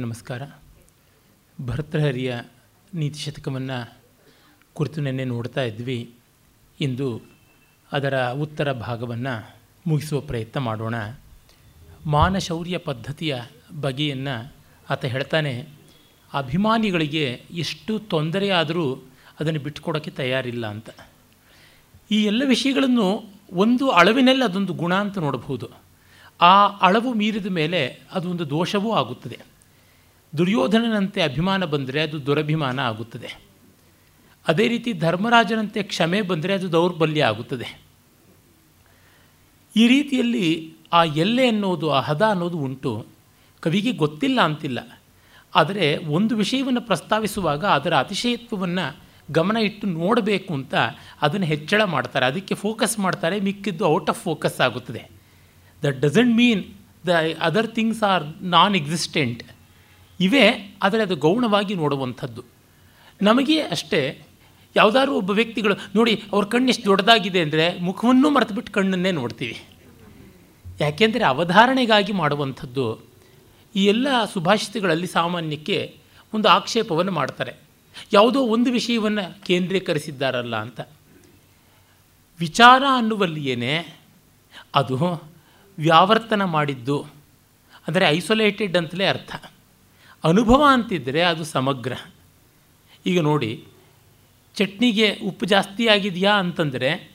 ನಮಸ್ಕಾರ. ಭರ್ತೃಹರಿಯ ನೀತಿ ಶತಕವನ್ನು ಕುರಿತು ನಿನ್ನೆ ನೋಡ್ತಾ ಇದ್ವಿ. ಇಂದು ಅದರ ಉತ್ತರ ಭಾಗವನ್ನು ಮುಗಿಸುವ ಪ್ರಯತ್ನ ಮಾಡೋಣ. ಮಾನಶೌರ್ಯ ಪದ್ಧತಿಯ ಬಗೆಯನ್ನು ಆತ ಹೇಳ್ತಾನೆ, ಅಭಿಮಾನಿಗಳಿಗೆ ಎಷ್ಟು ತೊಂದರೆ ಆದರೂ ಅದನ್ನು ಬಿಟ್ಟುಕೊಡೋಕ್ಕೆ ತಯಾರಿಲ್ಲ ಅಂತ. ಈ ಎಲ್ಲ ವಿಷಯಗಳನ್ನು ಒಂದು ಅಳವಿನಲ್ಲಿ ಅದೊಂದು ಗುಣ ಅಂತ ನೋಡಬಹುದು. ಆ ಅಳವು ಮೀರಿದ ಮೇಲೆ ಅದು ಒಂದು ದೋಷವೂ ಆಗುತ್ತದೆ. ದುರ್ಯೋಧನನಂತೆ ಅಭಿಮಾನ ಬಂದರೆ ಅದು ದುರಭಿಮಾನ ಆಗುತ್ತದೆ. ಅದೇ ರೀತಿ ಧರ್ಮರಾಜನಂತೆ ಕ್ಷಮೆ ಬಂದರೆ ಅದು ದೌರ್ಬಲ್ಯ ಆಗುತ್ತದೆ. ಈ ರೀತಿಯಲ್ಲಿ ಆ ಎಲ್ಲೆ ಅನ್ನೋದು, ಆ ಹದ ಅನ್ನೋದು ಉಂಟು. ಕವಿಗೆ ಗೊತ್ತಿಲ್ಲ ಅಂತಿಲ್ಲ. ಆದರೆ ಒಂದು ವಿಷಯವನ್ನು ಪ್ರಸ್ತಾವಿಸುವಾಗ ಅದರ ಅತಿಶಯತ್ವವನ್ನು ಗಮನ ಇಟ್ಟು ನೋಡಬೇಕು ಅಂತ ಅದನ್ನು ಹೆಚ್ಚಳ ಮಾಡ್ತಾರೆ. ಅದಕ್ಕೆ ಫೋಕಸ್ ಮಾಡ್ತಾರೆ. ಮಿಕ್ಕಿದ್ದು ಔಟ್ ಆಫ್ ಫೋಕಸ್ ಆಗುತ್ತದೆ. That doesn't mean the other things are non existent ಇವೇ ಆದರೆ ಅದು ಗೌಣವಾಗಿ ನೋಡುವಂಥದ್ದು. ನಮಗೆ ಅಷ್ಟೇ ಯಾವುದಾದ್ರು ಒಬ್ಬ ವ್ಯಕ್ತಿಗಳು, ನೋಡಿ, ಅವ್ರ ಕಣ್ಣು ಎಷ್ಟು ದೊಡ್ಡದಾಗಿದೆ ಅಂದರೆ ಮುಖವನ್ನು ಮರೆತುಬಿಟ್ಟು ಕಣ್ಣನ್ನೇ ನೋಡ್ತೀವಿ. ಯಾಕೆಂದರೆ ಅವಧಾರಣೆಗಾಗಿ ಮಾಡುವಂಥದ್ದು ಈ ಎಲ್ಲ ಸುಭಾಷಿತಗಳಲ್ಲಿ ಸಾಮಾನ್ಯಕ್ಕೆ ಒಂದು ಆಕ್ಷೇಪವನ್ನು ಮಾಡ್ತಾರೆ. ಯಾವುದೋ ಒಂದು ವಿಷಯವನ್ನು ಕೇಂದ್ರೀಕರಿಸಿದ್ದಾರಲ್ಲ ಅಂತ. ವಿಚಾರ ಅನ್ನುವಲ್ಲಿಯೇ ಅದು ವ್ಯಾವರ್ತನ ಮಾಡಿದ್ದು. ಅಂದರೆ ಐಸೊಲೇಟೆಡ್ ಅಂತಲೇ ಅರ್ಥ. ಅನುಭವ ಅಂತಿದ್ದರೆ ಅದು ಸಮಗ್ರ. ಈಗ ನೋಡಿ, ಚಟ್ನಿಗೆ ಉಪ್ಪು ಜಾಸ್ತಿ ಆಗಿದೆಯಾ ಅಂತಂದರೆ,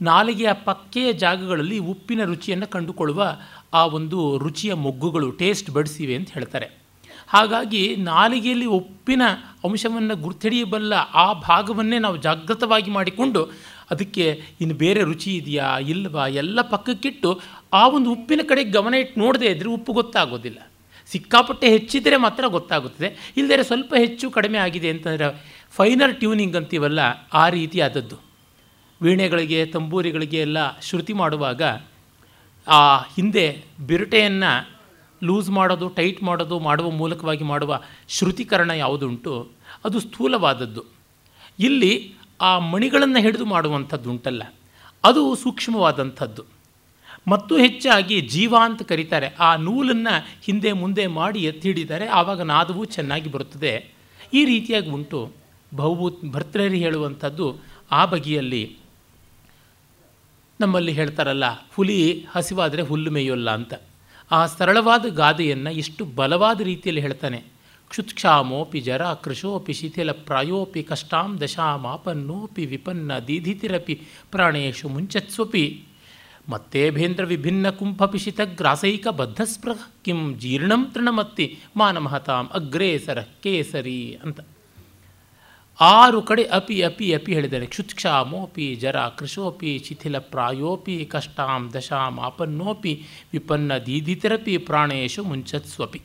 ನಾಲಿಗೆಯ ಪಕ್ಕೆಯ ಜಾಗಗಳಲ್ಲಿ ಉಪ್ಪಿನ ರುಚಿಯನ್ನು ಕಂಡುಕೊಳ್ಳುವ ಆ ಒಂದು ರುಚಿಯ ಮೊಗ್ಗುಗಳು ಟೇಸ್ಟ್ ಬಡಿಸಿವೆ ಅಂತ ಹೇಳ್ತಾರೆ. ಹಾಗಾಗಿ ನಾಲಿಗೆಯಲ್ಲಿ ಉಪ್ಪಿನ ಅಂಶವನ್ನು ಗುರ್ತಿಡಿಯಬಲ್ಲ ಆ ಭಾಗವನ್ನೇ ನಾವು ಜಾಗೃತವಾಗಿ ಮಾಡಿಕೊಂಡು ಅದಕ್ಕೆ ಇನ್ನು ಬೇರೆ ರುಚಿ ಇದೆಯಾ, ಇಲ್ವಾ, ಎಲ್ಲ ಪಕ್ಕಕ್ಕಿಟ್ಟು ಆ ಒಂದು ಉಪ್ಪಿನ ಕಡೆ ಗಮನ ಇಟ್ಟು ನೋಡದೇ ಇದ್ದರೆ ಉಪ್ಪು ಗೊತ್ತಾಗೋದಿಲ್ಲ. ಸಿಕ್ಕಾಪಟ್ಟೆ ಹೆಚ್ಚಿದ್ದರೆ ಮಾತ್ರ ಗೊತ್ತಾಗುತ್ತದೆ. ಇಲ್ಲದೇ ಸ್ವಲ್ಪ ಹೆಚ್ಚು ಕಡಿಮೆ ಆಗಿದೆ ಅಂತಂದರೆ ಫೈನರ್ ಟ್ಯೂನಿಂಗ್ ಅಂತೀವಲ್ಲ, ಆ ರೀತಿಯಾದದ್ದು. ವೀಣೆಗಳಿಗೆ, ತಂಬೂರಿಗಳಿಗೆ ಎಲ್ಲ ಶ್ರುತಿ ಮಾಡುವಾಗ ಆ ಹಿಂದೆ ಬಿರುಟೆಯನ್ನು ಲೂಸ್ ಮಾಡೋದು, ಟೈಟ್ ಮಾಡೋದು, ಮಾಡುವ ಮೂಲಕವಾಗಿ ಮಾಡುವ ಶ್ರುತೀಕರಣ ಯಾವುದುಂಟು, ಅದು ಸ್ಥೂಲವಾದದ್ದು. ಇಲ್ಲಿ ಆ ಮಣಿಗಳನ್ನು ಹಿಡಿದು ಮಾಡುವಂಥದ್ದು ಉಂಟಲ್ಲ ಅದು ಸೂಕ್ಷ್ಮವಾದಂಥದ್ದು. ಮತ್ತು ಹೆಚ್ಚಾಗಿ ಜೀವ ಅಂತ ಕರೀತಾರೆ. ಆ ನೂಲನ್ನು ಹಿಂದೆ ಮುಂದೆ ಮಾಡಿ ಎತ್ತಿ ಹಿಡಿದರೆ ಆವಾಗ ನಾದವೂ ಚೆನ್ನಾಗಿ ಬರುತ್ತದೆ. ಈ ರೀತಿಯಾಗಿ ಉಂಟು. ಬಹುಭೂ ಭರ್ತೃರಿ ಹೇಳುವಂಥದ್ದು ಆ ಬಗೆಯಲ್ಲಿ. ನಮ್ಮಲ್ಲಿ ಹೇಳ್ತಾರಲ್ಲ, ಹುಲಿ ಹಸಿವಾದರೆ ಹುಲ್ಲು ಮೇಯೋಲ್ಲ ಅಂತ. ಆ ಸರಳವಾದ ಗಾದೆಯನ್ನು ಎಷ್ಟು ಬಲವಾದ ರೀತಿಯಲ್ಲಿ ಹೇಳ್ತಾನೆ. ಕ್ಷುತ್ಕ್ಷಾಮೋಪಿ ಜರ ಕೃಷೋಪಿ ಶಿಥಿಲ, ಪ್ರಾಯೋಪಿ ಕಷ್ಟಾಂ ದಶಾಮಾಪನ್ನೋಪಿ ವಿಪನ್ನ, ದೀಧಿತಿರಪಿ ಪ್ರಾಣೇಶು ಮುಂಚತ್ಸ್ವಪಿ. ಮತ್ತೇಭೇಂದ್ರ ವಿಭಿನ್ನ ಕುಂಭಪಿಶಿತ ಗ್ರಾಸೈಕ ಬದ್ಧಸ್ಪೃಹ, ಕಿಂ ಜೀರ್ಣಂ ತೃಣಮತ್ತಿ, ಮಾನಮಹತಾಂ ಅಗ್ರೇಸರ ಕೇಸರಿ ಅಂತ. ಆರು ಕಡೆ ಅಪಿ ಅಪಿ ಅಪಿ ಹೇಳಿದ್ದಾರೆ. ಕ್ಷುತ್ಕ್ಷಾಮೋಪಿ ಜರ ಕೃಶೋಪಿ ಶಿಥಿಲ ಪ್ರಾಯೋಪಿ ಕಷ್ಟಾಂ ದಶಾಂ ಆಪನ್ನೋಪಿ, ವಿಪನ್ನ ದೀದಿತರಪಿ ಪ್ರಾಣೇಶು ಮುಂಚತ್ಸ್ವಪಿ.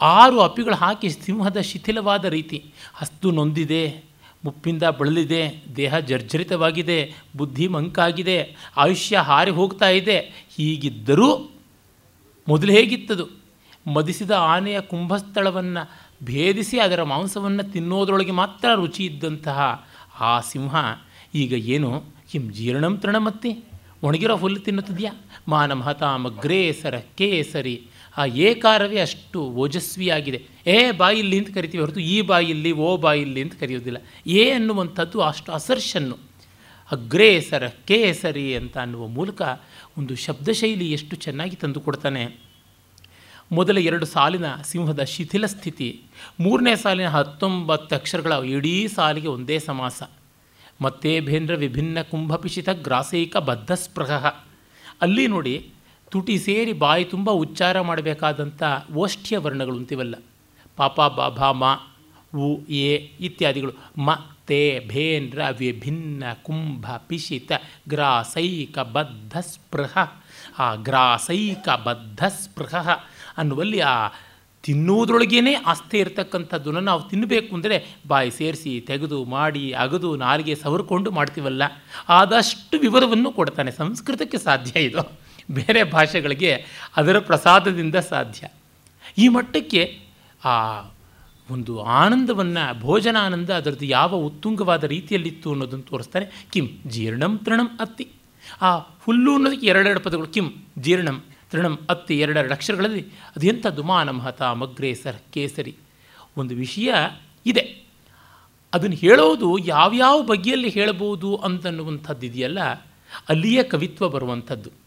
ಆರು ಅಪಿಗಳು ಹಾಕಿ ಸಿಂಹದ ಶಿಥಿಲವಾದ ರೀತಿ ಹಸ್ತು ನೊಂದಿದೆ. ಮುಪ್ಪಿಂದ ಬಳಲಿದೆ, ದೇಹ ಜರ್ಜರಿತವಾಗಿದೆ, ಬುದ್ಧಿ ಮಂಕಾಗಿದೆ, ಆಯುಷ್ಯ ಹಾರಿ ಹೋಗ್ತಾ ಇದೆ. ಹೀಗಿದ್ದರೂ ಮೊದಲು ಹೇಗಿತ್ತದು? ಮದಿಸಿದ ಆನೆಯ ಕುಂಭಸ್ಥಳವನ್ನು ಭೇದಿಸಿ ಅದರ ಮಾಂಸವನ್ನು ತಿನ್ನೋದ್ರೊಳಗೆ ಮಾತ್ರ ರುಚಿ ಇದ್ದಂತಹ ಆ ಸಿಂಹ ಈಗ ಏನು ಹಿಂ ಜೀರ್ಣಂ ತೃಣಮತ್ತಿ? ಒಣಗಿರೋ ಹುಲ್ಲು ತಿನ್ನುತ್ತಿದೆಯಾ? ಮಾನಮಹತಾಮಗ್ರೇಸರ ಕೇಸರಿ. ಆ ಏಕಾರವೇ ಅಷ್ಟು ಓಜಸ್ವಿಯಾಗಿದೆ. ಏ ಬಾಯಿಲ್ಲಿ ಅಂತ ಕರಿತೀವಿ ಹೊರತು ಈ ಬಾಯಿಲ್ಲಿ, ಓ ಬಾಯಿಲ್ಲಿ ಅಂತ ಕರೆಯೋದಿಲ್ಲ ಏ ಅನ್ನುವಂಥದ್ದು ಅಷ್ಟು ಅಸರ್ಷನ್ನು. ಅಗ್ರೇಸರ ಕೇಸರಿ ಅಂತ ಅನ್ನುವ ಮೂಲಕ ಒಂದು ಶಬ್ದಶೈಲಿ ಎಷ್ಟು ಚೆನ್ನಾಗಿ ತಂದುಕೊಡ್ತಾನೆ ಮೊದಲ ಎರಡು ಸಾಲಿನ ಸಿಂಹದ ಶಿಥಿಲ ಸ್ಥಿತಿ. ಮೂರನೇ ಸಾಲಿನ ಹತ್ತೊಂಬತ್ತು ಅಕ್ಷರಗಳ ಇಡೀ ಸಾಲಿಗೆ ಒಂದೇ ಸಮಾಸ. ಮತ್ತೆ ಭೇಂದ್ರ ವಿಭಿನ್ನ ಕುಂಭಪಿಷಿತ ಗ್ರಾಸೈಕ ಬದ್ಧ ಸ್ಪೃಹ ಅಲ್ಲಿ ನೋಡಿ ತುಟಿ ಸೇರಿ ಬಾಯಿ ತುಂಬ ಉಚ್ಚಾರ ಮಾಡಬೇಕಾದಂಥ ಓಷ್ಠ್ಯ ವರ್ಣಗಳು ಅಂತಿವಲ್ಲ. ಪಾಪ ಬಾಬಾ ಮ, ಉ, ಎ ಇತ್ಯಾದಿಗಳು. ಮ, ತೇ ಭೇಂದ್ರ ವಿಭಿನ್ನ ಕುಂಭ, ಪಿಶಿತ ಗ್ರಾಸೈಕ ಬದ್ಧ, ಸ್ಪೃಹ. ಆ ಗ್ರಾಸೈಕ ಬದ್ಧ, ಸ್ಪೃಹ ಅನ್ನುವಲ್ಲಿ ಆ ತಿನ್ನುವುದರೊಳಗೇನೆ ಆಸ್ತಿ ಇರತಕ್ಕಂಥದ್ದನ್ನು ನಾವು ತಿನ್ನಬೇಕು ಅಂದರೆ ಬಾಯಿ ಸೇರಿಸಿ, ತೆಗೆದು, ಮಾಡಿ, ಅಗದು, ನಾಲಿಗೆ ಸವರ್ಕೊಂಡು ಮಾಡ್ತೀವಲ್ಲ. ಆದಷ್ಟು ವಿವರವನ್ನು ಕೊಡ್ತಾನೆ. ಸಂಸ್ಕೃತಕ್ಕೆ ಸಾಧ್ಯ ಇದು. ಬೇರೆ ಭಾಷೆಗಳಿಗೆ ಅದರ ಪ್ರಸಾದದಿಂದ ಸಾಧ್ಯ. ಈ ಮಟ್ಟಕ್ಕೆ ಆ ಒಂದು ಆನಂದವನ್ನು ಭೋಜನ ಆನಂದ ಅದರದ್ದು ಯಾವ ಉತ್ತುಂಗವಾದ ರೀತಿಯಲ್ಲಿತ್ತು ಅನ್ನೋದನ್ನು ತೋರಿಸ್ತಾರೆ. ಕಿಂ ಜೀರ್ಣಂ ತೃಣಂ ಅತ್ತಿ. ಆ ಹುಲ್ಲು ಅನ್ನೋದಕ್ಕೆ ಎರಡೆರಡು ಪದಗಳು, ಕಿಂ ಜೀರ್ಣಂ ತೃಣಂ ಅತ್ತಿ ಎರಡೆರಡು ಅಕ್ಷರಗಳಲ್ಲಿ ಅದೆಂಥ ದುಮಾನ ಮಹತ ಸರ್ ಕೇಸರಿ. ಒಂದು ವಿಷಯ ಇದೆ. ಅದನ್ನು ಹೇಳೋದು ಯಾವ್ಯಾವ ಬಗೆಯಲ್ಲಿ ಹೇಳಬಹುದು ಅಂತನ್ನುವಂಥದ್ದು ಇದೆಯಲ್ಲ ಅಲ್ಲಿಯೇ ಕವಿತ್ವ ಬರುವಂಥದ್ದು.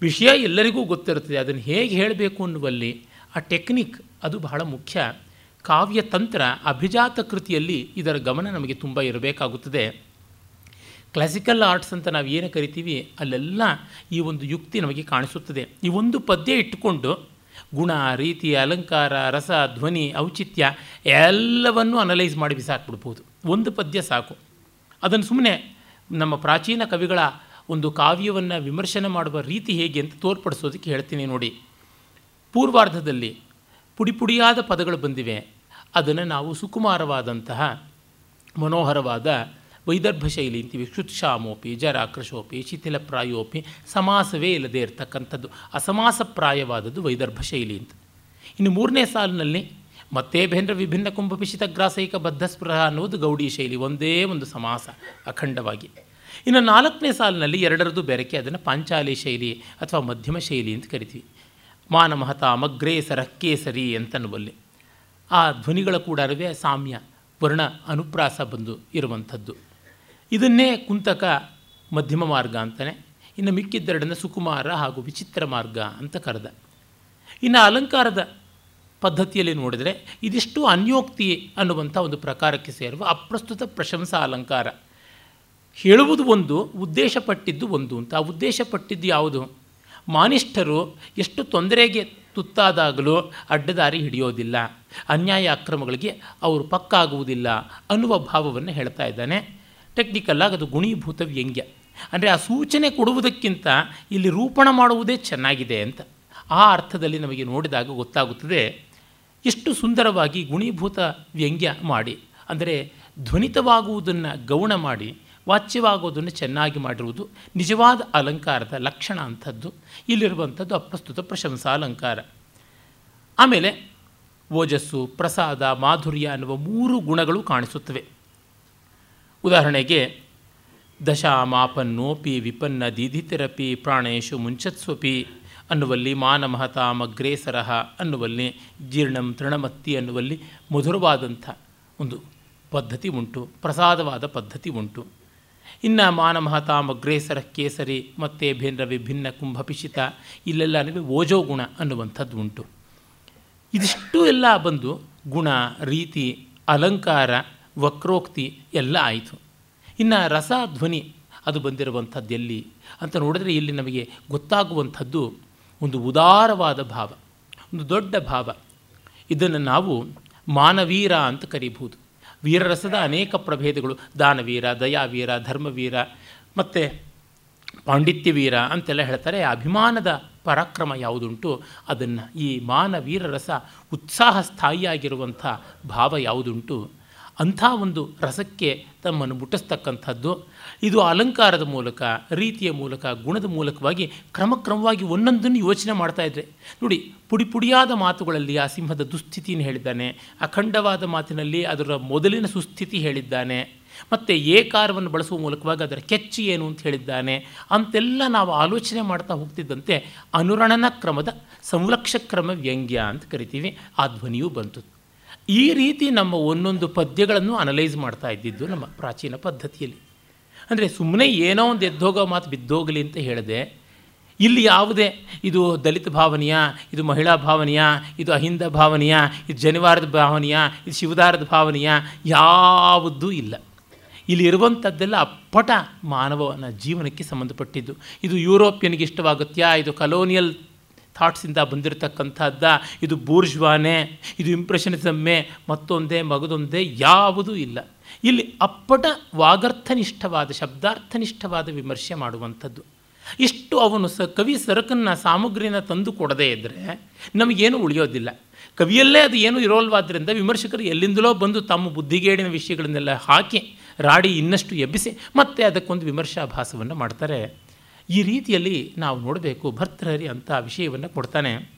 ವಿಷಯ ಎಲ್ಲರಿಗೂ ಗೊತ್ತಿರುತ್ತದೆ. ಅದನ್ನು ಹೇಗೆ ಹೇಳಬೇಕು ಅನ್ನುವಲ್ಲಿ ಆ ಟೆಕ್ನಿಕ್ ಅದು ಬಹಳ ಮುಖ್ಯ. ಕಾವ್ಯತಂತ್ರ ಅಭಿಜಾತ ಕೃತಿಯಲ್ಲಿ ಇದರ ಗಮನ ನಮಗೆ ತುಂಬ ಇರಬೇಕಾಗುತ್ತದೆ. ಕ್ಲಾಸಿಕಲ್ ಆರ್ಟ್ಸ್ ಅಂತ ನಾವು ಏನು ಕರಿತೀವಿ? ಅಲ್ಲೆಲ್ಲ ಈ ಒಂದು ಯುಕ್ತಿ ನಮಗೆ ಕಾಣಿಸುತ್ತದೆ. ಈ ಒಂದು ಪದ್ಯ ಇಟ್ಟುಕೊಂಡು ಗುಣ, ರೀತಿ, ಅಲಂಕಾರ, ರಸ, ಧ್ವನಿ, ಔಚಿತ್ಯ ಎಲ್ಲವನ್ನೂ ಅನಲೈಸ್ ಮಾಡಿ ಬಿಸಾಕ್ಬಿಡ್ಬೋದು. ಒಂದು ಪದ್ಯ ಸಾಕು. ಅದನ್ನು ಸುಮ್ಮನೆ ನಮ್ಮ ಪ್ರಾಚೀನ ಕವಿಗಳ ಒಂದು ಕಾವ್ಯವನ್ನು ವಿಮರ್ಶನೆ ಮಾಡುವ ರೀತಿ ಹೇಗೆ ಅಂತ ತೋರ್ಪಡಿಸೋದಕ್ಕೆ ಹೇಳ್ತೀನಿ ನೋಡಿ. ಪೂರ್ವಾರ್ಧದಲ್ಲಿ ಪುಡಿ ಪುಡಿಯಾದ ಪದಗಳು ಬಂದಿವೆ. ಅದನ್ನು ನಾವು ಸುಕುಮಾರವಾದಂತಹ ಮನೋಹರವಾದ ವೈದರ್ಭ ಶೈಲಿ ಅಂತೀವಿ. ಶುತ್ಶಾಮೋಪಿ ಜರಾಕ್ರಶೋಪಿ ಶಿಥಿಲಪ್ರಾಯೋಪಿ, ಸಮಾಸವೇ ಇಲ್ಲದೆ ಇರತಕ್ಕಂಥದ್ದು, ಅಸಮಾಸಪ್ರಾಯವಾದದ್ದು ವೈದರ್ಭ ಶೈಲಿ ಅಂತ. ಇನ್ನು ಮೂರನೇ ಸಾಲಿನಲ್ಲಿ ಮತ್ತೆ ಬೇಂದ್ರ ವಿಭಿನ್ನ ಕುಂಭಪಿಶಿತ ಗ್ರಾಸೈಕ ಬದ್ಧಸ್ಪೃಹ ಅನ್ನುವುದು ಗೌಡಿ ಶೈಲಿ, ಒಂದೇ ಒಂದು ಸಮಾಸ ಅಖಂಡವಾಗಿ. ಇನ್ನು ನಾಲ್ಕನೇ ಸಾಲಿನಲ್ಲಿ ಎರಡರದ್ದು ಬೆರಕೆ ಅದನ್ನು ಪಾಂಚಾಲಿ ಶೈಲಿ ಅಥವಾ ಮಧ್ಯಮ ಶೈಲಿ ಅಂತ ಕರಿತೀವಿ. ಮಾನ ಮಹತ ಮಗ್ರೇಸರ ಕೇಸರಿ ಅಂತನ್ನುವಲ್ಲಿ. ಆ ಧ್ವನಿಗಳ ಕೂಡ ಸಾಮ್ಯ, ವರ್ಣ, ಅನುಪ್ರಾಸ ಬಂದು ಇರುವಂಥದ್ದು. ಇದನ್ನೇ ಕುಂತಕ ಮಧ್ಯಮ ಮಾರ್ಗ ಅಂತಲೇ ಇನ್ನು ಮಿಕ್ಕಿದ್ದೆರಡನ್ನು ಸುಕುಮಾರ ಹಾಗೂ ವಿಚಿತ್ರ ಮಾರ್ಗ ಅಂತ ಕರೆದ. ಇನ್ನು ಅಲಂಕಾರದ ಪದ್ಧತಿಯಲ್ಲಿ ನೋಡಿದರೆ, ಇದಿಷ್ಟು ಅನ್ಯೋಕ್ತಿ ಅನ್ನುವಂಥ ಒಂದು ಪ್ರಕಾರಕ್ಕೆ ಸೇರುವ ಅಪ್ರಸ್ತುತ ಪ್ರಶಂಸಾ ಅಲಂಕಾರ. ಹೇಳುವುದು ಒಂದು, ಉದ್ದೇಶಪಟ್ಟಿದ್ದು ಒಂದು ಅಂತ. ಆ ಉದ್ದೇಶಪಟ್ಟಿದ್ದು ಯಾವುದು? ಮಾನಿಷ್ಠರು ಎಷ್ಟು ತೊಂದರೆಗೆ ತುತ್ತಾದಾಗಲೂ ಅಡ್ಡದಾರಿ ಹಿಡಿಯೋದಿಲ್ಲ. ಅನ್ಯಾಯ ಅಕ್ರಮಗಳಿಗೆ ಅವರು ಪಕ್ಕಾಗುವುದಿಲ್ಲ ಅನ್ನುವ ಭಾವವನ್ನು ಹೇಳ್ತಾ ಇದ್ದಾನೆ. ಟೆಕ್ನಿಕಲ್ಲಾಗಿ ಅದು ಗುಣೀಭೂತ ವ್ಯಂಗ್ಯ. ಅಂದರೆ ಆ ಸೂಚನೆ ಕೊಡುವುದಕ್ಕಿಂತ ಇಲ್ಲಿ ರೂಪಣ ಮಾಡುವುದೇ ಚೆನ್ನಾಗಿದೆ ಅಂತ. ಆ ಅರ್ಥದಲ್ಲಿ ನಮಗೆ ನೋಡಿದಾಗ ಗೊತ್ತಾಗುತ್ತದೆ ಎಷ್ಟು ಸುಂದರವಾಗಿ ಗುಣೀಭೂತ ವ್ಯಂಗ್ಯ ಮಾಡಿ, ಅಂದರೆ ಧ್ವನಿತವಾಗುವುದನ್ನು ಗೌಣ ಮಾಡಿ ವಾಚ್ಯವಾಗೋದನ್ನು ಚೆನ್ನಾಗಿ ಮಾಡಿರುವುದು ನಿಜವಾದ ಅಲಂಕಾರದ ಲಕ್ಷಣ ಅಂಥದ್ದು. ಇಲ್ಲಿರುವಂಥದ್ದು ಅಪ್ರಸ್ತುತ ಪ್ರಶಂಸಾ ಅಲಂಕಾರ. ಆಮೇಲೆ ಓಜಸ್ಸು, ಪ್ರಸಾದ, ಮಾಧುರ್ಯ ಅನ್ನುವ ಮೂರು ಗುಣಗಳು ಕಾಣಿಸುತ್ತವೆ. ಉದಾಹರಣೆಗೆ, ದಶಾಮಾಪನ್ನೋಪಿ, ವಿಪನ್ನ ದೀಧಿತಿರಪಿ ಪ್ರಾಣೇಶು ಮುಂಚತ್ಸ್ವಪಿ ಅನ್ನುವಲ್ಲಿ ಮಾನಮಹತ ಮಗ್ರೇಸರಹ ಅನ್ನುವಲ್ಲಿ ಜೀರ್ಣಂ ತೃಣಮತ್ತಿ ಅನ್ನುವಲ್ಲಿ ಮಧುರವಾದಂಥ ಒಂದು ಪದ್ಧತಿ ಉಂಟು, ಪ್ರಸಾದವಾದ ಪದ್ಧತಿ ಉಂಟು. ಇನ್ನು ಮಾನಮಹತ ಮಗ್ರೇಸರ ಕೇಸರಿ ಮತ್ತು ಭೇಂದ್ರ ವಿಭಿನ್ನ ಕುಂಭಪಿಶಿತ, ಇಲ್ಲೆಲ್ಲ ಓಜೋ ಗುಣ ಅನ್ನುವಂಥದ್ದು ಉಂಟು. ಇದಿಷ್ಟು ಎಲ್ಲ ಬಂದು ಗುಣ, ರೀತಿ, ಅಲಂಕಾರ, ವಕ್ರೋಕ್ತಿ ಎಲ್ಲ ಆಯಿತು. ಇನ್ನು ರಸ, ಧ್ವನಿ ಅದು ಬಂದಿರುವಂಥದ್ದು ಎಲ್ಲಿ ಅಂತ ನೋಡಿದ್ರೆ ಇಲ್ಲಿ ನಮಗೆ ಗೊತ್ತಾಗುವಂಥದ್ದು ಒಂದು ಉದಾರವಾದ ಭಾವ, ಒಂದು ದೊಡ್ಡ ಭಾವ. ಇದನ್ನು ನಾವು ಮಾನವೀರ ಅಂತ ಕರೀಬಹುದು. ವೀರರಸದ ಅನೇಕ ಪ್ರಭೇದಗಳು. ದಾನವೀರ, ದಯಾವೀರ, ಧರ್ಮವೀರ, ಮತ್ತು ಪಾಂಡಿತ್ಯವೀರ ಅಂತೆಲ್ಲ ಹೇಳ್ತಾರೆ. ಅಭಿಮಾನದ ಪರಾಕ್ರಮ ಯಾವುದುಂಟು? ಅದನ್ನು ಈ ಮಾನವೀರ ರಸ ಉತ್ಸಾಹ ಸ್ಥಾಯಿಯಾಗಿರುವಂಥ ಭಾವ ಯಾವುದುಂಟು? ಅಂಥ ಒಂದು ರಸಕ್ಕೆ ತಮ್ಮನ್ನು ಮುಟ್ಟಿಸ್ತಕ್ಕಂಥದ್ದು. ಇದು ಅಲಂಕಾರದ ಮೂಲಕ, ರೀತಿಯ ಮೂಲಕ, ಗುಣದ ಮೂಲಕವಾಗಿ ಕ್ರಮಕ್ರಮವಾಗಿ ಒಂದೊಂದನ್ನು ಯೋಚನೆ ಮಾಡ್ತಾ ಇದ್ದರೆ ನೋಡಿ, ಪುಡಿ ಪುಡಿಯಾದ ಮಾತುಗಳಲ್ಲಿ ಆ ಸಿಂಹದ ದುಸ್ಥಿತಿಯನ್ನು ಹೇಳಿದ್ದಾನೆ. ಅಖಂಡವಾದ ಮಾತಿನಲ್ಲಿ ಅದರ ಮೊದಲಿನ ಸುಸ್ಥಿತಿ ಹೇಳಿದ್ದಾನೆ. ಮತ್ತು ಏಕಾರವನ್ನು ಬಳಸುವ ಮೂಲಕವಾಗಿ ಅದರ ಕೆಚ್ಚಿ ಏನು ಅಂತ ಹೇಳಿದ್ದಾನೆ. ಅಂತೆಲ್ಲ ನಾವು ಆಲೋಚನೆ ಮಾಡ್ತಾ ಹೋಗ್ತಿದ್ದಂತೆ ಅನುರಣನ ಕ್ರಮದ ಸಂರಕ್ಷ ಕ್ರಮ ವ್ಯಂಗ್ಯ ಅಂತ ಕರಿತೀವಿ. ಆ ಧ್ವನಿಯೂ ಬಂತು. ಈ ರೀತಿ ನಮ್ಮ ಒಂದೊಂದು ಪದ್ಯಗಳನ್ನು ಅನಲೈಸ್ ಮಾಡ್ತಾ ಇದ್ದಿದ್ದು ನಮ್ಮ ಪ್ರಾಚೀನ ಪದ್ಧತಿಯಲ್ಲಿ. ಅಂದರೆ ಸುಮ್ಮನೆ ಏನೋ ಒಂದು ಎದ್ದೋಗೋ ಮಾತು ಬಿದ್ದೋಗಲಿ ಅಂತ ಹೇಳಿದೆ, ಇಲ್ಲಿ ಯಾವುದೇ ಇದು ದಲಿತ ಭಾವನೆಯ, ಇದು ಮಹಿಳಾ ಭಾವನೆಯ, ಇದು ಅಹಿಂದ ಭಾವನೆಯ, ಇದು ಜನಿವಾರದ ಭಾವನೆಯ, ಇದು ಶಿವದಾರದ ಭಾವನೆಯ ಯಾವುದೂ ಇಲ್ಲ. ಇಲ್ಲಿ ಇರುವಂಥದ್ದೆಲ್ಲ ಅಪ್ಪಟ ಮಾನವನ ಜೀವನಕ್ಕೆ ಸಂಬಂಧಪಟ್ಟಿದ್ದು. ಇದು ಯುರೋಪಿಯನ್ಗೆ ಇಷ್ಟವಾಗುತ್ತಾ ಇದು ಕಲೋನಿಯಲ್ ಥಾಟ್ಸಿಂದ ಬಂದಿರತಕ್ಕಂಥದ್ದ, ಇದು ಬೂರ್ಜ್ವಾನೆ ಇದು ಇಂಪ್ರೆಷನಿಸಮ್ಮೆ ಮತ್ತೊಂದೇ, ಮಗದೊಂದೇ ಯಾವುದೂ ಇಲ್ಲ. ಇಲ್ಲಿ ಅಪ್ಪಟ ವಾಗರ್ಥನಿಷ್ಠವಾದ ಶಬ್ದಾರ್ಥನಿಷ್ಠವಾದ ವಿಮರ್ಶೆ ಮಾಡುವಂಥದ್ದು. ಇಷ್ಟು ಅವನು ಸ, ಕವಿ ಸರಕನ್ನು, ಸಾಮಗ್ರಿನ ತಂದು ಕೊಡದೇ ಇದ್ದರೆ ನಮಗೇನು ಉಳಿಯೋದಿಲ್ಲ. ಕವಿಯಲ್ಲೇ ಅದು ಏನೂ ಇರೋಲ್ವಾದ್ದರಿಂದ ವಿಮರ್ಶಕರು ಎಲ್ಲಿಂದಲೋ ಬಂದು ತಮ್ಮ ಬುದ್ಧಿಗೇಡಿನ ವಿಷಯಗಳನ್ನೆಲ್ಲ ಹಾಕಿ, ರಾಡಿ ಇನ್ನಷ್ಟು ಎಬ್ಬಿಸಿ, ಮತ್ತೆ ಅದಕ್ಕೊಂದು ವಿಮರ್ಶಾಭಾಸವನ್ನು ಮಾಡ್ತಾರೆ. ಈ ರೀತಿಯಲ್ಲಿ ನಾವು ನೋಡಬೇಕು, ಭರ್ತೃಹರಿ ಅಂತ ವಿಷಯವನ್ನು ಕೊಡ್ತಾನೆ.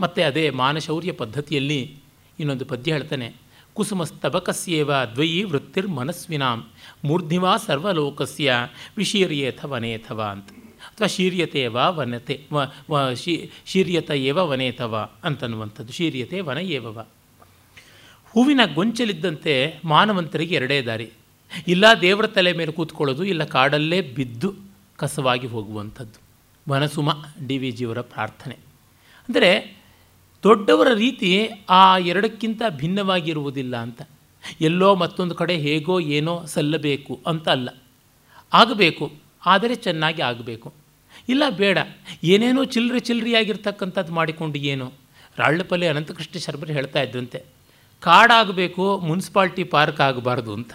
ಮತ್ತು ಅದೇ ಮಾನಶೌರ್ಯ ಪದ್ಧತಿಯಲ್ಲಿ ಇನ್ನೊಂದು ಪದ್ಯ ಹೇಳ್ತಾನೆ ಕುಸುಮಸ್ತಬಕಸ್ಯೇವ ದ್ವಯಿ ವೃತ್ತಿರ್ ಮನಸ್ವಿನಾಂ ಮೂರ್ಧಿವಾ ಸರ್ವಲೋಕಸ್ಯ ವಿಶೀರ್ಯೇಥ ವನೇಥವ ಅಂತ. ಅಥವಾ ಶೀರ್ಯತೆ ವಾ ವನತೆ, ವ ಶೀ, ಶೀರ್ಯತ ಏವ ವನೇತವ ಅಂತನ್ನುವಂಥದ್ದು. ಶೀರ್ಯತೆ ವನ ಏವವ ಹೂವಿನ ಗೊಂಚಲಿದ್ದಂತೆ ಮಾನವಂತರಿಗೆ ಎರಡೇ ದಾರಿ. ಇಲ್ಲ ದೇವರ ತಲೆ ಮೇಲೆ ಕೂತ್ಕೊಳ್ಳೋದು, ಇಲ್ಲ ಕಾಡಲ್ಲೇ ಬಿದ್ದು ಕಸವಾಗಿ ಹೋಗುವಂಥದ್ದು. ವನಸುಮ ಡಿ ವಿ ಜಿಯವರ ಪ್ರಾರ್ಥನೆ. ಅಂದರೆ ದೊಡ್ಡವರ ರೀತಿ ಆ ಎರಡಕ್ಕಿಂತ ಭಿನ್ನವಾಗಿರುವುದಿಲ್ಲ ಅಂತ. ಎಲ್ಲೋ ಮತ್ತೊಂದು ಕಡೆ ಹೇಗೋ ಏನೋ ಸಲ್ಲಬೇಕು ಅಂತ ಅಲ್ಲ. ಆಗಬೇಕು, ಆದರೆ ಚೆನ್ನಾಗಿ ಆಗಬೇಕು. ಇಲ್ಲ ಬೇಡ, ಏನೇನೋ ಚಿಲ್ಲರೆ ಚಿಲ್ಲರೆಯಾಗಿರ್ತಕ್ಕಂಥದ್ದು ಮಾಡಿಕೊಂಡು ಏನು. ರಾಳ್ಳಪಲ್ಲಿ ಅನಂತಕೃಷ್ಣ ಶರ್ಮರು ಹೇಳ್ತಾ ಇದ್ದಂತೆ ಕಾಡಾಗಬೇಕು, ಮುನ್ಸಿಪಾಲ್ಟಿ ಪಾರ್ಕ್ ಆಗಬಾರ್ದು ಅಂತ.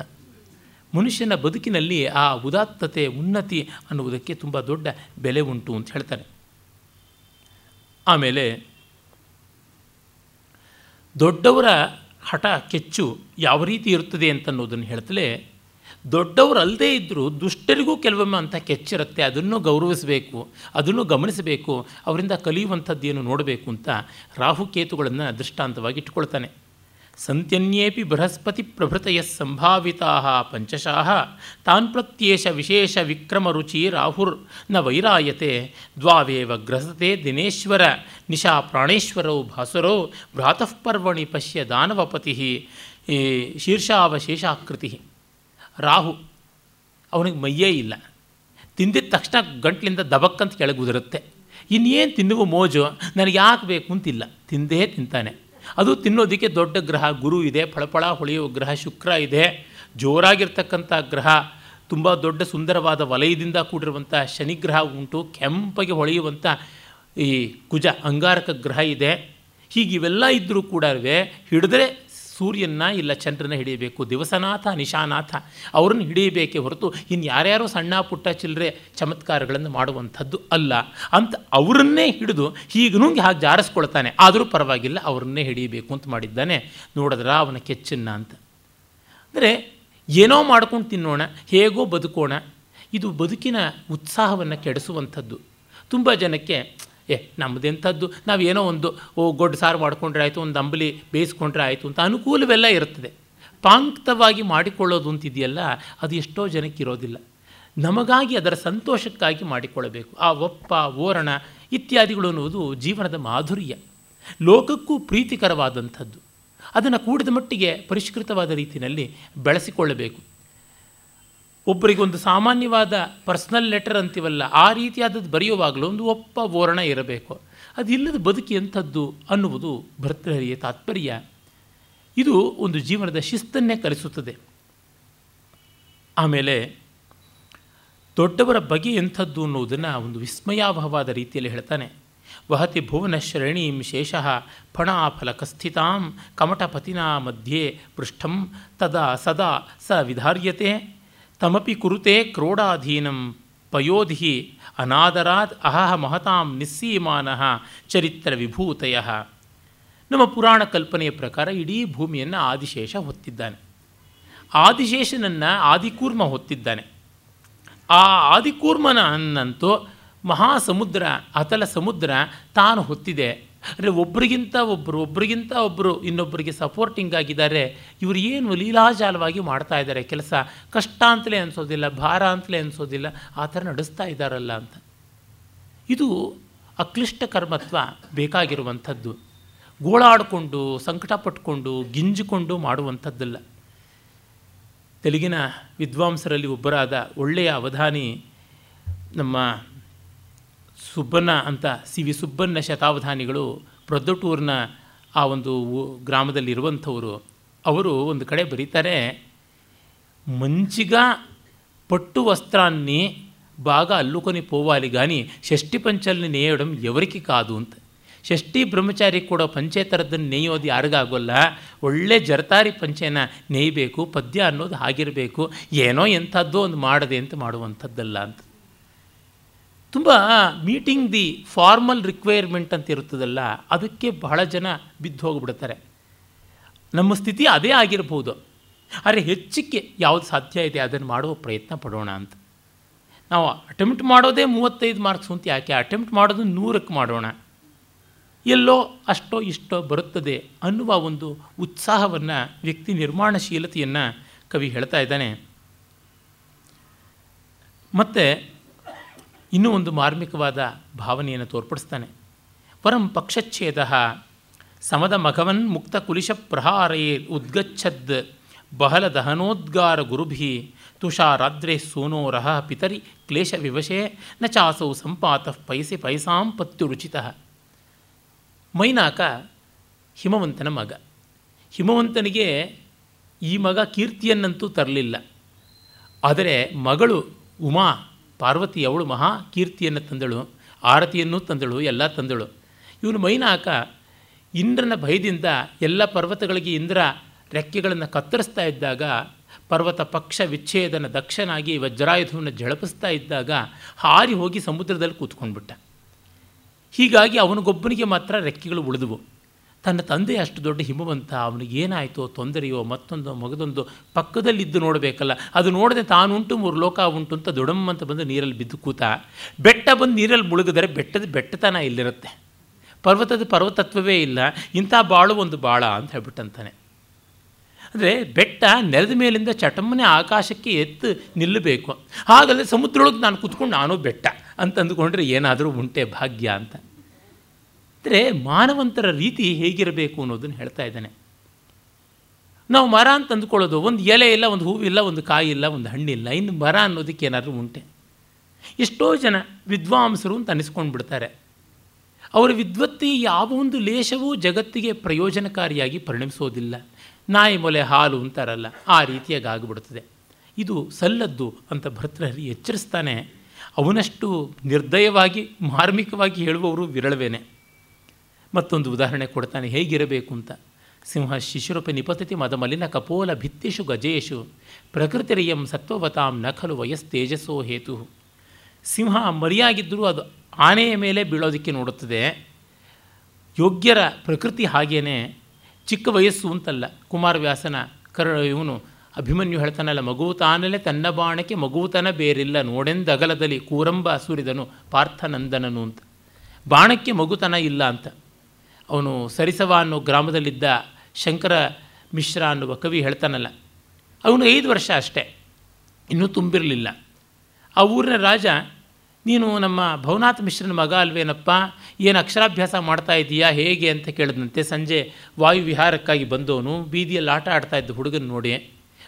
ಮನುಷ್ಯನ ಬದುಕಿನಲ್ಲಿ ಆ ಉದಾತ್ತತೆ, ಉನ್ನತಿ ಅನ್ನುವುದಕ್ಕೆ ತುಂಬ ದೊಡ್ಡ ಬೆಲೆ ಉಂಟು ಅಂತ ಹೇಳ್ತಾರೆ. ಆಮೇಲೆ ದೊಡ್ಡವರ ಹಠ ಕೆಚ್ಚು ಯಾವ ರೀತಿ ಇರುತ್ತದೆ ಅಂತನ್ನೋದನ್ನು ಹೇಳ್ತಲೇ ದೊಡ್ಡವರು ಅಲ್ಲದೇ ಇದ್ದರೂ ದುಷ್ಟರಿಗೂ ಕೆಲವೊಮ್ಮೆ ಅಂಥ ಕೆಚ್ಚಿರುತ್ತೆ, ಅದನ್ನು ಗೌರವಿಸಬೇಕು, ಅದನ್ನು ಗಮನಿಸಬೇಕು, ಅವರಿಂದ ಕಲಿಯುವಂಥದ್ದೇನು ನೋಡಬೇಕು ಅಂತ ರಾಹುಕೇತುಗಳನ್ನು ದೃಷ್ಟಾಂತವಾಗಿ ಇಟ್ಕೊಳ್ತಾನೆ ಸಂತ್ಯನ್ಯೇಪಿ ಬೃಹಸ್ಪತಿ ಪ್ರಭೃತಯ ಸಂಭಾವಿತಾ ಪಂಚಶಾಹ ತಾನ್ ಪ್ರತ್ಯೇಷ ವಿಶೇಷ ವಿಕ್ರಮರುಚಿ ರಾಹುರ್ನ ವೈರಾಯತೆ. ದ್ವಾವೇವ ಗ್ರಸತೆ ದಿನೇಶ್ವರ. ನಿಶಾ ಪ್ರಾಣೇಶ್ವರೌ ಭಾಸುರೌ ಭ್ರಾತಃಪರ್ವಣಿ ಪಶ್ಯ ದಾನವಪತಿ ಶೀರ್ಷಾವಶೇಷಾಕೃತಿ. ರಾಹು, ಅವನಿಗೆ ಮೈಯೇ ಇಲ್ಲ. ತಿಂದಿದ ತಕ್ಷಣ ಗಂಟ್ಲಿಂದ ದಬಕ್ಕಂತ ಕೆಳಗುದಿರುತ್ತೆ. ಇನ್ನೇನು ತಿನ್ನುವ ಮೋಜು? ನನಗೆ ಯಾಕೆ ಬೇಕು ಅಂತಿಲ್ಲ. ತಿಂದೇ ತಿಂತಾನೆ. ಅದು ತಿನ್ನೋದಕ್ಕೆ ದೊಡ್ಡ ಗ್ರಹ, ಗುರು ಇದೆ, ಫಳಫಳ ಹೊಳೆಯುವ ಗ್ರಹ, ಶುಕ್ರ ಇದೆ. ಜೋರಾಗಿರ್ತಕ್ಕಂಥ ಗ್ರಹ, ತುಂಬ ದೊಡ್ಡ ಸುಂದರವಾದ ವಲಯದಿಂದ ಕೂಡಿರುವಂಥ ಶನಿಗ್ರಹ ಉಂಟು, ಕೆಂಪಗೆ ಹೊಳೆಯುವಂಥ ಈ ಕುಜ ಅಂಗಾರಕ ಗ್ರಹ ಇದೆ. ಹೀಗೆ ಇವೆಲ್ಲ ಇದ್ದರೂ ಕೂಡ ಹಿಡಿದ್ರೆ ಸೂರ್ಯನ ಇಲ್ಲ ಚಂದ್ರನ ಹಿಡಿಯಬೇಕು, ದಿವಸನಾಥ, ನಿಶಾನಾಥ, ಅವರನ್ನು ಹಿಡಿಯಬೇಕೇ ಹೊರತು ಇನ್ನು ಯಾರ್ಯಾರೋ ಸಣ್ಣ ಪುಟ್ಟ ಚಿಲ್ಲರೆ ಚಮತ್ಕಾರಗಳನ್ನು ಮಾಡುವಂಥದ್ದು ಅಲ್ಲ. ಅಂತ ಅವರನ್ನೇ ಹಿಡಿದು ಹೀಗೆ ನುಂಗಿ ಹಾಗೆ ಜಾರಿಸ್ಕೊಳ್ತಾನೆ. ಆದರೂ ಪರವಾಗಿಲ್ಲ, ಅವರನ್ನೇ ಹಿಡಿಯಬೇಕು ಅಂತ ಮಾಡಿದ್ದಾನೆ. ನೋಡಿದ್ರ ಅವನ ಕೆಚ್ಚನ್ನ ಅಂತ. ಅಂದರೆ ಏನೋ ಮಾಡ್ಕೊಂಡು ತಿನ್ನೋಣ, ಹೇಗೋ ಬದುಕೋಣ, ಇದು ಬದುಕಿನ ಉತ್ಸಾಹವನ್ನು ಕೆಡಿಸುವಂಥದ್ದು. ತುಂಬ ಜನಕ್ಕೆ ಏ ನಮ್ಮದೆಂಥದ್ದು ನಾವೇನೋ ಒಂದು, ಓ, ಗೊಡ್ಡ ಸಾರು ಮಾಡಿಕೊಂಡ್ರೆ ಆಯಿತು, ಒಂದು ಅಂಬಲಿ ಬೇಯಿಸ್ಕೊಂಡ್ರೆ ಆಯಿತು ಅಂತ ಅನುಕೂಲವೆಲ್ಲ ಇರ್ತದೆ ಪಾಂಕ್ತವಾಗಿ ಮಾಡಿಕೊಳ್ಳೋದು ಅಂತಿದೆಯಲ್ಲ, ಅದು ಎಷ್ಟೋ ಜನಕ್ಕೆ ಇರೋದಿಲ್ಲ. ನಮಗಾಗಿ ಅದರ ಸಂತೋಷಕ್ಕಾಗಿ ಮಾಡಿಕೊಳ್ಳಬೇಕು. ಆ ಒಪ್ಪ, ಓರಣ ಇತ್ಯಾದಿಗಳು ಅನ್ನುವುದು ಜೀವನದ ಮಾಧುರ್ಯ. ಲೋಕಕ್ಕೂ ಪ್ರೀತಿಕರವಾದಂಥದ್ದು. ಅದನ್ನು ಕೂಡಿದ ಮಟ್ಟಿಗೆ ಪರಿಷ್ಕೃತವಾದ ರೀತಿಯಲ್ಲಿ ಬೆಳೆಸಿಕೊಳ್ಳಬೇಕು. ಒಬ್ಬರಿಗೊಂದು ಸಾಮಾನ್ಯವಾದ ಪರ್ಸ್ನಲ್ ಲೆಟರ್ ಅಂತೀವಲ್ಲ, ಆ ರೀತಿಯಾದದ್ದು ಬರೆಯುವಾಗಲೂ ಒಂದು ಒಪ್ಪ ಓರಣ ಇರಬೇಕು. ಅದಿಲ್ಲದ ಬದುಕಿ ಎಂಥದ್ದು ಅನ್ನುವುದು ಭರ್ತೃಹರಿಯ ತಾತ್ಪರ್ಯ. ಇದು ಒಂದು ಜೀವನದ ಶಿಸ್ತನ್ನೇ ಕಲಿಸುತ್ತದೆ. ಆಮೇಲೆ, ದೊಡ್ಡವರ ಬಗೆ ಎಂಥದ್ದು ಅನ್ನುವುದನ್ನು ಒಂದು ವಿಸ್ಮಯಾವಹವಾದ ರೀತಿಯಲ್ಲಿ ಹೇಳ್ತಾನೆ. ವಹತಿ ಭುವನ ಶ್ರೇಣೀಂ ಶೇಷಃ ಫಣಾಫಲಕಸ್ಥಿತಾಂ ಕಮಟಪತಿನ ಮಧ್ಯೆ ಪೃಷ್ಠಂ ತದಾ ಸದಾ ಸ ವಿಧಾರ್ಯತೆ. ತಮಪಿ ಕುರುತೆ ಕ್ರೋಡಾಧೀನಂ ಪಯೋಧಿ ಅನಾದರಾತ್ ಅಹಹ ಮಹತಾಂ ನಿಸ್ಸೀಮಾನ ಚರಿತ್ರ ವಿಭೂತಯ. ನಮ್ಮ ಪುರಾಣ ಕಲ್ಪನೆಯ ಪ್ರಕಾರ ಇಡೀ ಭೂಮಿಯನ್ನು ಆದಿಶೇಷ ಹೊತ್ತಿದ್ದಾನೆ. ಆದಿಶೇಷನನ್ನು ಆದಿಕೂರ್ಮ ಹೊತ್ತಿದ್ದಾನೆ. ಆ ಆದಿಕೂರ್ಮನ ಅನ್ನಂತೂ ಮಹಾಸಮುದ್ರ, ಅತಲ ಸಮುದ್ರ ತಾನು ಹೊತ್ತಿದೆ. ಅಂದರೆ ಒಬ್ಬರಿಗಿಂತ ಒಬ್ಬರು ಒಬ್ಬರಿಗಿಂತ ಒಬ್ಬರು ಇನ್ನೊಬ್ಬರಿಗೆ ಸಪೋರ್ಟಿಂಗ್ ಆಗಿದ್ದಾರೆ. ಇವರು ಏನು ಲೀಲಾಜಾಲವಾಗಿ ಮಾಡ್ತಾ ಇದ್ದಾರೆ. ಕೆಲಸ ಕಷ್ಟ ಅಂತಲೇ ಅನಿಸೋದಿಲ್ಲ, ಭಾರ ಅಂತಲೇ ಅನಿಸೋದಿಲ್ಲ, ಆ ಥರ ನಡೆಸ್ತಾ ಇದ್ದಾರಲ್ಲ ಅಂತ. ಇದು ಅಕ್ಲಿಷ್ಟ ಕರ್ಮತ್ವ ಬೇಕಾಗಿರುವಂಥದ್ದು. ಗೋಳಾಡಿಕೊಂಡು ಸಂಕಟ ಪಟ್ಕೊಂಡು ಗಿಂಜಿಕೊಂಡು ಮಾಡುವಂಥದ್ದಲ್ಲ. ತೆಲುಗಿನ ವಿದ್ವಾಂಸರಲ್ಲಿ ಒಬ್ಬರಾದ ಒಳ್ಳೆಯ ಅವಧಾನಿ ನಮ್ಮ ಸುಬ್ಬಣ್ಣ ಅಂತ ಸಿ ವಿ ಸುಬ್ಬಣ್ಣ ಶತಾವಧಾನಿಗಳು ಪ್ರೊದ್ದಟೂರಿನ ಆ ಒಂದು ಗ್ರಾಮದಲ್ಲಿರುವಂಥವರು ಅವರು ಒಂದು ಕಡೆ ಬರೀತಾರೆ మంచిగా పట్టు వస్త్రాన్ని బాగా అల్లుకొని పోవాలి కానీ షష్ఠి పంచల్ని నేయడం ఎవరికి కాదు ಅಂತ ಷಷ್ಠಿ ಬ್ರಹ್ಮಚಾರಿ ಕೂಡ ಪಂಚೆ ಥರದ್ದನ್ನು ನೇಯೋದು ಯಾರಿಗಾಗೋಲ್ಲ ಒಳ್ಳೆ ಜರತಾರಿ ಪಂಚೆನ ನೇಯಬೇಕು ಪದ್ಯ ಅನ್ನೋದು ಹಾಗಿರಬೇಕು ಏನೋ ಎಂಥದ್ದೋ ಒಂದು ಮಾಡದೆ ಅಂತ ಮಾಡುವಂಥದ್ದಲ್ಲ ಅಂತ ತುಂಬ ಮೀಟಿಂಗ್ ದಿ ಫಾರ್ಮಲ್ ರಿಕ್ವೈರ್ಮೆಂಟ್ ಅಂತ ಇರುತ್ತದಲ್ಲ, ಅದಕ್ಕೆ ಬಹಳ ಜನ ಬಿದ್ದು ಹೋಗಿಬಿಡ್ತಾರೆ. ನಮ್ಮ ಸ್ಥಿತಿ ಅದೇ ಆಗಿರ್ಬೋದು. ಆದರೆ ಹೆಚ್ಚಿಗೆ ಯಾವುದು ಸಾಧ್ಯ ಇದೆ ಅದನ್ನು ಮಾಡುವ ಪ್ರಯತ್ನ ಪಡೋಣ ಅಂತ. ನಾವು ಅಟೆಂಪ್ಟ್ ಮಾಡೋದೇ ಮೂವತ್ತೈದು ಮಾರ್ಕ್ಸ್ ಅಂತ ಯಾಕೆ? ಅಟೆಂಪ್ಟ್ ಮಾಡೋದು ನೂರಕ್ಕೆ ಮಾಡೋಣ. ಎಲ್ಲೋ ಅಷ್ಟೋ ಇಷ್ಟೋ ಬರುತ್ತದೆ ಅನ್ನುವ ಒಂದು ಉತ್ಸಾಹವನ್ನು, ವ್ಯಕ್ತಿ ನಿರ್ಮಾಣಶೀಲತೆಯನ್ನು ಕವಿ ಹೇಳ್ತಾ ಇದ್ದಾನೆ. ಮತ್ತು ಇನ್ನೂ ಒಂದು ಮಾರ್ಮಿಕವಾದ ಭಾವನೆಯನ್ನು ತೋರ್ಪಡಿಸ್ತಾನೆ. ಪರಂ ಪಕ್ಷಚ್ಛೇದ ಸಮದ ಮಘವನ್ ಮುಕ್ತ ಕುಲಿಶ ಪ್ರಹಾರೇ ಉದ್ಗಚ್ಛದ್ ಬಹಲ ದಹನೋದ್ಗಾರ ಗುರುಭಿ ಸೋನೋ ರಹ ಪಿತರಿ ಕ್ಲೇಶ ವಿವಶೇ ನ ಚಾಸೌ ಸಂಪಾತ ಪೈಸೆ ಪೈಸಾಂ ಪತ್ಯುರುಚಿತ ಮೈನಾಕ ಹಿಮವಂತನ ಮಗ. ಹಿಮವಂತನಿಗೆ ಈ ಮಗ ಕೀರ್ತಿಯನ್ನಂತೂ ತರಲಿಲ್ಲ. ಆದರೆ ಮಗಳು ಉಮಾ ಪಾರ್ವತಿ ಅವಳು ಮಹಾ ಕೀರ್ತಿಯನ್ನು ತಂದಳು, ಆರತಿಯನ್ನು ತಂದಳು, ಎಲ್ಲ ತಂದಳು. ಇವನು ಮೈನಾಕ ಇಂದ್ರನ ಭಯದಿಂದ ಎಲ್ಲ ಪರ್ವತಗಳಿಗೆ ಇಂದ್ರ ರೆಕ್ಕೆಗಳನ್ನು ಕತ್ತರಿಸ್ತಾ ಇದ್ದಾಗ, ಪರ್ವತ ಪಕ್ಷ ವಿಚ್ಛೇದನ ದಕ್ಷನಾಗಿ ವಜ್ರಾಯುಧವನ್ನು ಝಳಪಿಸ್ತಾ ಇದ್ದಾಗ ಹಾರಿ ಹೋಗಿ ಸಮುದ್ರದಲ್ಲಿ ಕೂತ್ಕೊಂಡ್ಬಿಟ್ಟ. ಹೀಗಾಗಿ ಅವನಿಗೊಬ್ಬನಿಗೆ ಮಾತ್ರ ರೆಕ್ಕೆಗಳು ಉಳಿದವು. ತನ್ನ ತಂದೆ ಅಷ್ಟು ದೊಡ್ಡ ಹಿಮವಂತ, ಅವನಿಗೆ ಏನಾಯಿತೋ ತೊಂದರೆಯೋ ಮತ್ತೊಂದು ಮಗದೊಂದು ಪಕ್ಕದಲ್ಲಿದ್ದು ನೋಡಬೇಕಲ್ಲ, ಅದು ನೋಡದೆ ತಾನುಂಟು, ಮೂರು ಲೋಕ ಉಂಟು ಅಂತ ದೊಡಮ್ಮಂತ ಬಂದು ನೀರಲ್ಲಿ ಬಿದ್ದು ಕೂತ, ಬೆಟ್ಟ ಬಂದು ನೀರಲ್ಲಿ ಮುಳುಗಿದರೆ ಬೆಟ್ಟದ ಬೆಟ್ಟತನ ಇಲ್ಲಿರುತ್ತೆ. ಪರ್ವತದ ಪರ್ವತತ್ವವೇ ಇಲ್ಲ, ಇಂಥ ಬಾಳು ಒಂದು ಬಾಳ ಅಂತ ಹೇಳ್ಬಿಟ್ಟಂತಾನೆ. ಅಂದರೆ ಬೆಟ್ಟ ನೆಲದ ಮೇಲಿಂದ ಚಟಮ್ಮನೆ ಆಕಾಶಕ್ಕೆ ಎತ್ತು ನಿಲ್ಲಬೇಕು. ಹಾಗಲ್ಲದೆ ಸಮುದ್ರೊಳಗೆ ನಾನು ಕೂತ್ಕೊಂಡು ನಾನು ಬೆಟ್ಟ ಅಂತ ಅಂದುಕೊಂಡ್ರೆ ಏನಾದರೂ ಉಂಟೆ ಭಾಗ್ಯ ಅಂತ. ಅಂದರೆ ಮಾನವಂತರ ರೀತಿ ಹೇಗಿರಬೇಕು ಅನ್ನೋದನ್ನು ಹೇಳ್ತಾ ಇದ್ದಾನೆ. ನಾವು ಮರ ಅಂತ ಅಂದ್ಕೊಳ್ಳೋದು, ಒಂದು ಎಲೆ ಇಲ್ಲ, ಒಂದು ಹೂವಿಲ್ಲ ಒಂದು ಕಾಯಿ ಇಲ್ಲ, ಒಂದು ಹಣ್ಣಿಲ್ಲ ಇನ್ನು ಮರ ಅನ್ನೋದಕ್ಕೆ ಏನಾದರೂ ಉಂಟೆ. ಎಷ್ಟೋ ಜನ ವಿದ್ವಾಂಸರು ಅಂತ ಅನಿಸ್ಕೊಂಡು ಬಿಡ್ತಾರೆ ಅವರ ವಿದ್ವತ್ತಿ ಯಾವ ಒಂದು ಲೇಷವೂ ಜಗತ್ತಿಗೆ ಪ್ರಯೋಜನಕಾರಿಯಾಗಿ ಪರಿಣಮಿಸೋದಿಲ್ಲ. ನಾಯಿ ಮೊಲೆ, ಹಾಲು ಅಂತಾರಲ್ಲ, ಆ ರೀತಿಯಾಗಿ ಆಗಿಬಿಡ್ತದೆ ಇದು ಸಲ್ಲದ್ದು ಅಂತ ಭರ್ತೃಹರಿ ಎಚ್ಚರಿಸ್ತಾನೆ. ಅವನಷ್ಟು ನಿರ್ದಯವಾಗಿ, ಮಾರ್ಮಿಕವಾಗಿ ಹೇಳುವವರು ವಿರಳವೇನೆ. ಮತ್ತೊಂದು ಉದಾಹರಣೆ ಕೊಡ್ತಾನೆ, ಹೇಗಿರಬೇಕು ಅಂತ. ಸಿಂಹ ಶಿಶುರೂಪಿ ನಿಪತತಿ ಮದಮಲಿನ ಕಪೋಲ ಭಿತ್ತಿಷು ಗಜೇಶು, ಪ್ರಕೃತಿರಿಯಂ ಸತ್ವವತಾಂ ನಖಲು ವಯಸ್ತೇಜಸ್ಸೋ ಹೇತು. ಸಿಂಹ ಮರಿಯಾಗಿದ್ದರೂ ಅದು ಆನೆಯ ಮೇಲೆ ಬೀಳೋದಕ್ಕೆ ನೋಡುತ್ತದೆ. ಯೋಗ್ಯರ ಪ್ರಕೃತಿ ಹಾಗೇನೆ, ಚಿಕ್ಕ ವಯಸ್ಸು ಅಂತಲ್ಲ, ಕುಮಾರವ್ಯಾಸನ ಕರ ಇವನು ಅಭಿಮನ್ಯು ಹೇಳ್ತಾನಲ್ಲ, ಮಗುತಾನಲೆ ತನ್ನ ಬಾಣಕ್ಕೆ ಮಗುತನ ಬೇರಿಲ್ಲ ನೋಡೆಂದಗಲದಲ್ಲಿ ಕೂರಂಬ ಸುರಿದನು ಪಾರ್ಥನಂದನನು ಅಂತ. ಬಾಣಕ್ಕೆ ಮಗುತನ ಇಲ್ಲ ಅಂತ. ಅವನು ಸರಿಸವ ಅನ್ನೋ ಗ್ರಾಮದಲ್ಲಿದ್ದ ಶಂಕರ ಮಿಶ್ರ ಅನ್ನುವ ಕವಿ ಹೇಳ್ತಾನಲ್ಲ, ಅವನು ಐದು ವರ್ಷ ಅಷ್ಟೇ, ಇನ್ನೂ ತುಂಬಿರಲಿಲ್ಲ. ಆ ಊರಿನ ರಾಜ, ನೀನು ನಮ್ಮ ಭವನಾಥ್ ಮಿಶ್ರನ ಮಗ ಅಲ್ವೇನಪ್ಪ? ಏನು ಅಕ್ಷರಾಭ್ಯಾಸ ಮಾಡ್ತಾ ಇದೀಯಾ? ಹೇಗೆ? ಅಂತ ಕೇಳಿದಂತೆ ಸಂಜೆ ವಾಯು ವಿಹಾರಕ್ಕಾಗಿ ಬಂದವನು, ಬೀದಿಯಲ್ಲಿ ಆಟ ಆಡ್ತಾ ಇದ್ದ ಹುಡುಗನ ನೋಡಿ,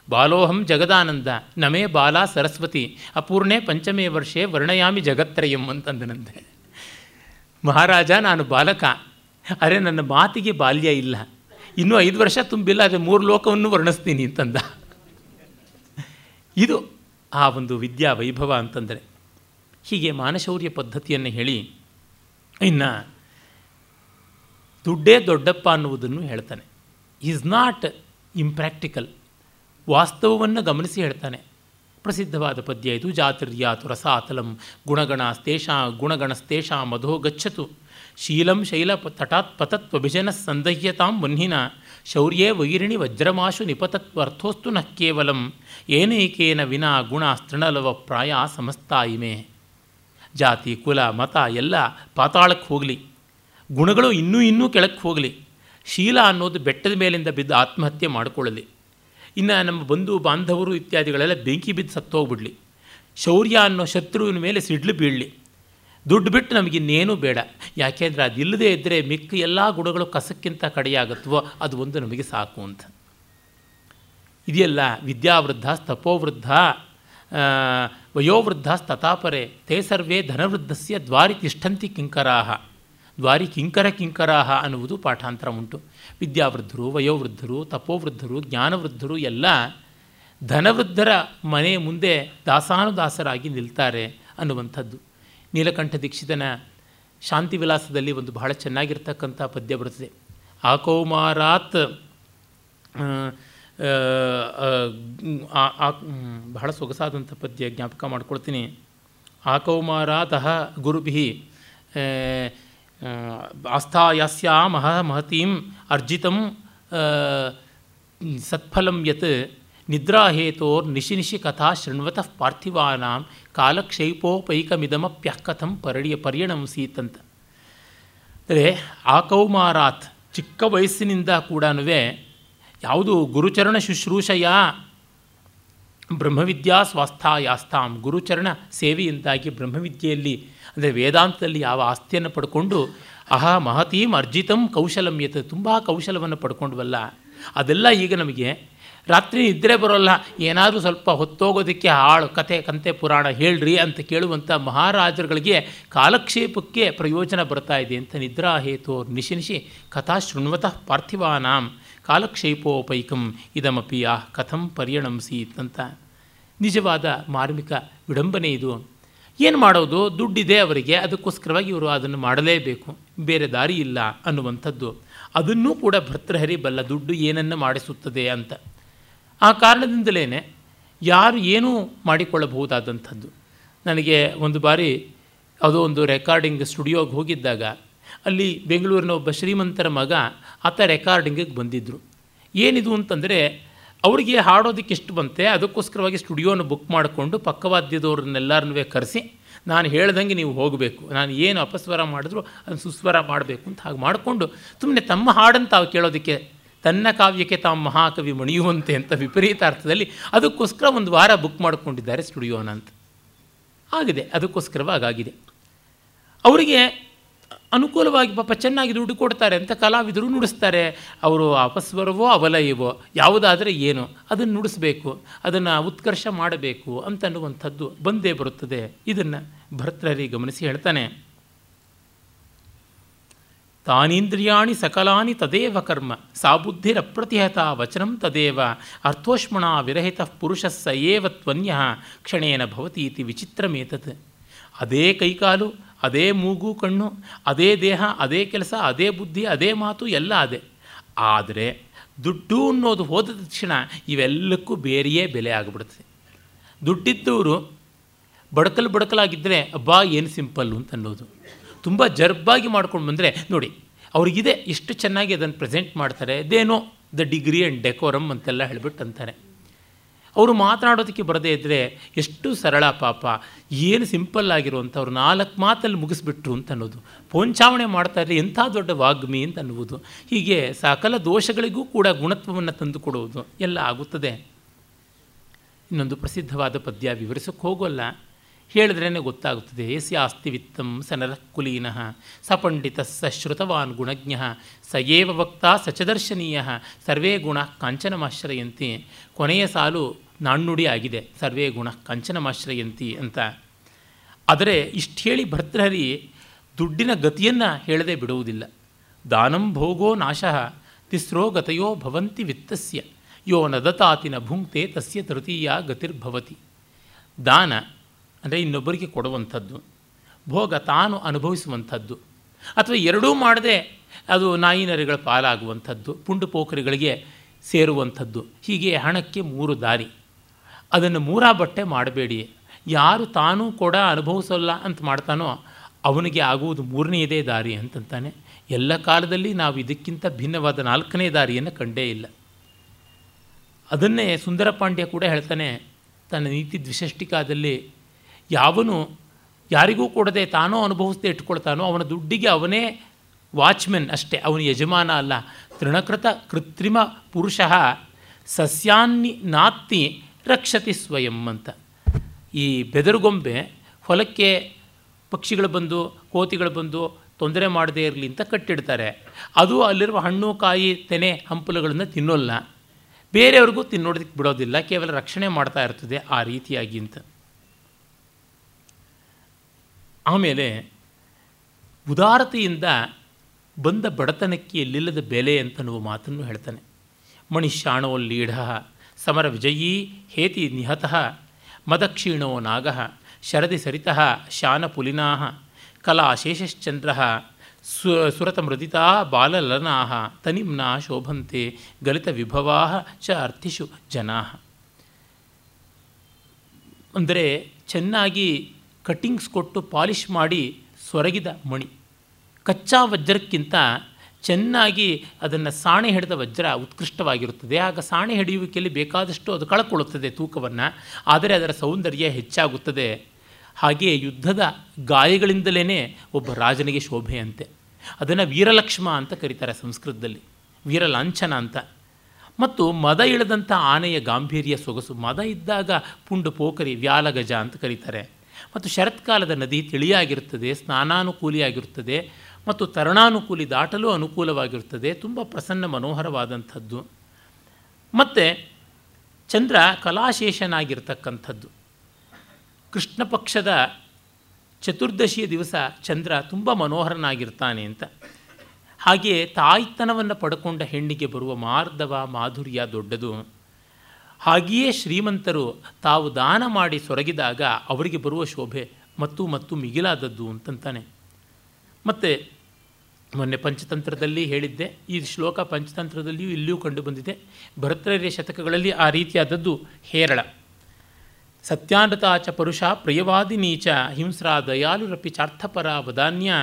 ಬಾಲೋಹಂ ಜಗದಾನಂದ, ನಮೇ ಬಾಲಾ ಸರಸ್ವತಿ, ಅಪೂರ್ಣೆ ಪಂಚಮೇ ವರ್ಷೆ ವರ್ಣಯಾಮಿ ಜಗತ್ರಯಂ ಅಂತಂದನಂತೆ. ಮಹಾರಾಜ, ನಾನು ಬಾಲಕ ಅರೆ, ನನ್ನ ಮಾತಿಗೆ ಬಾಲ್ಯ ಇಲ್ಲ. ಇನ್ನೂ ಐದು ವರ್ಷ ತುಂಬಿಲ್ಲ ಅದೇ ಮೂರು ಲೋಕವನ್ನು ವರ್ಣಿಸ್ತೀನಿ ಅಂತಂದ. ಇದು ಆ ಒಂದು ವಿದ್ಯಾ ವೈಭವ ಅಂತಂದರೆ. ಹೀಗೆ ಮಾನಶೌರ್ಯ ಪದ್ಧತಿಯನ್ನು ಹೇಳಿ, ಇನ್ನು ದುಡ್ಡೇ ದೊಡ್ಡಪ್ಪ ಅನ್ನುವುದನ್ನು ಹೇಳ್ತಾನೆ. ಈಸ್ ನಾಟ್ ಇಂಪ್ರ್ಯಾಕ್ಟಿಕಲ್ ವಾಸ್ತವವನ್ನು ಗಮನಿಸಿ ಹೇಳ್ತಾನೆ. ಪ್ರಸಿದ್ಧವಾದ ಪದ್ಯ ಇದು, ಜಾತಿರ್ಯಾತು ರಸಾತಲಂ ಗುಣಗಣಸ್ತೇಷಾ ಗುಣಗಣಸ್ತೇಷಾ ಮಧೋ ಶೀಲಂ ಶೈಲ ತಟಾತ್ ಪತತ್ವಭಿಜನ ಸಂದಹ್ಯತಾಂ ಮುನ್ನಿನ ಶೌರ್ಯೇ ವೈರಿಣಿ ವಜ್ರಮಾಶು ನಿಪತತ್ವರ್ಥೋಸ್ತು ನ ಕೇವಲಂ ಏನೈಕೇನ ವಿನಾ ಗುಣ ತೃಣಲವ ಪ್ರಾಯ ಸಮಸ್ತಾ ಇಮೆ. ಜಾತಿ, ಕುಲ, ಮತ ಎಲ್ಲ ಪಾತಾಳಕ್ಕೆ ಹೋಗಲಿ. ಗುಣಗಳು ಇನ್ನೂ ಇನ್ನೂ ಕೆಳಕ್ಕೆ ಹೋಗಲಿ. ಶೀಲ ಅನ್ನೋದು ಬೆಟ್ಟದ ಮೇಲಿಂದ ಬಿದ್ದು ಆತ್ಮಹತ್ಯೆ ಮಾಡಿಕೊಳ್ಳಲಿ. ಇನ್ನು ನಮ್ಮ ಬಂಧು ಬಾಂಧವರು ಇತ್ಯಾದಿಗಳೆಲ್ಲ ಬೆಂಕಿ ಬಿದ್ದು ಸತ್ತೋಗ್ಬಿಡಲಿ. ಶೌರ್ಯ ಅನ್ನೋ ಶತ್ರುವಿನ ಮೇಲೆ ಸಿಡ್ಲು ಬೀಳಲಿ. ದುಡ್ಡು ಬಿಟ್ಟು ನಮಗಿನ್ನೇನೂ ಬೇಡ. ಯಾಕೆಂದರೆ ಅದಿಲ್ಲದೆ ಇದ್ದರೆ ಮಿಕ್ಕ ಎಲ್ಲ ಗುಣಗಳು ಕಸಕ್ಕಿಂತ ಕಡೆಯಾಗುತ್ತವೋ ಅದು ಒಂದು ನಮಗೆ ಸಾಕು ಅಂತ. ಇದೆಯಲ್ಲ ವಿದ್ಯಾವೃದ್ಧ ತಪೋವೃದ್ಧ ವಯೋವೃದ್ಧ ತಥಾಪರೆ, ತೇ ಸರ್ವೇ ಧನವೃದ್ಧಸ್ಯ ದ್ವಾರಿ ತಿಷ್ಠಂತಿ ಕಿಂಕರಾಹ. ದ್ವಾರಿ ಕಿಂಕರ ಕಿಂಕರಾಹ ಅನ್ನುವುದು ಪಾಠಾಂತರ ಉಂಟು. ವಿದ್ಯಾವೃದ್ಧರು, ವಯೋವೃದ್ಧರು, ತಪೋವೃದ್ಧರು, ಜ್ಞಾನವೃದ್ಧರು ಎಲ್ಲ ಧನವೃದ್ಧರ ಮನೆ ಮುಂದೆ ದಾಸಾನುದಾಸರಾಗಿ ನಿಲ್ತಾರೆ ಅನ್ನುವಂಥದ್ದು. ನೀಲಕಂಠ ದೀಕ್ಷಿತನ ಶಾಂತಿ ವಿಲಾಸದಲ್ಲಿ ಒಂದು ಬಹಳ ಚೆನ್ನಾಗಿರ್ತಕ್ಕಂಥ ಪದ್ಯ ಬರುತ್ತದೆ ಆಕೌಮಾರಾತ್ ಬಹಳ ಸೊಗಸಾದಂಥ ಪದ್ಯ ಜ್ಞಾಪಕ ಮಾಡ್ಕೊಳ್ತೀನಿ. ಆಕೌಮಾರಾತಃ ಗುರುಭಿ ಆಸ್ಥಾಯಾಸ್ಯಾ ಮಹ ಮಹತೀಂ ಅರ್ಜಿತಂ ಸತ್ಫಲಂ ಯತ್ ನಿದ್ರಾಹೇತೋರ್ ನಿಶಿ ನಿಶಿ ಕಥಾ ಶೃಣ್ವತಃ ಪಾರ್ಥಿವಾನಾಂ ಕಾಲಕ್ಷೇಪೋಪೈಕಮಿದಮಪ್ಯಕಥಂ ಪರಿಯ ಪರಿಯಣಂಸೀತ್ ಅಂತ ಅಂದರೆ ಆಕೌಮಾರಾತ್ ಚಿಕ್ಕ ವಯಸ್ಸಿನಿಂದ ಕೂಡ ಯಾವುದು ಗುರುಚರಣ ಶುಶ್ರೂಷೆಯ? ಬ್ರಹ್ಮವಿದ್ಯಾ ಸ್ವಾಸ್ಥಾಯಾಸ್ತಾಂ ಗುರುಚರಣ ಸೇವೆಯಿಂದಾಗಿ ಬ್ರಹ್ಮವಿದ್ಯೆಯಲ್ಲಿ ಅಂದರೆ ವೇದಾಂತದಲ್ಲಿ ಯಾವ ಆಸ್ತಿಯನ್ನು ಪಡ್ಕೊಂಡು ಅಹ ಮಹತೀಂ ಅರ್ಜಿತಂ ಕೌಶಲಂ ಯತ್ ತುಂಬ ಕೌಶಲವನ್ನು ಪಡ್ಕೊಂಡ್ವಲ್ಲ, ಅದೆಲ್ಲ ಈಗ ನಮಗೆ ರಾತ್ರಿ ನಿದ್ರೆ ಬರೋಲ್ಲ, ಏನಾದರೂ ಸ್ವಲ್ಪ ಹೊತ್ತೋಗೋದಕ್ಕೆ ಹಾಳು ಕತೆ, ಕಂತೆ, ಪುರಾಣ ಹೇಳ್ರಿ ಅಂತ ಕೇಳುವಂಥ ಮಹಾರಾಜರುಗಳಿಗೆ ಕಾಲಕ್ಷೇಪಕ್ಕೆ ಪ್ರಯೋಜನ ಬರ್ತಾ ಇದೆ ಅಂತ ನಿದ್ರಾ ಹೇತು ನಿಶಿನಿಶಿ ಕಥಾ ಶೃಣ್ವತಃ ಪಾರ್ಥಿವಾನಾಂ ಕಾಲಕ್ಷೇಪೋಪೈಕಂ ಇದಮಪಿ ಆ ಕಥಂ ಪರಿಣಮಿಸಿ ಅಂತ ನಿಜವಾದ ಮಾರ್ಮಿಕ ವಿಡಂಬನೆ ಇದು. ಏನು ಮಾಡೋದು? ದುಡ್ಡಿದೆ ಅವರಿಗೆ, ಅದಕ್ಕೋಸ್ಕರವಾಗಿ ಇವರು ಅದನ್ನು ಮಾಡಲೇಬೇಕು. ಬೇರೆ ದಾರಿ ಇಲ್ಲ ಅನ್ನುವಂಥದ್ದು. ಅದನ್ನೂ ಕೂಡ ಭರ್ತೃಹರಿ ಬಲ್ಲ ದುಡ್ಡು ಏನನ್ನು ಮಾಡಿಸುತ್ತದೆ ಅಂತ. ಆ ಕಾರಣದಿಂದಲೇ ಯಾರು ಏನೂ ಮಾಡಿಕೊಳ್ಳಬಹುದಾದಂಥದ್ದು. ನನಗೆ ಒಂದು ಬಾರಿ ಯಾವುದೋ ಒಂದು ರೆಕಾರ್ಡಿಂಗ್ ಸ್ಟುಡಿಯೋಗೆ ಹೋಗಿದ್ದಾಗ ಅಲ್ಲಿ ಬೆಂಗಳೂರಿನ ಒಬ್ಬ ಶ್ರೀಮಂತರ ಮಗ ಆತ ರೆಕಾರ್ಡಿಂಗಿಗೆ ಬಂದಿದ್ದರು ಏನಿದು ಅಂತಂದರೆ ಅವರಿಗೆ ಹಾಡೋದಕ್ಕೆ ಎಷ್ಟು ಬಂತೆ, ಅದಕ್ಕೋಸ್ಕರವಾಗಿ ಸ್ಟುಡಿಯೋನ ಬುಕ್ ಮಾಡಿಕೊಂಡು ಪಕ್ಕವಾದ್ಯದವ್ರನ್ನೆಲ್ಲರನ್ನೂ ಕರೆಸಿ, ನಾನು ಹೇಳ್ದಂಗೆ ನೀವು ಹೋಗಬೇಕು, ನಾನು ಏನು ಅಪಸ್ವರ ಮಾಡಿದ್ರು ಅದನ್ನು ಸುಸ್ವರ ಮಾಡಬೇಕು ಅಂತ ಹಾಗೆ ಮಾಡಿಕೊಂಡು ಸುಮ್ಮನೆ ತಮ್ಮ ಹಾಡನ್ನು ತಾವು ಕೇಳೋದಕ್ಕೆ ತನ್ನ ಕಾವ್ಯಕ್ಕೆ ತಾವು ಮಹಾಕವಿ ಮಣಿಯುವಂತೆ ಅಂತ ವಿಪರೀತ ಅರ್ಥದಲ್ಲಿ ಅದಕ್ಕೋಸ್ಕರ ಒಂದು ವಾರ ಬುಕ್ ಮಾಡಿಕೊಂಡಿದ್ದಾರೆ ಸ್ಟುಡಿಯೋನ ಅಂತ ಆಗಿದೆ ಅದಕ್ಕೋಸ್ಕರವಾಗಿದೆ ಅವರಿಗೆ ಅನುಕೂಲವಾಗಿ ಪಾಪ ಚೆನ್ನಾಗಿ ದುಡ್ಡು ಕೊಡ್ತಾರೆ ಅಂತ ಕಲಾವಿದರು ನುಡಿಸ್ತಾರೆ. ಅವರು ಅಪಸ್ವರವೋ ಅವಲಯವೋ ಯಾವುದಾದರೆ ಏನು, ಅದನ್ನು ನುಡಿಸ್ಬೇಕು, ಅದನ್ನು ಉತ್ಕರ್ಷ ಮಾಡಬೇಕು ಅಂತನ್ನುವಂಥದ್ದು ಬಂದೇ ಬರುತ್ತದೆ. ಇದನ್ನು ಭರ್ತೃಹರಿ ಗಮನಿಸಿ ಹೇಳ್ತಾನೆ. ತಾನೀಂದ್ರಿಯಾಣಿ ಸಕಲಾನಿ ತದೇವ ಕರ್ಮ ಸಾಬುದ್ಧಿರಪ್ರತಿಹತ ವಚನ ತದೇವ, ಅರ್ಥೋಷ್ಮಣ ವಿರಹಿತ ಪುರುಷ ಸ ಏವ ತ್ವನ್ಯ ಕ್ಷಣೇನ ಭವತಿ ಇತಿ ವಿಚಿತ್ರಮೇತತ್. ಅದೇ ಕೈಕಾಲು, ಅದೇ ಮೂಗು ಕಣ್ಣು, ಅದೇ ದೇಹ, ಅದೇ ಕೆಲಸ, ಅದೇ ಬುದ್ಧಿ, ಅದೇ ಮಾತು ಎಲ್ಲ ಅದೇ. ಆದರೆ ದುಡ್ಡು ಅನ್ನೋದು ಹೋದ ತಕ್ಷಣ ಇವೆಲ್ಲಕ್ಕೂ ಬೇರೆಯೇ ಬೆಲೆ ಆಗಿಬಿಡುತ್ತೆ. ದುಡ್ಡಿದ್ದವರು ಬಡಕಲು ಬಡಕಲಾಗಿದ್ದರೆ ಅಬ್ಬಾ, ಏನು ಸಿಂಪಲ್ಲು ಅಂತ ಅನ್ನೋದು ತುಂಬ ಜರ್ಬಾಗಿ ಮಾಡ್ಕೊಂಡು ಬಂದರೆ ನೋಡಿ, ಅವ್ರಿಗಿದೆ ಇಷ್ಟು ಚೆನ್ನಾಗಿ ಅದನ್ನು ಪ್ರೆಸೆಂಟ್ ಮಾಡ್ತಾರೆ ದೇನೋ ದ ಡಿಗ್ರಿ ಆ್ಯಂಡ್ ಡೆಕೋರಮ್ ಅಂತೆಲ್ಲ ಹೇಳ್ಬಿಟ್ಟು ಅಂತಾರೆ ಅವರು ಮಾತನಾಡೋದಕ್ಕೆ ಬರದೇ ಇದ್ದರೆ ಎಷ್ಟು ಸರಳ ಪಾಪ, ಏನು ಸಿಂಪಲ್ ಆಗಿರುವಂಥವ್ರು ನಾಲ್ಕು ಮಾತಲ್ಲಿ ಮುಗಿಸ್ಬಿಟ್ರು ಅಂತ ಅನ್ನೋದು ಪೋಂಚಾವಣೆ ಮಾಡ್ತಾ ಇದ್ರೆ ಎಂಥ ದೊಡ್ಡ ವಾಗ್ಮಿ ಅಂತ ಅನ್ನುವುದು, ಹೀಗೆ ಸಕಲ ದೋಷಗಳಿಗೂ ಕೂಡ ಗುಣತ್ವವನ್ನು ತಂದುಕೊಡುವುದು ಎಲ್ಲ ಆಗುತ್ತದೆ. ಇನ್ನೊಂದು ಪ್ರಸಿದ್ಧವಾದ ಪದ್ಯ ವಿವರಿಸೋಕ್ಕೆ ಹೋಗೋಲ್ಲ. ಹೇಳಿದ್ರೇ ಗೊತ್ತಾಗುತ್ತದೆ. ಯಸ್ಯಾಸ್ತಿ ವಿತ್ತಂ ಸ ನರಕುಲೀನ ಕುಲೀನಃ, ಸ ಪಂಡಿತ ಸ ಶ್ರುತವಾನ್ ಗುಣಜ್ಞ, ಸ ಏವ ವಕ್ತ ಸಚದರ್ಶನೀಯ ಸರ್ವೇ ಗುಣ ಕಾಂಚನಮಾಶ್ರಯಂತಿ. ಕೊನೆಯ ಸಾಲು ನಾಣ್ಣುಡಿ ಆಗಿದೆ. ಸರ್ವೇ ಗುಣ ಕಾಂಚನಮಾಶ್ರಯಂತಿ ಅಂತ. ಆದರೆ ಇಷ್ಟು ಹೇಳಿ ಭರ್ತೃಹರಿ ದುಡ್ಡಿನ ಗತಿಯನ್ನು ಹೇಳದೆ ಬಿಡುವುದಿಲ್ಲ. ದಾನಂ ಭೋಗೋ ನಾಶಃ, ತಿಸ್ರೋ ಗತಯೋ ಭವಂತಿ ವಿತ್ತಸ್ಯ. ಯೋ ನದತಾತಿನ ಭುಂಕ್ತೆ ತಸ್ಯ ತೃತೀಯ ಗತಿರ್ಭವತಿ. ದಾನ ಅಂದರೆ ಇನ್ನೊಬ್ಬರಿಗೆ ಕೊಡುವಂಥದ್ದು, ಭೋಗ ತಾನು ಅನುಭವಿಸುವಂಥದ್ದು, ಅಥವಾ ಎರಡೂ ಮಾಡದೆ ಅದು ನಾಯಿ ನರಿಗಳ ಪಾಲಾಗುವಂಥದ್ದು, ಪುಂಡು ಪೋಖರಿಗಳಿಗೆ ಸೇರುವಂಥದ್ದು, ಹೀಗೆ ಹಣಕ್ಕೆ ಮೂರು ದಾರಿ. ಅದನ್ನು ಮೂರಾ ಬಟ್ಟೆ ಮಾಡಬೇಡಿ. ಯಾರು ತಾನೂ ಕೂಡ ಅನುಭವಿಸೋಲ್ಲ ಅಂತ ಮಾಡ್ತಾನೋ ಅವನಿಗೆ ಆಗುವುದು ಮೂರನೆಯದೇ ದಾರಿ ಅಂತಂತಾನೆ. ಎಲ್ಲ ಕಾಲದಲ್ಲಿ ನಾವು ಇದಕ್ಕಿಂತ ಭಿನ್ನವಾದ ನಾಲ್ಕನೇ ದಾರಿಯನ್ನು ಕಂಡೇ ಇಲ್ಲ. ಅದನ್ನೇ ಸುಂದರ ಪಾಂಡ್ಯ ಕೂಡ ಹೇಳ್ತಾನೆ, ತನ್ನ ನೀತಿ ದ್ವಿಷಷ್ಟಿಕಾದಲ್ಲಿ ಯಾವನು ಯಾರಿಗೂ ಕೊಡದೆ ತಾನೋ ಅನುಭವಿಸದೆ ಇಟ್ಕೊಳ್ತಾನೋ ಅವನ ದುಡ್ಡಿಗೆ ಅವನೇ ವಾಚ್ಮೆನ್ ಅಷ್ಟೇ, ಅವನ ಯಜಮಾನ ಅಲ್ಲ. ತೃಣಕೃತ ಕೃತ್ರಿಮ ಪುರುಷ ಸಸ್ಯಾನ್ನಿ ನಾತ್ತಿ ರಕ್ಷತಿ ಸ್ವಯಂ ಅಂತ. ಈ ಬೆದರುಗೊಂಬೆ ಹೊಲಕ್ಕೆ ಪಕ್ಷಿಗಳು ಬಂದು, ಕೋತಿಗಳು ಬಂದು ತೊಂದರೆ ಮಾಡದೇ ಇರಲಿ ಅಂತ ಕಟ್ಟಿಡ್ತಾರೆ. ಅದು ಅಲ್ಲಿರುವ ಹಣ್ಣು, ಕಾಯಿ, ತೆನೆ ಹಂಪಲುಗಳನ್ನು ತಿನ್ನೋಲ್ಲ. ಬೇರೆಯವ್ರಿಗೂ ತಿನ್ನೋದಕ್ಕೆ ಬಿಡೋದಿಲ್ಲ, ಕೇವಲ ರಕ್ಷಣೆ ಮಾಡ್ತಾ ಇರ್ತದೆ ಆ ರೀತಿಯಾಗಿ ಅಂತ. ಆಮೇಲೆ ಉದಾರತೆಯಿಂದ ಬಂದ ಬಡತನಕ್ಕೆ ಎಲ್ಲಿಲ್ಲದ ಬೆಲೆ ಅಂತನ್ನುವ ಮಾತನ್ನು ಹೇಳ್ತಾನೆ. ಮಣಿಶಾಣೋ ಲೀಢ, ಸಮರ ವಿಜಯೀ ಹೇತಿ ನಿಹತಃ, ಮದಕ್ಷೀಣೋ ನಾಗ, ಶರದಿ ಸರಿತಃ ಶಾನಪುಲಿನಾ ಕಲಾಶೇಷಶ್ಚಂದ್ರ ಸು ಸುರತಮೃದಿತಾ ಬಾಲಲನಾ ತನಿಮ್ನ ಶೋಭಂತೆ, ಗಲಿತ ವಿಭವಾ ಚ ಅರ್ಥಿಷು ಜನಾ. ಅಂದರೆ ಚೆನ್ನಾಗಿ ಕಟ್ಟಿಂಗ್ಸ್ ಕೊಟ್ಟು ಪಾಲಿಷ್ ಮಾಡಿ ಸೊರಗಿದ ಮಣಿ. ಕಚ್ಚಾ ವಜ್ರಕ್ಕಿಂತ ಚೆನ್ನಾಗಿ ಅದನ್ನು ಸಾಣೆ ಹಿಡಿದ ವಜ್ರ ಉತ್ಕೃಷ್ಟವಾಗಿರುತ್ತದೆ. ಆಗ ಸಾಣೆ ಹಿಡಿಯುವಿಕೆಯಲ್ಲಿ ಬೇಕಾದಷ್ಟು ಅದು ಕಳಕೊಳ್ಳುತ್ತದೆ ತೂಕವನ್ನು. ಆದರೆ ಅದರ ಸೌಂದರ್ಯ ಹೆಚ್ಚಾಗುತ್ತದೆ. ಹಾಗೆಯೇ ಯುದ್ಧದ ಗಾಯಗಳಿಂದಲೇ ಒಬ್ಬ ರಾಜನಿಗೆ ಶೋಭೆಯಂತೆ. ಅದನ್ನು ವೀರಲಕ್ಷ್ಮ ಅಂತ ಕರೀತಾರೆ ಸಂಸ್ಕೃತದಲ್ಲಿ. ವೀರಲಾಂಛನ ಅಂತ. ಮತ್ತು ಮದ ಇಳದಂಥ ಆನೆಯ ಗಾಂಭೀರ್ಯ ಸೊಗಸು. ಮದ ಇದ್ದಾಗ ಪುಂಡು ಪೋಕರಿ ವ್ಯಾಲಗಜ ಅಂತ ಕರೀತಾರೆ. ಮತ್ತು ಶರತ್ಕಾಲದ ನದಿ ತಿಳಿಯಾಗಿರುತ್ತದೆ, ಸ್ನಾನಾನುಕೂಲಿಯಾಗಿರುತ್ತದೆ ಮತ್ತು ತರಣಾನುಕೂಲಿ ದಾಟಲು ಅನುಕೂಲವಾಗಿರುತ್ತದೆ. ತುಂಬ ಪ್ರಸನ್ನ ಮನೋಹರವಾದಂಥದ್ದು. ಮತ್ತು ಚಂದ್ರ ಕಲಾಶೇಷನಾಗಿರ್ತಕ್ಕಂಥದ್ದು. ಕೃಷ್ಣ ಪಕ್ಷದ ಚತುರ್ದಶಿಯ ದಿವಸ ಚಂದ್ರ ತುಂಬ ಮನೋಹರನಾಗಿರ್ತಾನೆ ಅಂತ. ಹಾಗೆಯೇ ತಾಯ್ತನವನ್ನು ಪಡ್ಕೊಂಡ ಹೆಣ್ಣಿಗೆ ಬರುವ ಮಾರ್ಧವ ಮಾಧುರ್ಯ ದೊಡ್ಡದು. ಹಾಗೆಯೇ ಶ್ರೀಮಂತರು ತಾವು ದಾನ ಮಾಡಿ ಸೊರಗಿದಾಗ ಅವರಿಗೆ ಬರುವ ಶೋಭೆ ಮತ್ತು ಮತ್ತು ಮಿಗಿಲಾದದ್ದು ಅಂತಂತಾನೆ. ಮತ್ತು ಮೊನ್ನೆ ಪಂಚತಂತ್ರದಲ್ಲಿ ಹೇಳಿದ್ದೆ, ಈ ಶ್ಲೋಕ ಪಂಚತಂತ್ರದಲ್ಲಿಯೂ ಇಲ್ಲಿಯೂ ಕಂಡುಬಂದಿದೆ ಭರತರ್ಯ ಶತಕಗಳಲ್ಲಿ ಆ ರೀತಿಯಾದದ್ದು ಹೇರಳ. ಸತ್ಯಾನೃತಾಚ ಪರುಷ ಪ್ರಿಯವಾದಿನೀಚ ಹಿಂಸ್ರಾ ದಯಾಲುರಪಿ ಚಾರ್ಥಪರ ವದಾನ್ಯ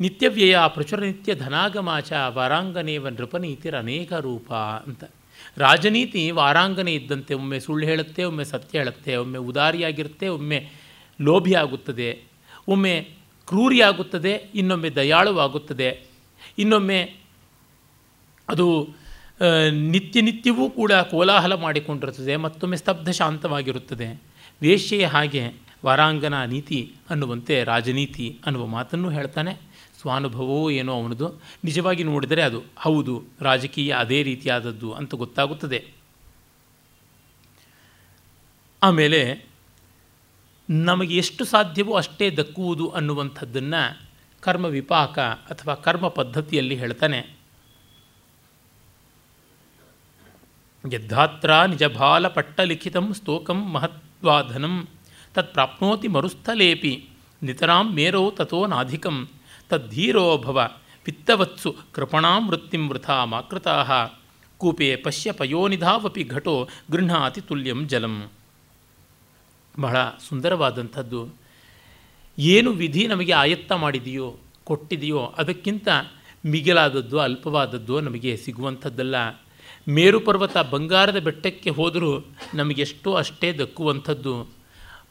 ನಿತ್ಯವ್ಯಯ ಪ್ರಚುರ ನಿತ್ಯ ಧನಾಗಮಾಚ ವಾರಾಂಗನೇವ ನೃಪನೀತಿರ ಅನೇಕ ರೂಪ ಅಂತ. ರಾಜನೀತಿ ವಾರಾಂಗನೆ ಇದ್ದಂತೆ ಒಮ್ಮೆ ಸುಳ್ಳು ಹೇಳುತ್ತೆ, ಒಮ್ಮೆ ಸತ್ಯ ಹೇಳುತ್ತೆ, ಒಮ್ಮೆ ಉದಾರಿಯಾಗಿರುತ್ತೆ, ಒಮ್ಮೆ ಲೋಭಿಯಾಗುತ್ತದೆ, ಒಮ್ಮೆ ಕ್ರೂರಿಯಾಗುತ್ತದೆ, ಇನ್ನೊಮ್ಮೆ ದಯಾಳುವಾಗುತ್ತದೆ, ಇನ್ನೊಮ್ಮೆ ಅದು ನಿತ್ಯ ನಿತ್ಯವೂ ಕೂಡ ಕೋಲಾಹಲ ಮಾಡಿಕೊಂಡಿರುತ್ತದೆ, ಮತ್ತೊಮ್ಮೆ ಸ್ತಬ್ಧ ಶಾಂತವಾಗಿರುತ್ತದೆ. ವೇಶ್ಯೆಯ ಹಾಗೆ ವಾರಾಂಗನ ನೀತಿ ಅನ್ನುವಂತೆ ರಾಜನೀತಿ ಅನ್ನುವ ಮಾತನ್ನು ಹೇಳ್ತಾನೆ. ಸ್ವಾನುಭವವೋ ಏನೋ ಅವನದು. ನಿಜವಾಗಿ ನೋಡಿದರೆ ಅದು ಹೌದು, ರಾಜಕೀಯ ಅದೇ ರೀತಿಯಾದದ್ದು ಅಂತ ಗೊತ್ತಾಗುತ್ತದೆ. ಆಮೇಲೆ ನಮಗೆ ಎಷ್ಟು ಸಾಧ್ಯವೋ ಅಷ್ಟೇ ದಕ್ಕುವುದು ಅನ್ನುವಂಥದ್ದನ್ನು ಕರ್ಮ ವಿಪಾಕ ಅಥವಾ ಕರ್ಮ ಪದ್ಧತಿಯಲ್ಲಿ ಹೇಳ್ತಾನೆ. ಯದ್ಧಾತ್ರ ನಿಜಭಾಲ ಪಟ್ಟಲಿಖಿತಂ ಸ್ತೋಕಂ ಮಹತ್ವಾಧನಂ ತತ್ ಪ್ರಾಪ್ನೋತಿ ಮರುಸ್ಥಲೇಪಿ ನಿತರಾಂ ಮೇರೋ ತಥೋ ನಾಧಿಕಂ ತದ್ಧೀರೋ ಭವ ಪಿತ್ತವತ್ಸು ಕೃಪಣಾಂ ವೃತ್ತಿಂ ವೃಥಾ ಮಾಕೃತಾ ಕೂಪೆ ಪಶ್ಯ ಪಯೋನಿಧಾವಪಿ ಘಟೋ ಗೃಹಾತಿ ತುಲ್ಯಂ ಜಲಂ. ಬಹಳ ಸುಂದರವಾದಂಥದ್ದು. ಏನು ವಿಧಿ ನಮಗೆ ಆಯತ್ತ ಮಾಡಿದೆಯೋ, ಕೊಟ್ಟಿದೆಯೋ, ಅದಕ್ಕಿಂತ ಮಿಗಿಲಾದದ್ದು, ಅಲ್ಪವಾದದ್ದು ನಮಗೆ ಸಿಗುವಂಥದ್ದಲ್ಲ. ಮೇರು ಪರ್ವತ ಬಂಗಾರದ ಬೆಟ್ಟಕ್ಕೆ ಹೋದರೂ ನಮಗೆಷ್ಟೋ ಅಷ್ಟೇ ದಕ್ಕುವಂಥದ್ದು.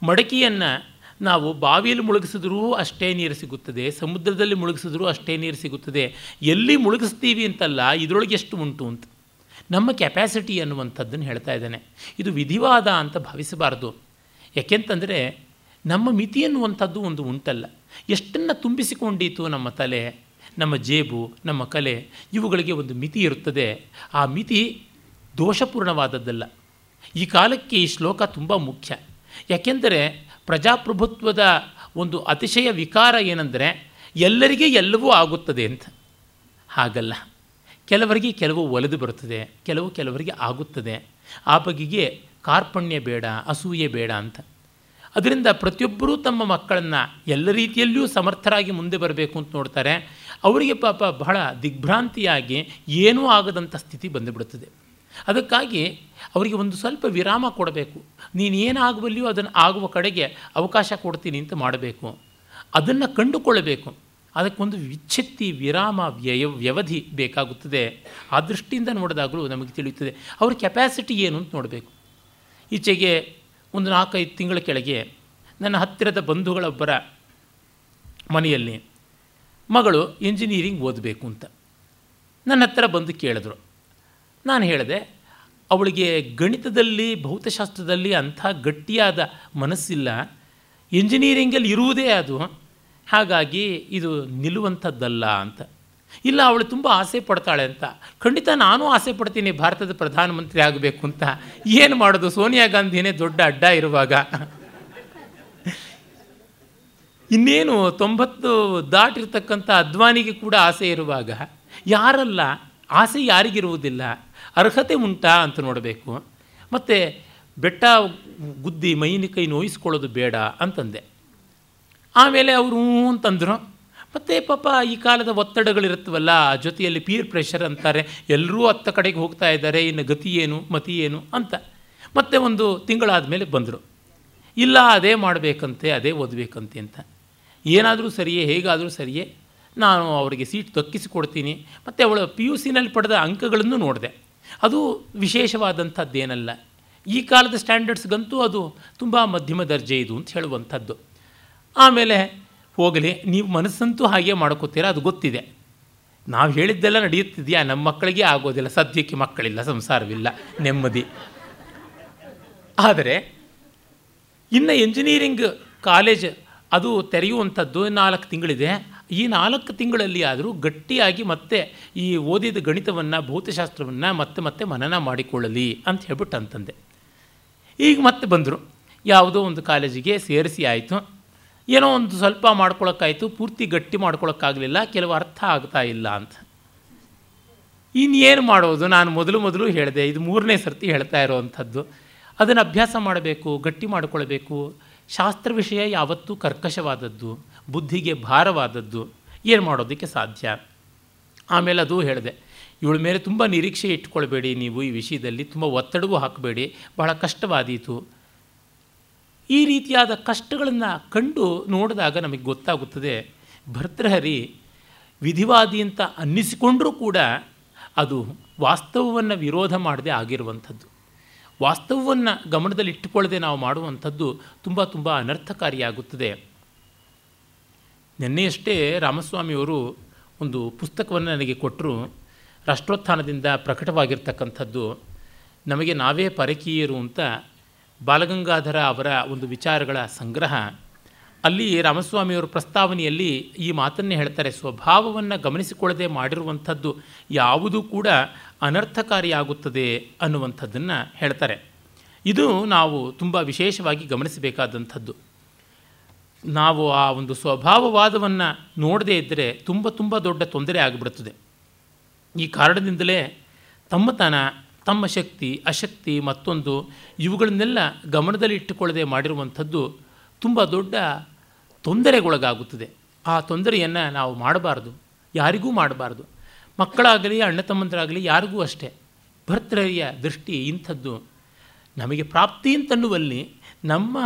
ಮಡಕೆಯನ್ನು ನಾವು ಬಾವಿಯಲ್ಲಿ ಮುಳುಗಿಸಿದ್ರೂ ಅಷ್ಟೇ ನೀರು ಸಿಗುತ್ತದೆ, ಸಮುದ್ರದಲ್ಲಿ ಮುಳುಗಿಸಿದ್ರೂ ಅಷ್ಟೇ ನೀರು ಸಿಗುತ್ತದೆ. ಎಲ್ಲಿ ಮುಳುಗಿಸ್ತೀವಿ ಅಂತಲ್ಲ, ಇದರೊಳಗೆ ಎಷ್ಟು ಉಂಟು ಅಂತ. ನಮ್ಮ ಕೆಪ್ಯಾಸಿಟಿ ಅನ್ನುವಂಥದ್ದನ್ನು ಹೇಳ್ತಾ ಇದ್ದಾನೆ. ಇದು ವಿಧಿವಾದ ಅಂತ ಭಾವಿಸಬಾರ್ದು. ಯಾಕೆಂತಂದರೆ ನಮ್ಮ ಮಿತಿ ಅನ್ನುವಂಥದ್ದು ಒಂದು ಉಂಟಲ್ಲ. ಎಷ್ಟನ್ನು ತುಂಬಿಸಿಕೊಂಡಿತು ನಮ್ಮ ತಲೆ, ನಮ್ಮ ಜೇಬು, ನಮ್ಮ ಕಲೆ, ಇವುಗಳಿಗೆ ಒಂದು ಮಿತಿ ಇರುತ್ತದೆ. ಆ ಮಿತಿ ದೋಷಪೂರ್ಣವಾದದ್ದಲ್ಲ. ಈ ಕಾಲಕ್ಕೆ ಈ ಶ್ಲೋಕ ತುಂಬ ಮುಖ್ಯ. ಯಾಕೆಂದರೆ ಪ್ರಜಾಪ್ರಭುತ್ವದ ಒಂದು ಅತಿಶಯ ವಿಕಾರ ಏನಂದರೆ ಎಲ್ಲರಿಗೆ ಎಲ್ಲವೂ ಆಗುತ್ತದೆ ಅಂತ. ಹಾಗಲ್ಲ. ಕೆಲವರಿಗೆ ಕೆಲವು ಒಲೆದು ಬರುತ್ತದೆ, ಕೆಲವು ಕೆಲವರಿಗೆ ಆಗುತ್ತದೆ. ಆ ಬಗೆಗೆ ಕಾರ್ಪಣ್ಯ ಬೇಡ, ಅಸೂಯೆ ಬೇಡ ಅಂತ. ಅದರಿಂದ ಪ್ರತಿಯೊಬ್ಬರೂ ತಮ್ಮ ಮಕ್ಕಳನ್ನು ಎಲ್ಲ ರೀತಿಯಲ್ಲಿಯೂ ಸಮರ್ಥರಾಗಿ ಮುಂದೆ ಬರಬೇಕು ಅಂತ ನೋಡ್ತಾರೆ. ಅವರಿಗೆ ಪಾಪ ಬಹಳ ದಿಗ್ಭ್ರಾಂತಿಯಾಗಿ ಏನೂ ಆಗದಂಥ ಸ್ಥಿತಿ ಬಂದುಬಿಡುತ್ತದೆ. ಅದಕ್ಕಾಗಿ ಅವರಿಗೆ ಒಂದು ಸ್ವಲ್ಪ ವಿರಾಮ ಕೊಡಬೇಕು. ನೀನು ಏನಾಗುವಲ್ಲಿಯೋ ಅದನ್ನು ಆಗುವ ಕಡೆಗೆ ಅವಕಾಶ ಕೊಡ್ತೀನಿ ಅಂತ ಮಾಡಬೇಕು. ಅದನ್ನು ಕಂಡುಕೊಳ್ಳಬೇಕು. ಅದಕ್ಕೊಂದು ವಿಚ್ಛತ್ತಿ ವಿರಾಮ ವ್ಯಯ, ವ್ಯವಧಿ ಬೇಕಾಗುತ್ತದೆ. ಆ ದೃಷ್ಟಿಯಿಂದ ನೋಡಿದಾಗಲೂ ನಮಗೆ ತಿಳಿಯುತ್ತದೆ. ಅವ್ರ ಕೆಪ್ಯಾಸಿಟಿ ಏನು ಅಂತ ನೋಡಬೇಕು. ಈಚೆಗೆ ಒಂದು ನಾಲ್ಕೈದು ತಿಂಗಳ ಕೆಳಗೆ ನನ್ನ ಹತ್ತಿರದ ಬಂಧುಗಳೊಬ್ಬರ ಮನೆಯಲ್ಲಿ ಮಗಳು ಇಂಜಿನಿಯರಿಂಗ್ ಓದಬೇಕು ಅಂತ. ನನ್ನ ಹತ್ತಿರ ಬಂದು ಕೇಳಿದ್ರು. ನಾನು ಹೇಳಿದೆ ಅವಳಿಗೆ ಗಣಿತದಲ್ಲಿ, ಭೌತಶಾಸ್ತ್ರದಲ್ಲಿ ಅಂಥ ಗಟ್ಟಿಯಾದ ಮನಸ್ಸಿಲ್ಲ. ಇಂಜಿನಿಯರಿಂಗಲ್ಲಿ ಇರುವುದೇ ಅದು. ಹಾಗಾಗಿ ಇದು ನಿಲ್ಲುವಂಥದ್ದಲ್ಲ ಅಂತ. ಇಲ್ಲ, ಅವಳು ತುಂಬ ಆಸೆ ಪಡ್ತಾಳೆ ಅಂತ. ಖಂಡಿತ ನಾನು ಆಸೆ ಪಡ್ತೀನಿ ಭಾರತದ ಪ್ರಧಾನಮಂತ್ರಿ ಆಗಬೇಕು ಅಂತ. ಏನು ಮಾಡೋದು? ಸೋನಿಯಾ ಗಾಂಧಿನೇ ದೊಡ್ಡ ಅಡ್ಡ ಇರುವಾಗ. ಇನ್ನೇನು, ತೊಂಬತ್ತು ದಾಟಿರ್ತಕ್ಕಂಥ ಅದ್ವಾನಿಗೆ ಕೂಡ ಆಸೆ ಇರುವಾಗ. ಯಾರಲ್ಲ? ಆಸೆ ಯಾರಿಗಿರುವುದಿಲ್ಲ? ಅರ್ಹತೆ ಉಂಟಾ ಅಂತ ನೋಡಬೇಕು. ಮತ್ತು ಬೆಟ್ಟ ಗುದ್ದಿ ಮೈನಿ ಕೈ ನೋಯಿಸ್ಕೊಳ್ಳೋದು ಬೇಡ ಅಂತಂದೆ. ಆಮೇಲೆ ಅವರು ಅಂತಂದರು. ಮತ್ತು ಪಾಪ ಈ ಕಾಲದ ಒತ್ತಡಗಳಿರುತ್ತವಲ್ಲ, ಜೊತೆಯಲ್ಲಿ ಪೀರ್ ಪ್ರೆಷರ್ ಅಂತಾರೆ ಎಲ್ಲರೂ ಹತ್ತ ಕಡೆಗೆ ಹೋಗ್ತಾ ಇದ್ದಾರೆ, ಇನ್ನು ಗತಿ ಏನು, ಮತಿ ಏನು ಅಂತ. ಮತ್ತೆ ಒಂದು ತಿಂಗಳಾದ ಮೇಲೆ ಬಂದರು. ಇಲ್ಲ, ಅದೇ ಮಾಡಬೇಕಂತೆ, ಅದೇ ಓದಬೇಕಂತೆ ಅಂತ. ಏನಾದರೂ ಸರಿಯೇ, ಹೇಗಾದರೂ ಸರಿಯೇ, ನಾನು ಅವರಿಗೆ ಸೀಟ್ ದಕ್ಕಿಸಿಕೊಡ್ತೀನಿ. ಮತ್ತು ಅವಳ ಪಿ ಯು ಸಿನಲ್ಲಿ ಪಡೆದ ಅಂಕಗಳನ್ನು ನೋಡಿದೆ. ಅದು ವಿಶೇಷವಾದಂಥದ್ದೇನಲ್ಲ. ಈ ಕಾಲದ ಸ್ಟ್ಯಾಂಡರ್ಡ್ಸ್ಗಂತೂ ಅದು ತುಂಬ ಮಧ್ಯಮ ದರ್ಜೆ ಇದು ಅಂತ ಹೇಳುವಂಥದ್ದು. ಆಮೇಲೆ ಹೋಗಲಿ, ನೀವು ಮನಸ್ಸಂತೂ ಹಾಗೆ ಮಾಡ್ಕೋತೀರಾ? ಅದು ಗೊತ್ತಿದೆ. ನಾವು ಹೇಳಿದ್ದೆಲ್ಲ ನಡೆಯುತ್ತಿದೆಯಾ? ನಮ್ಮ ಮಕ್ಕಳಿಗೆ ಆಗೋದಿಲ್ಲ. ಸದ್ಯಕ್ಕೆ ಮಕ್ಕಳಿಲ್ಲ, ಸಂಸಾರವಿಲ್ಲ. ನೆಮ್ಮದಿ. ಆದರೆ ಇನ್ನು ಎಂಜಿನಿಯರಿಂಗ್ ಕಾಲೇಜ್ ಅದು ತೆರೆಯುವಂಥದ್ದು ನಾಲ್ಕು ತಿಂಗಳಿದೆ. ಈ ನಾಲ್ಕು ತಿಂಗಳಲ್ಲಿ ಆದರೂ ಗಟ್ಟಿಯಾಗಿ ಮತ್ತೆ ಈ ಓದಿದ ಗಣಿತವನ್ನು, ಭೌತಶಾಸ್ತ್ರವನ್ನು ಮತ್ತೆ ಮತ್ತೆ ಮನನ ಮಾಡಿಕೊಳ್ಳಲಿ ಅಂತ ಹೇಳ್ಬಿಟ್ಟು ಅಂತಂದೆ. ಈಗ ಮತ್ತೆ ಬಂದರು. ಯಾವುದೋ ಒಂದು ಕಾಲೇಜಿಗೆ ಸೇರಿಸಿ ಆಯಿತು. ಏನೋ ಒಂದು ಸ್ವಲ್ಪ ಮಾಡ್ಕೊಳಕ್ಕಾಯಿತು, ಪೂರ್ತಿ ಗಟ್ಟಿ ಮಾಡ್ಕೊಳಕ್ಕಾಗಲಿಲ್ಲ, ಕೆಲವು ಅರ್ಥ ಆಗ್ತಾ ಇಲ್ಲ ಅಂತ. ಇನ್ನೇನು ಮಾಡೋದು? ನಾನು ಮೊದಲು ಮೊದಲು ಹೇಳಿದೆ, ಇದು ಮೂರನೇ ಸರ್ತಿ ಹೇಳ್ತಾ ಇರೋವಂಥದ್ದು. ಅದನ್ನು ಅಭ್ಯಾಸ ಮಾಡಬೇಕು, ಗಟ್ಟಿ ಮಾಡಿಕೊಳ್ಬೇಕು. ಶಾಸ್ತ್ರ ವಿಷಯ ಯಾವತ್ತೂ ಕರ್ಕಶವಾದದ್ದು. ಬುದ್ಧಿಗೆ ಭಾರವಾದದ್ದು ಏನು ಮಾಡೋದಕ್ಕೆ ಸಾಧ್ಯ? ಆಮೇಲೆ ಅದು ಹೇಳಿದೆ, ಇವಳ ಮೇಲೆ ತುಂಬ ನಿರೀಕ್ಷೆ ಇಟ್ಕೊಳ್ಬೇಡಿ, ನೀವು ಈ ವಿಷಯದಲ್ಲಿ ತುಂಬ ಒತ್ತಡವೂ ಹಾಕಬೇಡಿ, ಬಹಳ ಕಷ್ಟವಾದೀತು. ಈ ರೀತಿಯಾದ ಕಷ್ಟಗಳನ್ನು ಕಂಡು ನೋಡಿದಾಗ ನಮಗೆ ಗೊತ್ತಾಗುತ್ತದೆ, ಭರ್ತೃಹರಿ ವಿಧಿವಾದಿ ಅಂತ ಅನ್ನಿಸಿಕೊಂಡರೂ ಕೂಡ ಅದು ವಾಸ್ತವವನ್ನು ವಿರೋಧ ಮಾಡದೆ ಆಗಿರುವಂಥದ್ದು. ವಾಸ್ತವವನ್ನು ಗಮನದಲ್ಲಿಟ್ಟುಕೊಳ್ಳದೆ ನಾವು ಮಾಡುವಂಥದ್ದು ತುಂಬ ತುಂಬ ಅನರ್ಥಕಾರಿಯಾಗುತ್ತದೆ. ನಿನ್ನೆಯಷ್ಟೇ ರಾಮಸ್ವಾಮಿಯವರು ಒಂದು ಪುಸ್ತಕವನ್ನು ನನಗೆ ಕೊಟ್ಟರು. ರಾಷ್ಟ್ರೋತ್ಥಾನದಿಂದ ಪ್ರಕಟವಾಗಿರ್ತಕ್ಕಂಥದ್ದು. ನಮಗೆ ನಾವೇ ಪರಕೀಯರು ಅಂತ ಬಾಲಗಂಗಾಧರ ಅವರ ಒಂದು ವಿಚಾರಗಳ ಸಂಗ್ರಹ. ಅಲ್ಲಿ ರಾಮಸ್ವಾಮಿಯವರ ಪ್ರಸ್ತಾವನೆಯಲ್ಲಿ ಈ ಮಾತನ್ನೇ ಹೇಳ್ತಾರೆ, ಸ್ವಭಾವವನ್ನು ಗಮನಿಸಿಕೊಳ್ಳದೆ ಮಾಡಿರುವಂಥದ್ದು ಯಾವುದೂ ಕೂಡ ಅನರ್ಥಕಾರಿಯಾಗುತ್ತದೆ ಅನ್ನುವಂಥದ್ದನ್ನು ಹೇಳ್ತಾರೆ. ಇದು ನಾವು ತುಂಬ ವಿಶೇಷವಾಗಿ ಗಮನಿಸಬೇಕಾದಂಥದ್ದು. ನಾವು ಆ ಒಂದು ಸ್ವಭಾವವಾದವನ್ನು ನೋಡದೇ ಇದ್ದರೆ ತುಂಬ ತುಂಬ ದೊಡ್ಡ ತೊಂದರೆ ಆಗಿಬಿಡುತ್ತದೆ ಈ ಕಾರಣದಿಂದಲೇ ತಮ್ಮತನ, ತಮ್ಮ ಶಕ್ತಿ, ಅಶಕ್ತಿ ಮತ್ತೊಂದು ಇವುಗಳನ್ನೆಲ್ಲ ಗಮನದಲ್ಲಿ ಇಟ್ಟುಕೊಳ್ಳದೆ ಮಾಡಿರುವಂಥದ್ದು ತುಂಬ ದೊಡ್ಡ ತೊಂದರೆಗೊಳಗಾಗುತ್ತದೆ. ಆ ತೊಂದರೆಯನ್ನು ನಾವು ಮಾಡಬಾರ್ದು, ಯಾರಿಗೂ ಮಾಡಬಾರ್ದು. ಮಕ್ಕಳಾಗಲಿ, ಅಣ್ಣ ತಮ್ಮಂದರಾಗಲಿ ಯಾರಿಗೂ ಅಷ್ಟೇ. ಭರ್ತೃಯ ದೃಷ್ಟಿ ಇಂಥದ್ದು ನಮಗೆ ಪ್ರಾಪ್ತಿ ಅಂತನ್ನುವಲ್ಲಿ ನಮ್ಮ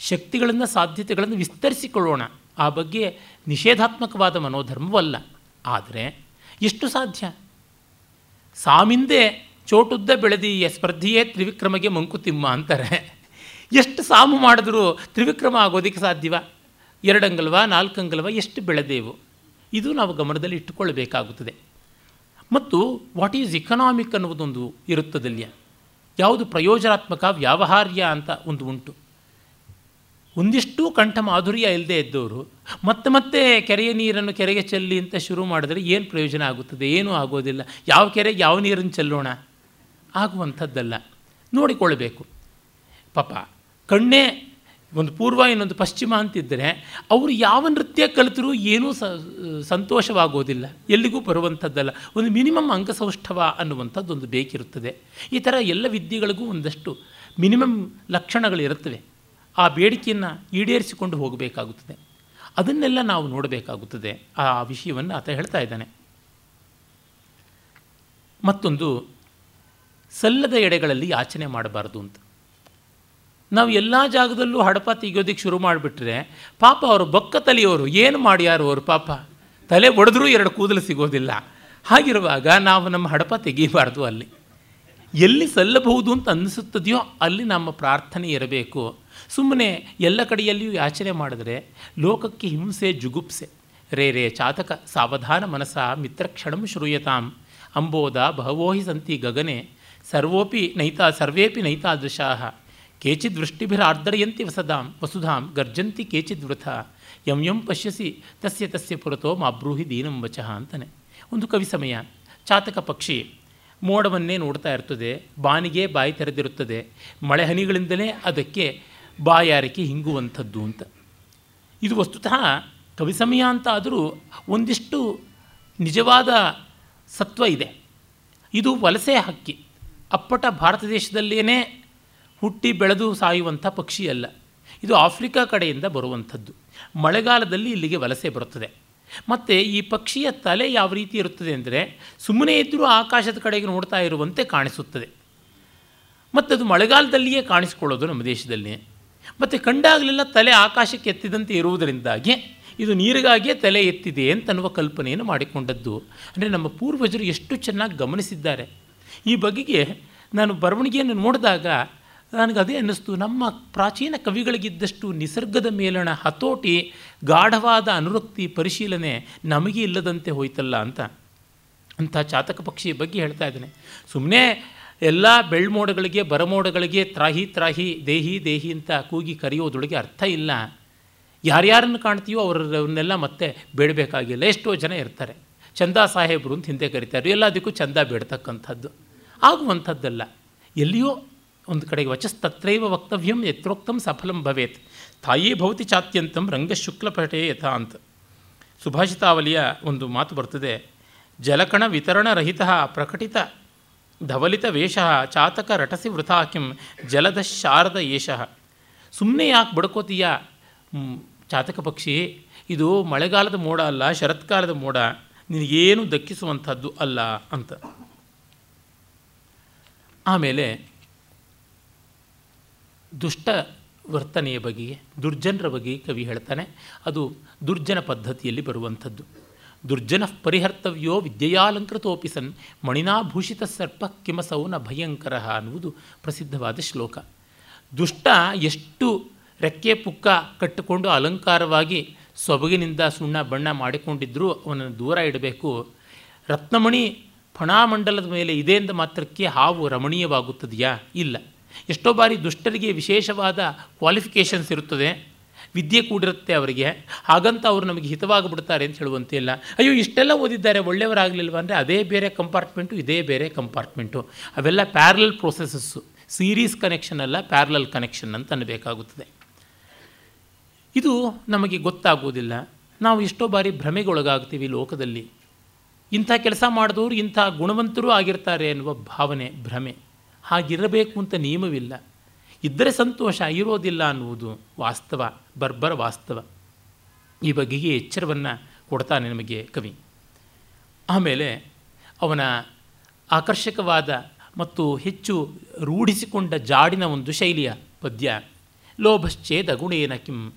ಶಕ್ತಿಗಳನ್ನು, ಸಾಧ್ಯತೆಗಳನ್ನು ವಿಸ್ತರಿಸಿಕೊಳ್ಳೋಣ. ಆ ಬಗ್ಗೆ ನಿಷೇಧಾತ್ಮಕವಾದ ಮನೋಧರ್ಮವಲ್ಲ. ಆದರೆ ಎಷ್ಟು ಸಾಧ್ಯ? ಸಾಮಿಂದೆ ಚೋಟುದ್ದ ಬೆಳೆದಿಯ ಸ್ಪರ್ಧೆಯೇ ತ್ರಿವಿಕ್ರಮಗೆ ಮಂಕುತಿಮ್ಮ ಅಂತಾರೆ. ಎಷ್ಟು ಸಾಮು ಮಾಡಿದ್ರೂ ತ್ರಿವಿಕ್ರಮ ಆಗೋದಕ್ಕೆ ಸಾಧ್ಯವ? ಎರಡಂಗಲ್ವ, ನಾಲ್ಕಂಗಲ್ವ, ಎಷ್ಟು ಬೆಳೆದೇವು? ಇದು ನಾವು ಗಮನದಲ್ಲಿ ಇಟ್ಟುಕೊಳ್ಳಬೇಕಾಗುತ್ತದೆ. ಮತ್ತು ವಾಟ್ ಈಸ್ ಇಕನಾಮಿಕ್ ಅನ್ನುವುದೊಂದು ಇರುತ್ತದಲ್ಲಿಯ ಯಾವುದು ಪ್ರಯೋಜನಾತ್ಮಕ ವ್ಯಾವಹಾರ್ಯ ಅಂತ ಒಂದು ಉಂಟು. ಒಂದಿಷ್ಟು ಕಂಠ ಮಾಧುರ್ಯ ಇಲ್ಲದೆ ಇದ್ದವರು, ಮತ್ತೆ ಮತ್ತೆ ಕೆರೆಯ ನೀರನ್ನು ಕೆರೆಗೆ ಚೆಲ್ಲಿ ಅಂತ ಶುರು ಮಾಡಿದ್ರೆ ಏನು ಪ್ರಯೋಜನ ಆಗುತ್ತದೆ? ಏನೂ ಆಗೋದಿಲ್ಲ. ಯಾವ ಕೆರೆಗೆ ಯಾವ ನೀರನ್ನು ಚೆಲ್ಲೋಣ? ಆಗುವಂಥದ್ದಲ್ಲ. ನೋಡಿಕೊಳ್ಳಬೇಕು. ಪಾಪ, ಕಣ್ಣೇ ಒಂದು ಪೂರ್ವ ಇನ್ನೊಂದು ಪಶ್ಚಿಮ ಅಂತಿದ್ದರೆ ಅವರು ಯಾವ ನೃತ್ಯ ಕಲಿತರೂ ಏನೂ ಸಂತೋಷವಾಗೋದಿಲ್ಲ. ಎಲ್ಲಿಗೂ ಬರುವಂಥದ್ದಲ್ಲ. ಒಂದು ಮಿನಿಮಮ್ ಅಂಗಸೌಷ್ಠವ ಅನ್ನುವಂಥದ್ದೊಂದು ಬೇಕಿರುತ್ತದೆ. ಈ ಥರ ಎಲ್ಲ ವಿದ್ಯೆಗಳಿಗೂ ಒಂದಷ್ಟು ಮಿನಿಮಮ್ ಲಕ್ಷಣಗಳಿರುತ್ತವೆ. ಆ ಬೇಡಿಕೆಯನ್ನು ಈಡೇರಿಸಿಕೊಂಡು ಹೋಗಬೇಕಾಗುತ್ತದೆ. ಅದನ್ನೆಲ್ಲ ನಾವು ನೋಡಬೇಕಾಗುತ್ತದೆ. ಆ ವಿಷಯವನ್ನು ಆತ ಹೇಳ್ತಾ ಇದ್ದಾನೆ. ಮತ್ತೊಂದು, ಸಲ್ಲದ ಎಡೆಗಳಲ್ಲಿ ಯಾಚನೆ ಮಾಡಬಾರ್ದು ಅಂತ. ನಾವು ಎಲ್ಲ ಜಾಗದಲ್ಲೂ ಹಡಪ ತೆಗೆಯೋದಕ್ಕೆ ಶುರು ಮಾಡಿಬಿಟ್ರೆ, ಪಾಪ ಅವರು ಬೊಕ್ಕ ತಲೆಯವರು, ಏನು ಮಾಡ್ಯಾರು ಅವರು ಪಾಪ? ತಲೆ ಒಡೆದ್ರೂ ಎರಡು ಕೂದಲು ಸಿಗೋದಿಲ್ಲ. ಹಾಗಿರುವಾಗ ನಾವು ನಮ್ಮ ಹಡಪ ತೆಗೀಬಾರ್ದು ಅಲ್ಲಿ. ಎಲ್ಲಿ ಸಲ್ಲಬಹುದು ಅಂತ ಅನ್ನಿಸುತ್ತದೆಯೋ ಅಲ್ಲಿ ನಮ್ಮ ಪ್ರಾರ್ಥನೆ ಇರಬೇಕು. ಸುಮ್ಮನೆ ಎಲ್ಲ ಕಡೆಯಲ್ಲಿಯೂ ಯಾಚನೆ ಮಾಡಿದ್ರೆ ಲೋಕಕ್ಕೆ ಹಿಂಸೆ ಜುಗುಪ್ಸೆ. ರೇ ರೇ, ಚಾತಕ, ಸಾವಧಾನ ಮನಸ ಮಿತ್ರಕ್ಷಣಂ ಶ್ರೂಯತಾಂ. ಅಂಬೋದ ಬಹವೋಹಿ ಸಂತಿ ಗಗನೆ. ಸರ್ವೋಪಿ ನೈತಾ, ಸರ್ವೇಪಿ ನೈತಾದೃಶಾ ಕೇಚಿದ್ ವೃಷ್ಟಿಭಿರಾರ್ದ್ರಯಂತಿ ವಸದಾಂ, ವಸುಧಾಂ, ಗರ್ಜಂತಿ ಕೇಚಿದ್ ವೃಥ. ಯಂ ಯಂ ಪಶ್ಯಸಿ, ತಸ್ಯ ತಸ್ಯ ಪುರತೋ ಮಾಬ್ರೂಹಿ ದೀನಂ ವಚಃ ಅಂತಾನೆ. ಒಂದು ಕವಿ ಸಮಯ. ಚಾತಕ ಪಕ್ಷಿ. ಮೋಡವನ್ನೇ ನೋಡ್ತಾ ಇರ್ತದೆ, ಬಾನಿಗೆ ಬಾಯಿ ತೆರೆದಿರುತ್ತದೆ. ಮಳೆ ಹನಿಗಳಿಂದಲೇ ಅದಕ್ಕೆ ಬಾಯಾರಿಕೆ ಹಿಂಗುವಂಥದ್ದು ಅಂತ. ಇದು ವಸ್ತುತಃ ಕವಿ ಸಮಯ ಅಂತ ಆದರೂ ಒಂದಿಷ್ಟು ನಿಜವಾದ ಸತ್ವ ಇದೆ. ಇದು ವಲಸೆ ಹಕ್ಕಿ. ಅಪ್ಪಟ ಭಾರತ ದೇಶದಲ್ಲೇ ಹುಟ್ಟಿ ಬೆಳೆದು ಸಾಯುವಂಥ ಪಕ್ಷಿ ಅಲ್ಲ ಇದು ಆಫ್ರಿಕಾ ಕಡೆಯಿಂದ ಬರುವಂಥದ್ದು. ಮಳೆಗಾಲದಲ್ಲಿ ಇಲ್ಲಿಗೆ ವಲಸೆ ಬರುತ್ತದೆ. ಮತ್ತು ಈ ಪಕ್ಷಿಯ ತಲೆ ಯಾವ ರೀತಿ ಇರುತ್ತದೆ ಅಂದರೆ ಸುಮ್ಮನೆ ಇದ್ದರೂ ಆಕಾಶದ ಕಡೆಗೆ ನೋಡ್ತಾ ಇರುವಂತೆ ಕಾಣಿಸುತ್ತದೆ. ಮತ್ತು ಅದು ಮಳೆಗಾಲದಲ್ಲಿಯೇ ಕಾಣಿಸ್ಕೊಳ್ಳೋದು ನಮ್ಮ ದೇಶದಲ್ಲಿ ಮತ್ತು ಕಂಡಾಗಲೆಲ್ಲ ತಲೆ ಆಕಾಶಕ್ಕೆ ಎತ್ತಿದಂತೆ ಇರುವುದರಿಂದಾಗಿ ಇದು ನೀರಿಗಾಗಿಯೇ ತಲೆ ಎತ್ತಿದೆ ಅಂತನ್ನುವ ಕಲ್ಪನೆಯನ್ನು ಮಾಡಿಕೊಂಡದ್ದು. ಅಂದರೆ ನಮ್ಮ ಪೂರ್ವಜರು ಎಷ್ಟು ಚೆನ್ನಾಗಿ ಗಮನಿಸಿದ್ದಾರೆ. ಈ ಬಗೆಗೆ ನಾನು ಬರವಣಿಗೆಯನ್ನು ನೋಡಿದಾಗ ನನಗೆ ಅದೇ ಅನ್ನಿಸ್ತು, ನಮ್ಮ ಪ್ರಾಚೀನ ಕವಿಗಳಿಗಿದ್ದಷ್ಟು ನಿಸರ್ಗದ ಮೇಲಣ ಹತೋಟಿ, ಗಾಢವಾದ ಅನುರಕ್ತಿ, ಪರಿಶೀಲನೆ ನಮಗೆ ಇಲ್ಲದಂತೆ ಹೋಯ್ತಲ್ಲ ಅಂತ. ಅಂಥ ಚಾತಕ ಪಕ್ಷಿಯ ಬಗ್ಗೆ ಹೇಳ್ತಾ ಇದ್ದಾನೆ. ಸುಮ್ಮನೆ ಎಲ್ಲ ಬೆಳ್ಮೋಡಗಳಿಗೆ, ಬರಮೋಡಗಳಿಗೆ ತ್ರಾಹಿ ತ್ರಾಹಿ, ದೇಹಿ ದೇಹಿ ಅಂತ ಕೂಗಿ ಕರೆಯೋದ್ರೊಳಗೆ ಅರ್ಥ ಇಲ್ಲ. ಯಾರ್ಯಾರನ್ನು ಕಾಣ್ತೀವೋ ಅವರನ್ನೆಲ್ಲ ಮತ್ತೆ ಬೇಡಬೇಕಾಗಿಲ್ಲ. ಎಷ್ಟೋ ಜನ ಇರ್ತಾರೆ. ಚಂದ ಸಾಹೇಬರು ಅಂತ ಹಿಂದೆ ಕರಿತಾರೆ. ಎಲ್ಲದಕ್ಕೂ ಚಂದ ಬೇಡ್ತಕ್ಕಂಥದ್ದು. ಆಗುವಂಥದ್ದಲ್ಲ. ಎಲ್ಲಿಯೋ ಒಂದು ಕಡೆಗೆ ವಚಸ್ತತ್ರೈವ ವಕ್ತವ್ಯಂ ಯತ್ರೋಕ್ತಂ ಸಫಲಂ ಭವೇತ್. ತಾಯಿ ಭೌತಿ ಚಾತ್ಯಂತಂ ರಂಗಶುಕ್ಲಪಟೇ ಯಥಾ ಅಂತ. ಸುಭಾಷಿತಾವಲಿಯ ಒಂದು ಮಾತು ಬರ್ತದೆ. ಜಲಕಣ ವಿತರಣರಹಿತ ಪ್ರಕಟಿತ ಧವಲಿತ ವೇಷ ಚಾತಕ ರಟಸಿ ವೃಥಾ ಕಿಂ ಜಲದ ಶಾರದ ಏಷ. ಸುಮ್ಮನೆ ಯಾಕೆ ಬಡ್ಕೋತೀಯ? ಚಾತಕ ಪಕ್ಷಿ, ಇದು ಮಳೆಗಾಲದ ಮೋಡ ಅಲ್ಲ, ಶರತ್ಕಾಲದ ಮೋಡ, ನಿನಗೇನು ದಕ್ಕಿಸುವಂಥದ್ದು ಅಲ್ಲ ಅಂತ. ಆಮೇಲೆ ದುಷ್ಟ ವರ್ತನೆಯ ಬಗೆಗೆ, ದುರ್ಜನರ ಬಗ್ಗೆ ಕವಿ ಹೇಳ್ತಾನೆ, ಅದು ದುರ್ಜನ ಪದ್ಧತಿಯಲ್ಲಿ ಬರುವಂಥದ್ದು. ದುರ್ಜನ ಪರಿಹರ್ತವ್ಯೋ ವಿದ್ಯೆಯಾಲಂಕೃತೋಪಿ ಸನ್ ಮಣಿನಾಭೂಷಿತ ಸರ್ಪ ಕಿಮಸೌ ಭಯಂಕರ ಅನ್ನುವುದು ಪ್ರಸಿದ್ಧವಾದ ಶ್ಲೋಕ. ದುಷ್ಟ ಎಷ್ಟು ರೆಕ್ಕೆ ಪುಕ್ಕ ಕಟ್ಟಿಕೊಂಡು ಅಲಂಕಾರವಾಗಿ ಸೊಬಗಿನಿಂದ ಸುಣ್ಣ ಬಣ್ಣ ಮಾಡಿಕೊಂಡಿದ್ದರೂ ಅವನನ್ನು ದೂರ ಇಡಬೇಕು. ರತ್ನಮಣಿ ಫಣಾಮಂಡಲದ ಮೇಲೆ ಇದೆ ಎಂದ ಮಾತ್ರಕ್ಕೆ ಹಾವು ರಮಣೀಯವಾಗುತ್ತದೆಯಾ? ಇಲ್ಲ. ಎಷ್ಟೋ ಬಾರಿ ದುಷ್ಟರಿಗೆ ವಿಶೇಷವಾದ ಕ್ವಾಲಿಫಿಕೇಷನ್ಸ್ ಇರುತ್ತದೆ. ವಿದ್ಯೆ ಕೂಡಿರುತ್ತೆ ಅವರಿಗೆ. ಹಾಗಂತ ಅವರು ನಮಗೆ ಹಿತವಾಗಿಬಿಡ್ತಾರೆ ಅಂತ ಹೇಳುವಂತಿಲ್ಲ ಅಯ್ಯೋ, ಇಷ್ಟೆಲ್ಲ ಓದಿದ್ದಾರೆ, ಒಳ್ಳೆಯವರಾಗಲಿಲ್ವ ಅಂದರೆ ಅದೇ ಬೇರೆ ಕಂಪಾರ್ಟ್ಮೆಂಟು ಇದೇ ಬೇರೆ ಕಂಪಾರ್ಟ್ಮೆಂಟು ಅವೆಲ್ಲ ಪ್ಯಾರಲಲ್ ಪ್ರೊಸೆಸಸ್ಸು ಸೀರೀಸ್ ಕನೆಕ್ಷನ್ ಅಲ್ಲ ಪ್ಯಾರಲಲ್ ಕನೆಕ್ಷನ್ ಅಂತ ಅನ್ನಬೇಕಾಗುತ್ತದೆ. ಇದು ನಮಗೆ ಗೊತ್ತಾಗುವುದಿಲ್ಲ. ನಾವು ಎಷ್ಟೋ ಬಾರಿ ಭ್ರಮೆಗೊಳಗಾಗ್ತೀವಿ ಲೋಕದಲ್ಲಿ. ಇಂಥ ಕೆಲಸ ಮಾಡಿದವರು ಇಂಥ ಗುಣವಂತರೂ ಆಗಿರ್ತಾರೆ ಎನ್ನುವ ಭಾವನೆ, ಭ್ರಮೆ. ಹಾಗಿರಬೇಕು ಅಂತ ನಿಯಮವಿಲ್ಲ. ಇದ್ದರೆ ಸಂತೋಷ ಇರೋದಿಲ್ಲ ಅನ್ನುವುದು ವಾಸ್ತವ, ಬರ್ಬರ ವಾಸ್ತವ. ಈ ಬಗೆಗೆ ಎಚ್ಚರವನ್ನು ಕೊಡ್ತಾನೆ ನಮಗೆ ಕವಿ. ಆಮೇಲೆ ಅವನ ಆಕರ್ಷಕವಾದ ಮತ್ತು ಹೆಚ್ಚು ರೂಢಿಸಿಕೊಂಡ ಜಾಡಿನ ಒಂದು ಶೈಲಿಯ ಪದ್ಯ, ಲೋಭಶ್ಚೇದ ಗುಣೇನ ಕಿಂ,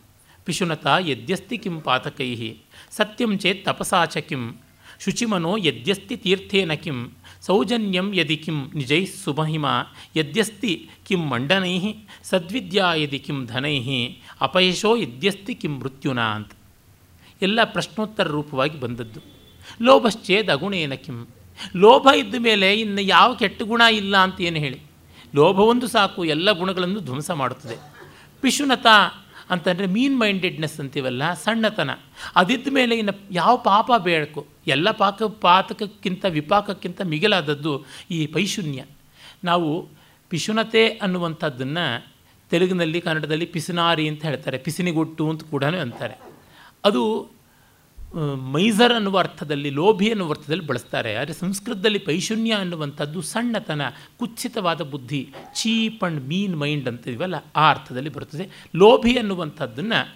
ಪಿಶುನತ ಯದ್ಯಸ್ತಿ ಕಿಂ ಪಾತಕೈ, ಸತ್ಯಂ ಚೇತ್ ತಪಸಾಚ ಕಿಂ, ಶುಚಿಮನೋ ಯದ್ಯಸ್ತಿ ತೀರ್ಥೇನ ಕಿಂ ಸೌಜನ್ಯಂ ಯದಿ ಕಿಂ ನಿಜೈ ಸುಮಹಿಮ, ಯದ್ಯಸ್ತಿ ಕಿಂ ಮಂಡನೈ, ಸದ್ವಿದ್ಯಾ ಯದಿ ಕಿಂ ಧನೈ, ಅಪಯಶೋ ಯದ್ಯಸ್ತಿ ಕಿಂ ಮೃತ್ಯುನಾ ಅಂತ. ಎಲ್ಲ ಪ್ರಶ್ನೋತ್ತರ ರೂಪವಾಗಿ ಬಂದದ್ದು. ಲೋಭಶ್ಚೇದ್ ಅಗುಣೇನ ಕಿಂ. ಲೋಭ ಇದ್ದ ಮೇಲೆ ಇನ್ನು ಯಾವ ಕೆಟ್ಟ ಗುಣ ಇಲ್ಲ ಅಂತ ಏನು ಹೇಳಿ. ಲೋಭವೊಂದು ಸಾಕು, ಎಲ್ಲ ಗುಣಗಳನ್ನು ಧ್ವಂಸ ಮಾಡುತ್ತದೆ. ಪಿಶುನತ ಅಂತಂದರೆ ಮೀನ್ ಮೈಂಡೆಡ್ನೆಸ್ ಅಂತೀವಲ್ಲ, ಸಣ್ಣತನ. ಅದಿದ್ದ ಮೇಲೆ ಇನ್ನು ಯಾವ ಪಾಪ ಬೇಡಕು ಎಲ್ಲ ಪಾಕ, ಪಾತಕಕ್ಕಿಂತ ವಿಪಾಕಕ್ಕಿಂತ ಮಿಗಿಲಾದದ್ದು ಈ ಪೈಶೂನ್ಯ. ನಾವು ಪಿಶುನತೆ ಅನ್ನುವಂಥದ್ದನ್ನು ತೆಲುಗಿನಲ್ಲಿ, ಕನ್ನಡದಲ್ಲಿ ಪಿಸುನಾರಿ ಅಂತ ಹೇಳ್ತಾರೆ. ಪಿಸಿನಿಗೊಟ್ಟು ಅಂತ ಕೂಡ ಅಂತಾರೆ. ಅದು ಮೈಸರ್ ಅನ್ನುವ ಅರ್ಥದಲ್ಲಿ, ಲೋಭಿ ಅನ್ನುವ ಅರ್ಥದಲ್ಲಿ ಬಳಸ್ತಾರೆ. ಆದರೆ ಸಂಸ್ಕೃತದಲ್ಲಿ ಪೈಶೂನ್ಯ ಅನ್ನುವಂಥದ್ದು ಸಣ್ಣತನ ಕುಚ್ಛಿತವಾದ ಬುದ್ಧಿ, ಚೀಪ್ ಆ್ಯಂಡ್ ಮೀನ್ ಮೈಂಡ್ ಅಂತೀವಲ್ಲ ಆ ಅರ್ಥದಲ್ಲಿ ಬರುತ್ತದೆ. ಲೋಭಿ ಅನ್ನುವಂಥದ್ದನ್ನು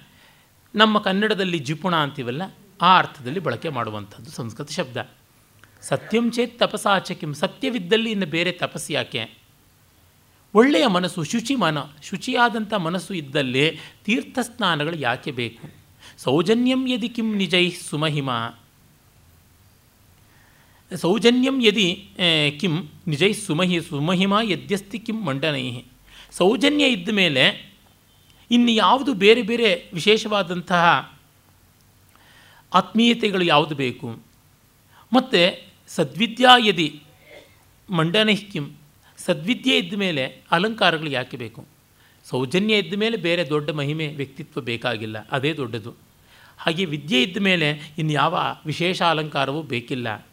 ನಮ್ಮ ಕನ್ನಡದಲ್ಲಿ ಜಿಪುಣ ಅಂತೀವಲ್ಲ ಆ ಅರ್ಥದಲ್ಲಿ ಬಳಕೆ ಮಾಡುವಂಥದ್ದು ಸಂಸ್ಕೃತ ಶಬ್ದ. ಸತ್ಯಂ ಚೇತ್ ತಪಸಾಚಕಿಂ ಸತ್ಯವಿದ್ದಲ್ಲಿ ಇನ್ನು ಬೇರೆ ತಪಸ್ಸು ಯಾಕೆ? ಒಳ್ಳೆಯ ಮನಸ್ಸು, ಶುಚಿ ಮನ, ಶುಚಿಯಾದಂಥ ಮನಸ್ಸು ಇದ್ದಲ್ಲಿ ತೀರ್ಥಸ್ನಾನಗಳು ಯಾಕೆ ಬೇಕು? ಸೌಜನ್ಯಂ ಯದಿ ಕಿಂ ನಿಜೈ ಸುಮಹಿಮ. ಸೌಜನ್ಯಂ ಯದಿ ಕಿಂ ನಿಜೈ ಸುಮಹಿ, ಸುಮಹಿಮ ಯದ್ಯಸ್ತಿ ಕಿಂ ಮಂಡನೈ. ಸೌಜನ್ಯ ಇದ್ದ ಮೇಲೆ ಇನ್ನು ಯಾವುದು ಬೇರೆ ಬೇರೆ ವಿಶೇಷವಾದಂತಹ ಆತ್ಮೀಯತೆಗಳು ಯಾವುದು ಬೇಕು? ಮತ್ತು ಸದ್ವಿದ್ಯಾ ಯದಿ ಮಂಡನೆ ಕಿಂ, ಸದ್ವಿದ್ಯೆ ಇದ್ದ ಮೇಲೆ ಅಲಂಕಾರಗಳು ಯಾಕೆ ಬೇಕು? ಸೌಜನ್ಯ ಇದ್ದ ಮೇಲೆ ಬೇರೆ ದೊಡ್ಡ ಮಹಿಮೆ, ವ್ಯಕ್ತಿತ್ವ ಬೇಕಾಗಿಲ್ಲ, ಅದೇ ದೊಡ್ಡದು. ಹಾಗೆ ವಿದ್ಯೆ ಇದ್ದ ಮೇಲೆ ಇನ್ಯಾವ ಯಾವ ವಿಶೇಷ ಅಲಂಕಾರವೂ ಬೇಕಿಲ್ಲ,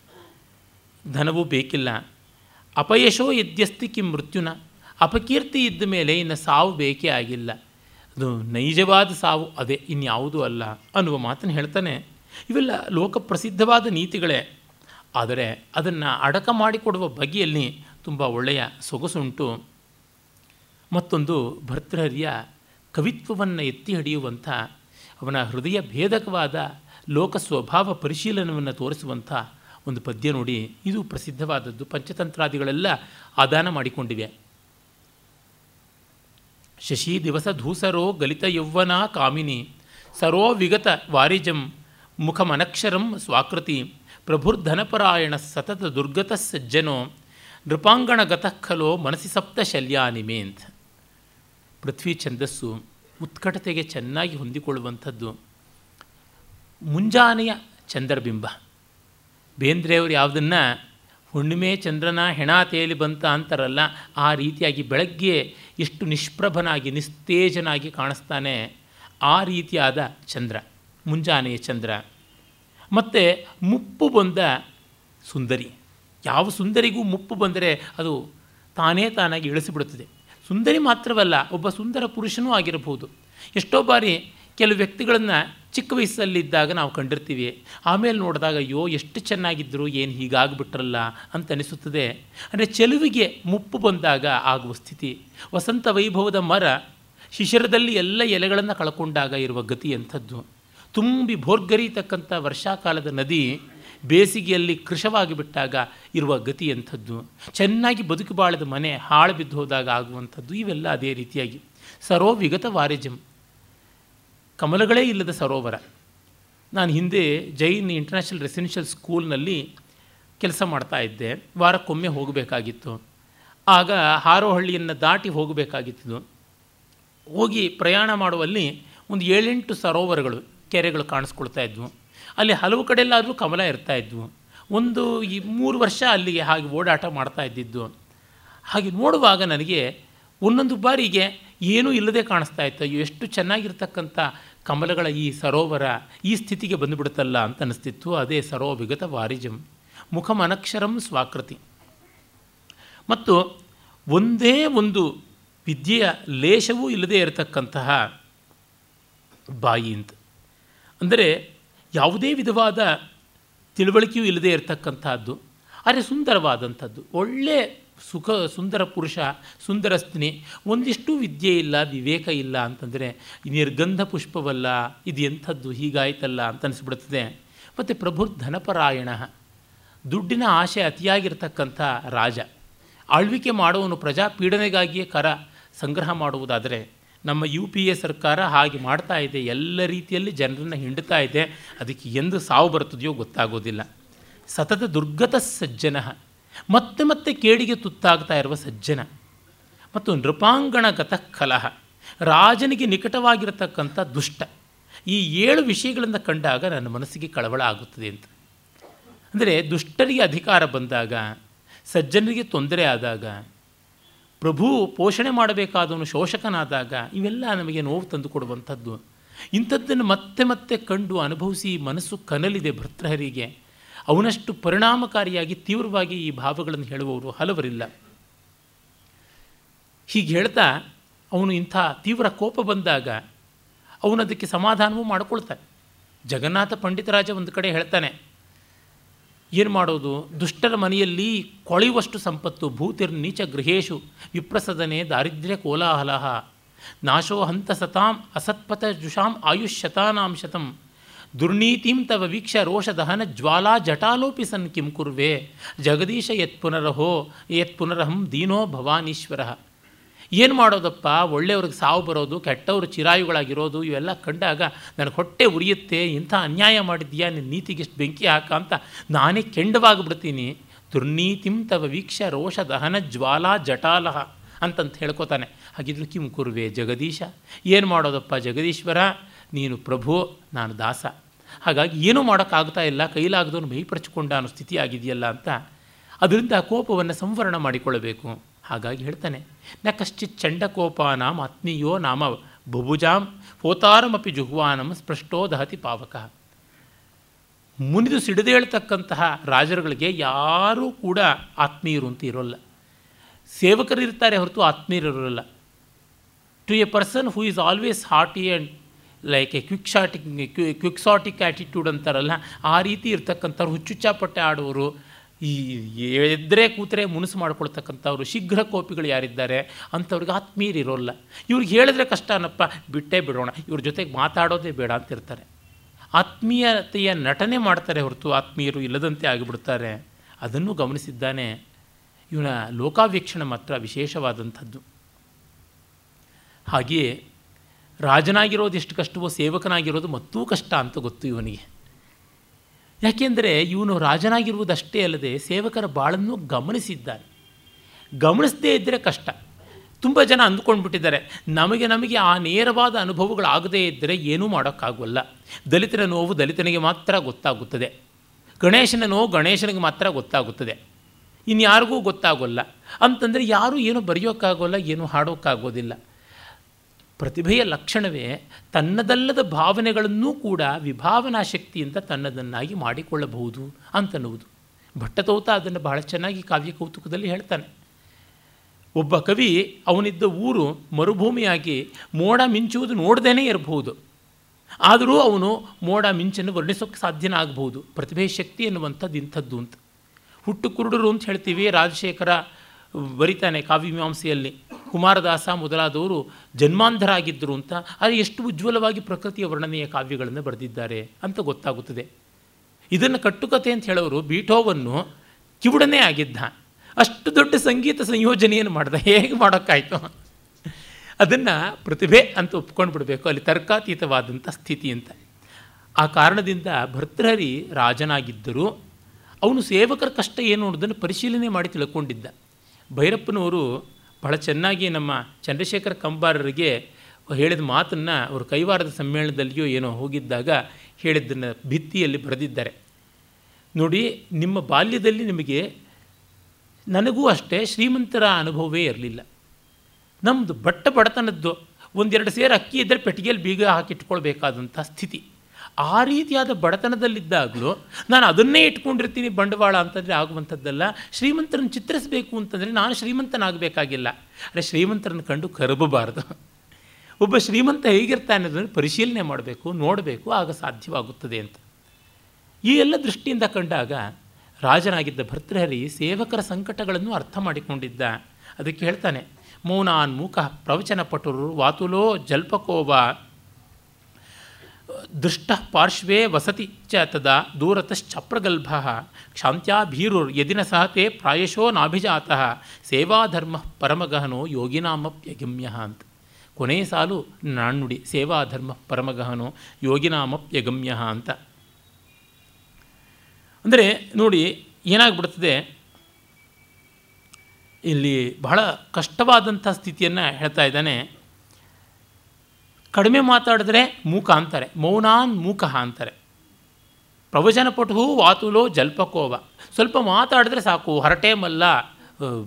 ಧನವೂ ಬೇಕಿಲ್ಲ. ಅಪಯಶೋ ಯದ್ಯಸ್ತಿ ಕಿಂ ಮೃತ್ಯುನ, ಅಪಕೀರ್ತಿ ಇದ್ದ ಮೇಲೆ ಇನ್ನು ಸಾವು ಬೇಕೇ ಆಗಿಲ್ಲ. ಅದು ನೈಜವಾದ ಸಾವು, ಅದೇ ಇನ್ಯಾವುದೂ ಅಲ್ಲ ಅನ್ನುವ ಮಾತನ್ನು ಹೇಳ್ತಾನೆ. ಇವೆಲ್ಲ ಲೋಕಪ್ರಸಿದ್ಧವಾದ ನೀತಿಗಳೇ. ಆದರೆ ಅದನ್ನು ಅಡಕ ಮಾಡಿಕೊಡುವ ಬಗೆಯಲ್ಲಿ ತುಂಬ ಒಳ್ಳೆಯ ಸೊಗಸುಂಟು. ಮತ್ತೊಂದು ಭರ್ತೃಹರಿಯ ಕವಿತ್ವವನ್ನು ಎತ್ತಿ ಹಿಡಿಯುವಂಥ, ಅವನ ಹೃದಯ ಭೇದಕವಾದ ಲೋಕ ಸ್ವಭಾವ ಪರಿಶೀಲನವನ್ನು ತೋರಿಸುವಂಥ ಒಂದು ಪದ್ಯ ನೋಡಿ ಇದು ಪ್ರಸಿದ್ಧವಾದದ್ದು. ಪಂಚತಂತ್ರಾದಿಗಳೆಲ್ಲ ಆದಾನ ಮಾಡಿಕೊಂಡಿವೆ. ಶಶಿ ದಿವಸ ಧೂಸರೋ ಗಲಿತ ಯೌವನ ಕಾಮಿನಿ, ಸರೋ ವಿಗತ ವಾರಿಜಂ ಮುಖಮನಕ್ಷರಂ ಸ್ವಾಕೃತಿ ಪ್ರಭುರ್ಧನಪರಾಯಣ ಸತತ ದುರ್ಗತ ಸಜ್ಜನೋ ನೃಪಾಂಗಣಗತಃ ಖಲೋ ಮನಸ್ಸಿ ಸಪ್ತ ಶಲ್ಯಾನಿಮೆ ಅಂತ ಪೃಥ್ವಿ ಛಂದಸ್ಸು ಉತ್ಕಟತೆಗೆ ಚೆನ್ನಾಗಿ ಹೊಂದಿಕೊಳ್ಳುವಂಥದ್ದು. ಮುಂಜಾನೆಯ ಚಂದ್ರಬಿಂಬ. ಬೇಂದ್ರೆಯವರು ಯಾವುದನ್ನು ಹುಣ್ಣಿಮೆ ಚಂದ್ರನ ಹೆಣ ತೇಲಿ ಬಂತ ಅಂತಾರಲ್ಲ, ಆ ರೀತಿಯಾಗಿ ಬೆಳಗ್ಗೆ ಎಷ್ಟು ನಿಷ್ಪ್ರಭನಾಗಿ ನಿಸ್ತೇಜನಾಗಿ ಕಾಣಿಸ್ತಾನೆ ಆ ರೀತಿಯಾದ ಚಂದ್ರ. ಮುಂಜಾನೆಯ ಚಂದ್ರ. ಮತ್ತು ಮುಪ್ಪು ಬಂದ ಸುಂದರಿ. ಯಾವ ಸುಂದರಿಗೂ ಮುಪ್ಪು ಬಂದರೆ ಅದು ತಾನೇ ತಾನಾಗಿ ಇಳಿಸಿಬಿಡುತ್ತದೆ. ಸುಂದರಿ ಮಾತ್ರವಲ್ಲ, ಒಬ್ಬ ಸುಂದರ ಪುರುಷನೂ ಆಗಿರಬಹುದು. ಎಷ್ಟೋ ಬಾರಿ ಕೆಲವು ವ್ಯಕ್ತಿಗಳನ್ನು ಚಿಕ್ಕ ವಯಸ್ಸಲ್ಲಿದ್ದಾಗ ನಾವು ಕಂಡಿರ್ತೀವಿ. ಆಮೇಲೆ ನೋಡಿದಾಗ, ಅಯ್ಯೋ, ಎಷ್ಟು ಚೆನ್ನಾಗಿದ್ದರು ಏನು ಹೀಗಾಗ್ಬಿಟ್ರಲ್ಲ ಅಂತ ಅನಿಸುತ್ತದೆ. ಅಂದರೆ ಚೆಲುವಿಗೆ ಮುಪ್ಪು ಬಂದಾಗ ಆಗುವ ಸ್ಥಿತಿ. ವಸಂತ ವೈಭವದ ಮರ ಶಿಶಿರದಲ್ಲಿ ಎಲ್ಲ ಎಲೆಗಳನ್ನು ಕಳ್ಕೊಂಡಾಗ ಇರುವ ಗತಿ ಅಂಥದ್ದು ತುಂಬಿ ಭೋರ್ಗರೀತಕ್ಕಂಥ ವರ್ಷಾಕಾಲದ ನದಿ ಬೇಸಿಗೆಯಲ್ಲಿ ಕೃಶವಾಗಿ ಬಿಟ್ಟಾಗ ಇರುವ ಗತಿ ಅಂಥದ್ದು ಚೆನ್ನಾಗಿ ಬದುಕು ಬಾಳದ ಮನೆ ಹಾಳು ಬಿದ್ದು ಹೋದಾಗ ಆಗುವಂಥದ್ದು ಇವೆಲ್ಲ ಅದೇ ರೀತಿಯಾಗಿ. ಸರೋ ವಿಗತ ವಾರಿಜಂ ಕಮಲಗಳೇ ಇಲ್ಲದ ಸರೋವರ. ನಾನು ಹಿಂದೆ ಜೈನ್ ಇಂಟರ್ನ್ಯಾಷನಲ್ ರೆಸಿಡೆನ್ಷಿಯಲ್ ಸ್ಕೂಲ್ನಲ್ಲಿ ಕೆಲಸ ಮಾಡ್ತಾ ಇದ್ದೆ. ವಾರಕ್ಕೊಮ್ಮೆ ಹೋಗಬೇಕಾಗಿತ್ತು. ಆಗ ಹಾರೋಹಳ್ಳಿಯನ್ನು ದಾಟಿ ಹೋಗಬೇಕಾಗಿತ್ತು. ಹೋಗಿ ಪ್ರಯಾಣ ಮಾಡುವಲ್ಲಿ ಒಂದು ಏಳೆಂಟು ಸರೋವರಗಳು. ಕೆರೆಗಳು ಕಾಣಿಸ್ಕೊಳ್ತಾ ಇದ್ವು. ಅಲ್ಲಿ ಹಲವು ಕಡೆಯಲ್ಲಾದರೂ ಕಮಲ ಇರ್ತಾ ಇದ್ವು. ಒಂದು ಈ ಮೂರು ವರ್ಷ ಅಲ್ಲಿಗೆ ಹಾಗೆ ಓಡಾಟ ಮಾಡ್ತಾ ಇದ್ದಿದ್ದು. ಹಾಗೆ ನೋಡುವಾಗ ನನಗೆ ಒಂದೊಂದು ಬಾರಿಗೆ ಏನೂ ಇಲ್ಲದೆ ಕಾಣಿಸ್ತಾ ಇತ್ತು. ಎಷ್ಟು ಚೆನ್ನಾಗಿರ್ತಕ್ಕಂಥ ಕಮಲಗಳ ಈ ಸರೋವರ ಈ ಸ್ಥಿತಿಗೆ ಬಂದುಬಿಡುತ್ತಲ್ಲ ಅಂತ ಅನಿಸ್ತಿತ್ತು. ಅದೇ ಸರೋ ವಿಗತ ವಾರಿಜಂ, ಮುಖಮನಕ್ಷರಂ ಸ್ವಾಕೃತಿ. ಮತ್ತು ಒಂದೇ ಒಂದು ವಿದ್ಯೆಯ ಲೇಷವೂ ಇಲ್ಲದೇ ಇರತಕ್ಕಂತಹ ಬಾಯಿ ಅಂತ. ಅಂದರೆ ಯಾವುದೇ ವಿಧವಾದ ತಿಳುವಳಿಕೆಯೂ ಇಲ್ಲದೆ ಇರತಕ್ಕಂಥದ್ದು, ಆದರೆ ಸುಂದರವಾದಂಥದ್ದು. ಒಳ್ಳೆ ಸುಖ, ಸುಂದರ ಪುರುಷ, ಸುಂದರ ಒಂದಿಷ್ಟು ವಿದ್ಯೆ ಇಲ್ಲ, ವಿವೇಕ ಇಲ್ಲ ಅಂತಂದರೆ, ನಿರ್ಗಂಧ ಪುಷ್ಪವಲ್ಲ, ಇದು ಎಂಥದ್ದು, ಹೀಗಾಯ್ತಲ್ಲ ಅಂತ ಅನಿಸ್ಬಿಡ್ತದೆ. ಮತ್ತು ಪ್ರಭು ಧನಪರಾಯಣ, ದುಡ್ಡಿನ ಆಶೆ ಅತಿಯಾಗಿರ್ತಕ್ಕಂಥ ರಾಜ. ಆಳ್ವಿಕೆ ಮಾಡುವವನು ಪ್ರಜಾಪೀಡನೆಗಾಗಿಯೇ ಕರ ಸಂಗ್ರಹ ಮಾಡುವುದಾದರೆ ನಮ್ಮ ಯು ಪಿ ಎ ಸರ್ಕಾರ ಹಾಗೆ ಮಾಡ್ತಾ ಇದೆ, ಎಲ್ಲ ರೀತಿಯಲ್ಲಿ ಜನರನ್ನು ಹಿಂಡ್ತಾ ಇದೆ, ಅದಕ್ಕೆ ಎಂದು ಸಾವು ಬರ್ತದೆಯೋ ಗೊತ್ತಾಗೋದಿಲ್ಲ. ಸತತ ದುರ್ಗತ ಸಜ್ಜನ, ಮತ್ತೆ ಮತ್ತೆ ಕೇಡಿಗೆ ತುತ್ತಾಗ್ತಾ ಇರುವ ಸಜ್ಜನ, ಮತ್ತು ನೃಪಾಂಗಣಗತ ಕಲಹ, ರಾಜನಿಗೆ ನಿಕಟವಾಗಿರತಕ್ಕಂಥ ದುಷ್ಟ, ಈ ಏಳು ವಿಷಯಗಳನ್ನು ಕಂಡಾಗ ನನ್ನ ಮನಸ್ಸಿಗೆ ಕಳವಳ ಆಗುತ್ತದೆ ಅಂತ. ಅಂದರೆ ದುಷ್ಟರಿಗೆ ಅಧಿಕಾರ ಬಂದಾಗ, ಸಜ್ಜನರಿಗೆ ತೊಂದರೆ ಆದಾಗ ಪ್ರಭು ಪೋಷಣೆ ಮಾಡಬೇಕಾದವನು ಶೋಷಕನಾದಾಗ ಇವೆಲ್ಲ ನಮಗೆ ನೋವು ತಂದು ಕೊಡುವಂಥದ್ದು. ಇಂಥದ್ದನ್ನು ಮತ್ತೆ ಮತ್ತೆ ಕಂಡು ಅನುಭವಿಸಿ ಮನಸ್ಸು ಕನಲಿದೆ ಭರ್ತೃಹರಿಗೆ ಅವನಷ್ಟು ಪರಿಣಾಮಕಾರಿಯಾಗಿ ತೀವ್ರವಾಗಿ ಈ ಭಾವಗಳನ್ನು ಹೇಳುವವರು ಹಲವರಿಲ್ಲ. ಹೀಗೆ ಹೇಳ್ತಾ ಅವನು ಇಂಥ ತೀವ್ರ ಕೋಪ ಬಂದಾಗ ಅವನು ಅದಕ್ಕೆ ಸಮಾಧಾನವೂ ಮಾಡಿಕೊಳ್ತಾನೆ. ಜಗನ್ನಾಥ ಪಂಡಿತರಾಜ ಒಂದು ಕಡೆ ಹೇಳ್ತಾನೆ ಏನು ಮಾಡೋದು? ದುಷ್ಟರ ಮನೆಯಲ್ಲಿ ಕೊಳೆಯುವಷ್ಟು ಸಂಪತ್ತು, ಭೂತಿರ್ ನೀಚ ಗೃಹೇಶು, ವಿಪ್ರಸದನೆ, ದಾರಿದ್ರ್ಯ ಕೋಲಾಹಲ ನಾಶೋ ಹಂತ ಸತಾಂ ಅಸತ್ಪಥ ಜುಷಾಂ ಆಯುಷ್ಯತಾನಾಂ ಶತಂ, ದುರ್ನೀತಿಂ ತವ ವೀಕ್ಷ ರೋಷ ದಹನ ಜ್ವಾಲಾ ಜಟಾಲೋಪಿ ಸನ್ ಕಿಂ ಜಗದೀಶ ಯತ್ ಪುನರಹೋ ಯತ್ ಪುನರಹಂ ದೀನೋ ಭವಾನೀಶ್ವರ. ಏನು ಮಾಡೋದಪ್ಪ? ಒಳ್ಳೆಯವ್ರಿಗೆ ಸಾವು ಬರೋದು, ಕೆಟ್ಟವರು ಚಿರಾಯುಗಳಾಗಿರೋದು, ಇವೆಲ್ಲ ಕಂಡಾಗ ನನಗೆ ಹೊಟ್ಟೆ ಉರಿಯುತ್ತೆ, ಇಂಥ ಅನ್ಯಾಯ ಮಾಡಿದ್ಯಾ ನಿನ್ನ ನೀತಿಗೆಷ್ಟು ಬೆಂಕಿ ಹಾಕ ಅಂತ ನಾನೇ ಕೆಂಡವಾಗಿಬಿಡ್ತೀನಿ. ದುರ್ನೀತಿಂ ತವ ವೀಕ್ಷ ರೋಷ ದಹನ ಜ್ವಾಲಾ ಜಟಾಲಹ ಅಂತಂತ ಹೇಳ್ಕೊತಾನೆ. ಹಾಗಿದ್ರು ಕಿಂ ಕುರುವೆ ಜಗದೀಶ. ಏನು ಮಾಡೋದಪ್ಪ ಜಗದೀಶ್ವರ? ನೀನು ಪ್ರಭು, ನಾನು ದಾಸ. ಹಾಗಾಗಿ ಏನೂ ಮಾಡೋಕ್ಕಾಗ್ತಾ ಇಲ್ಲ, ಕೈಲಾಗದವನು ಭಯಪಡಿಸಿಕೊಂಡ ಅನ್ನೋ ಸ್ಥಿತಿ ಆಗಿದೆಯಲ್ಲ ಅಂತ. ಅದರಿಂದ ಕೋಪವನ್ನು ಸಂವರಣ ಮಾಡಿಕೊಳ್ಳಬೇಕು. ಹಾಗಾಗಿ ಹೇಳ್ತಾನೆ, ನ ಕಶ್ಚಿತ್ ಚಂಡಕೋಪಾನಾಂ ಆತ್ಮೀಯೋ ನಾಮ ಬುಭುಜಾಂ ಹೋತಾರಮಪಿ ಜುಹ್ವಾನಂ ಸ್ಪೃಷ್ಟೋ ದಹತಿ ಪಾವಕ. ಮುನಿದು ಸಿಡಿದೇಳ್ತಕ್ಕಂತಹ ರಾಜರುಗಳಿಗೆ ಯಾರೂ ಕೂಡ ಆತ್ಮೀಯರು ಅಂತ ಇರೋಲ್ಲ. ಸೇವಕರು ಇರ್ತಾರೆ ಹೊರತು ಆತ್ಮೀಯರಿರೋಲ್ಲ to a person who is always hearty and like a quixotic quixotic attitude ಅಂತಾರಲ್ಲ, ಆ ರೀತಿ ಇರ್ತಕ್ಕಂಥವ್ರು ಹುಚ್ಚುಚ್ಚಾಪಟ್ಟೆ ಆಡುವರು ಈ ಎದ್ರೆ ಕೂತರೆ ಮುನಸು ಮಾಡ್ಕೊಳ್ತಕ್ಕಂಥವ್ರು, ಶೀಘ್ರ ಕೋಪಿಗಳು ಯಾರಿದ್ದಾರೆ ಅಂಥವ್ರಿಗೆ ಆತ್ಮೀಯರು ಇರೋಲ್ಲ. ಇವ್ರಿಗೆ ಹೇಳಿದ್ರೆ ಕಷ್ಟ ಅನ್ನಪ್ಪ, ಬಿಟ್ಟೇ ಬಿಡೋಣ, ಇವ್ರ ಜೊತೆಗೆ ಮಾತಾಡೋದೇ ಬೇಡ ಅಂತಿರ್ತಾರೆ. ಆತ್ಮೀಯತೆಯ ನಟನೆ ಮಾಡ್ತಾರೆ ಹೊರತು ಆತ್ಮೀಯರು ಇಲ್ಲದಂತೆ ಆಗಿಬಿಡ್ತಾರೆ. ಅದನ್ನು ಗಮನಿಸಿದ್ದಾನೆ ಇವನ ಲೋಕಾವೇಕ್ಷಣ ಮಾತ್ರ ವಿಶೇಷವಾದಂಥದ್ದು. ಹಾಗೆಯೇ ರಾಜನಾಗಿರೋದು ಎಷ್ಟು ಕಷ್ಟವೋ ಸೇವಕನಾಗಿರೋದು ಮತ್ತೂ ಕಷ್ಟ ಅಂತ ಗೊತ್ತು ಇವನಿಗೆ. ಯಾಕೆಂದರೆ ಇವನು ರಾಜನಾಗಿರುವುದಷ್ಟೇ ಅಲ್ಲದೆ ಸೇವಕರ ಬಾಳನ್ನು ಗಮನಿಸಿದ್ದಾನೆ. ಗಮನಿಸದೇ ಇದ್ದರೆ ಕಷ್ಟ. ತುಂಬ ಜನ ಅಂದ್ಕೊಂಡ್ಬಿಟ್ಟಿದ್ದಾರೆ. ನಮಗೆ ನಮಗೆ ಆ ನೇರವಾದ ಅನುಭವಗಳಾಗದೇ ಇದ್ದರೆ ಏನೂ ಮಾಡೋಕ್ಕಾಗಲ್ಲ. ದಲಿತರ ನೋವು ದಲಿತನಿಗೆ ಮಾತ್ರ ಗೊತ್ತಾಗುತ್ತದೆ. ಗಣೇಶನ ನೋವು ಗಣೇಶನಿಗೆ ಮಾತ್ರ ಗೊತ್ತಾಗುತ್ತದೆ. ಇನ್ಯಾರಿಗೂ ಗೊತ್ತಾಗೋಲ್ಲ. ಅಂತಂದರೆ ಯಾರೂ ಏನೂ ಬರೆಯೋಕ್ಕಾಗೋಲ್ಲ, ಏನೂ ಹಾಡೋಕ್ಕಾಗೋದಿಲ್ಲ. ಪ್ರತಿಭೆಯ ಲಕ್ಷಣವೇ ತನ್ನದಲ್ಲದ ಭಾವನೆಗಳನ್ನೂ ಕೂಡ ವಿಭಾವನಾ ಶಕ್ತಿಯಿಂದ ತನ್ನದನ್ನಾಗಿ ಮಾಡಿಕೊಳ್ಳಬಹುದು ಅಂತನ್ನುವುದು. ಭಟ್ಟತೋತ ಅದನ್ನು ಬಹಳ ಚೆನ್ನಾಗಿ ಕಾವ್ಯ ಕೌತುಕದಲ್ಲಿ ಹೇಳ್ತಾನೆ. ಒಬ್ಬ ಕವಿ ಅವನಿದ್ದ ಊರು ಮರುಭೂಮಿಯಾಗಿ ಮೋಡ ಮಿಂಚುವುದು ನೋಡ್ದೇ ಇರಬಹುದು. ಆದರೂ ಅವನು ಮೋಡ ಮಿಂಚನ್ನು ವರ್ಣಿಸೋಕ್ಕೆ ಸಾಧ್ಯನ ಆಗಬಹುದು. ಪ್ರತಿಭೆ ಶಕ್ತಿ ಎನ್ನುವಂಥದ್ದು ಇಂಥದ್ದು ಅಂತ. ಹುಟ್ಟು ಕುರುಡರು ಅಂತ ಹೇಳ್ತೀವಿ ರಾಜಶೇಖರ ಬರಿತಾನೆ ಕಾವ್ಯಮೀಮಾಂಸೆಯಲ್ಲಿ ಕುಮಾರದಾಸ ಮೊದಲಾದವರು ಜನ್ಮಾಂಧರಾಗಿದ್ದರು ಅಂತ, ಆದರೆ ಎಷ್ಟು ಉಜ್ವಲವಾಗಿ ಪ್ರಕೃತಿಯ ವರ್ಣನೆಯ ಕಾವ್ಯಗಳನ್ನು ಬರೆದಿದ್ದಾರೆ ಅಂತ ಗೊತ್ತಾಗುತ್ತದೆ. ಇದನ್ನು ಕಟ್ಟುಕತೆ ಅಂತ ಹೇಳೋರು ಬೀಟೋವನ್ನು ಕಿವುಡನೇ ಆಗಿದ್ದ. ಅಷ್ಟು ದೊಡ್ಡ ಸಂಗೀತ ಸಂಯೋಜನೆಯನ್ನು ಮಾಡ್ದ. ಹೇಗೆ ಮಾಡೋಕ್ಕಾಯ್ತು? ಅದನ್ನು ಪ್ರತಿಭೆ ಅಂತ ಒಪ್ಕೊಂಡು ಬಿಡಬೇಕು ಅಲ್ಲಿ ತರ್ಕಾತೀತವಾದಂಥ ಸ್ಥಿತಿ ಅಂತ. ಆ ಕಾರಣದಿಂದ ಭರ್ತೃಹರಿ ರಾಜನಾಗಿದ್ದರೂ ಅವನು ಸೇವಕರ ಕಷ್ಟ ಏನು ಅನ್ನೋದನ್ನು ಪರಿಶೀಲನೆ ಮಾಡಿ ತಿಳ್ಕೊಂಡಿದ್ದ. ಭೈರಪ್ಪನವರು ಬಹಳ ಚೆನ್ನಾಗಿ ನಮ್ಮ ಚಂದ್ರಶೇಖರ ಕಂಬಾರರಿಗೆ ಹೇಳಿದ ಮಾತನ್ನು ಅವರು ಕೈವಾರದ ಸಮ್ಮೇಳನದಲ್ಲಿಯೋ ಏನೋ ಹೋಗಿದ್ದಾಗ ಹೇಳಿದ್ದನ್ನು ಭಿತ್ತಿಯಲ್ಲಿ ಬರೆದಿದ್ದಾರೆ. ನೋಡಿ, ನಿಮ್ಮ ಬಾಲ್ಯದಲ್ಲಿ ನಿಮಗೆ ನನಗೂ ಅಷ್ಟೇ ಶ್ರೀಮಂತರ ಅನುಭವವೇ ಇರಲಿಲ್ಲ. ನಮ್ಮದು ಬಟ್ಟ ಬಡತನದ್ದು ಒಂದೆರಡು ಸೇರು ಅಕ್ಕಿ ಇದ್ದರೆ ಪೆಟ್ಟಿಗೆಯಲ್ಲಿ ಬೀಗ ಹಾಕಿಟ್ಕೊಳ್ಬೇಕಾದಂಥ ಸ್ಥಿತಿ. ಆ ರೀತಿಯಾದ ಬಡತನದಲ್ಲಿದ್ದಾಗಲೂ ನಾನು ಅದನ್ನೇ ಇಟ್ಕೊಂಡಿರ್ತೀನಿ ಬಂಡವಾಳ ಅಂತಂದರೆ ಆಗುವಂಥದ್ದಲ್ಲ. ಶ್ರೀಮಂತರನ್ನು ಚಿತ್ರಿಸಬೇಕು ಅಂತಂದರೆ ನಾನು ಶ್ರೀಮಂತನಾಗಬೇಕಾಗಿಲ್ಲ. ಅರೆ ಶ್ರೀಮಂತರನ್ನು ಕಂಡು ಕರಬಬಾರದು ಒಬ್ಬ ಶ್ರೀಮಂತ ಹೇಗಿರ್ತಾನೆ ಅದನ್ನು ಪರಿಶೀಲನೆ ಮಾಡಬೇಕು, ನೋಡಬೇಕು, ಆಗ ಸಾಧ್ಯವಾಗುತ್ತದೆ ಅಂತ. ಈ ಎಲ್ಲ ದೃಷ್ಟಿಯಿಂದ ಕಂಡಾಗ ರಾಜನಾಗಿದ್ದ ಭರ್ತೃಹರಿ ಸೇವಕರ ಸಂಕಟಗಳನ್ನು ಅರ್ಥ ಮಾಡಿಕೊಂಡಿದ್ದ. ಅದಕ್ಕೆ ಹೇಳ್ತಾನೆ, ಮೌನಾನ್ ಮೂಕ ಪ್ರವಚನ ಪಟುರು ವಾತುಲೋ ಜಲ್ಪಕೋವ. ದೃಷ್ಟ ಪಾರ್ಶ್ವೇ ವಸತಿ ಚ ತದಾ ದೂರತಶ್ಚಪ್ರಗಲ್ಭ ಕ್ಷಾಂತ್ಯಾಭೀರುರ್ ಯದಿನ ಸಹ ತೇ ಪ್ರಾಯಶೋ ನಾಭಿಜಾತಃ ಸೇವಾಧರ್ಮ ಪರಮಗಹನೋ ಯೋಗಿನಾಮಪ್ಯಗಮ್ಯ ಅಂತ. ಕೊನೆಯ ಸಾಲು ನಾಣ್ಣುಡಿ ಸೇವಾಧರ್ಮ ಪರಮಗಹನೋ ಯೋಗಿನಾಮಪ್ಯಗಮ್ಯ ಅಂತ. ಅಂದರೆ ನೋಡಿ ಏನಾಗ್ಬಿಡ್ತದೆ? ಇಲ್ಲಿ ಬಹಳ ಕಷ್ಟವಾದಂಥ ಸ್ಥಿತಿಯನ್ನು ಹೇಳ್ತಾ ಇದ್ದಾನೆ. ಕಡಿಮೆ ಮಾತಾಡಿದ್ರೆ ಮೂಕ ಅಂತಾರೆ. ಮೌನಾನ್ ಮೂಕ ಅಂತಾರೆ. ಪ್ರವಚನ ಪಟು ವಾತುಲೋ ಜಲ್ಪಕೋವ. ಸ್ವಲ್ಪ ಮಾತಾಡಿದ್ರೆ ಸಾಕು, ಹರಟೆ ಮಲ್ಲ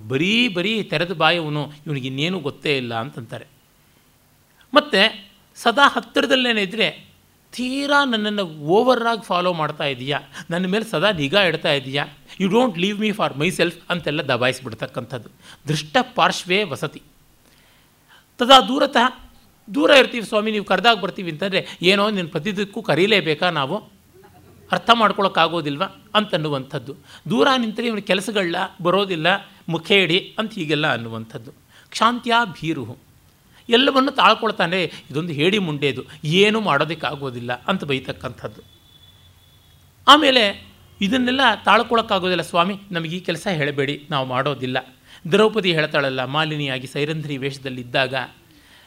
ಬರೀ ಬರೀ ತೆರೆದ ಬಾಯವನು, ಇವನಿಗೆ ಇನ್ನೇನು ಗೊತ್ತೇ ಇಲ್ಲ ಅಂತಂತಾರೆ. ಮತ್ತು ಸದಾ ಹತ್ತಿರದಲ್ಲೇನೇ ಇದ್ದರೆ ತೀರಾ ನನ್ನನ್ನು ಓವರಾಗಿ ಫಾಲೋ ಮಾಡ್ತಾ ಇದೆಯಾ? ನನ್ನ ಮೇಲೆ ಸದಾ ನಿಗಾ ಇಡ್ತಾ ಇದೆಯಾ? You don't leave me for myself ಅಂತೆಲ್ಲ ದಬಾಯಿಸಿಬಿಡ್ತಕ್ಕಂಥದ್ದು. ದೃಷ್ಟ ಪಾರ್ಶ್ವೇ ವಸತಿ. ತದಾ ದೂರತಃ ದೂರ ಇರ್ತೀವಿ ಸ್ವಾಮಿ, ನೀವು ಕರೆದಾಗ ಬರ್ತೀವಿ ಅಂತಂದರೆ ಏನೋ ನಿನ್ನ ಪ್ರತಿದಕ್ಕೂ ಕರೀಲೇಬೇಕಾ ನಾವು? ಅರ್ಥ ಮಾಡ್ಕೊಳಕ್ಕಾಗೋದಿಲ್ವ? ಅಂತನ್ನುವಂಥದ್ದು. ದೂರ ನಿಂತರೆ ಇವನ ಕೆಲಸಗಳನ್ನ ಬರೋದಿಲ್ಲ ಮುಖೇಡಿ ಅಂತ ಹೀಗೆಲ್ಲ ಅನ್ನುವಂಥದ್ದು. ಕ್ಷಾಂತ್ಯ ಭೀರು ಎಲ್ಲವನ್ನು ತಾಳ್ಕೊಳ್ತಾನೆ, ಇದೊಂದು ಹೇಡಿ ಮುಂಡೆದು, ಏನೂ ಮಾಡೋದಕ್ಕಾಗೋದಿಲ್ಲ ಅಂತ ಬೈತಕ್ಕಂಥದ್ದು. ಆಮೇಲೆ ಇದನ್ನೆಲ್ಲ ತಾಳ್ಕೊಳಕ್ಕಾಗೋದಿಲ್ಲ ಸ್ವಾಮಿ, ನಮಗೆ ಈ ಕೆಲಸ ಹೇಳಬೇಡಿ, ನಾವು ಮಾಡೋದಿಲ್ಲ. ದ್ರೌಪದಿ ಹೇಳ್ತಾಳಲ್ಲ, ಮಾಲಿನಿಯಾಗಿ ಸೈರಂಧ್ರಿ ವೇಷದಲ್ಲಿದ್ದಾಗ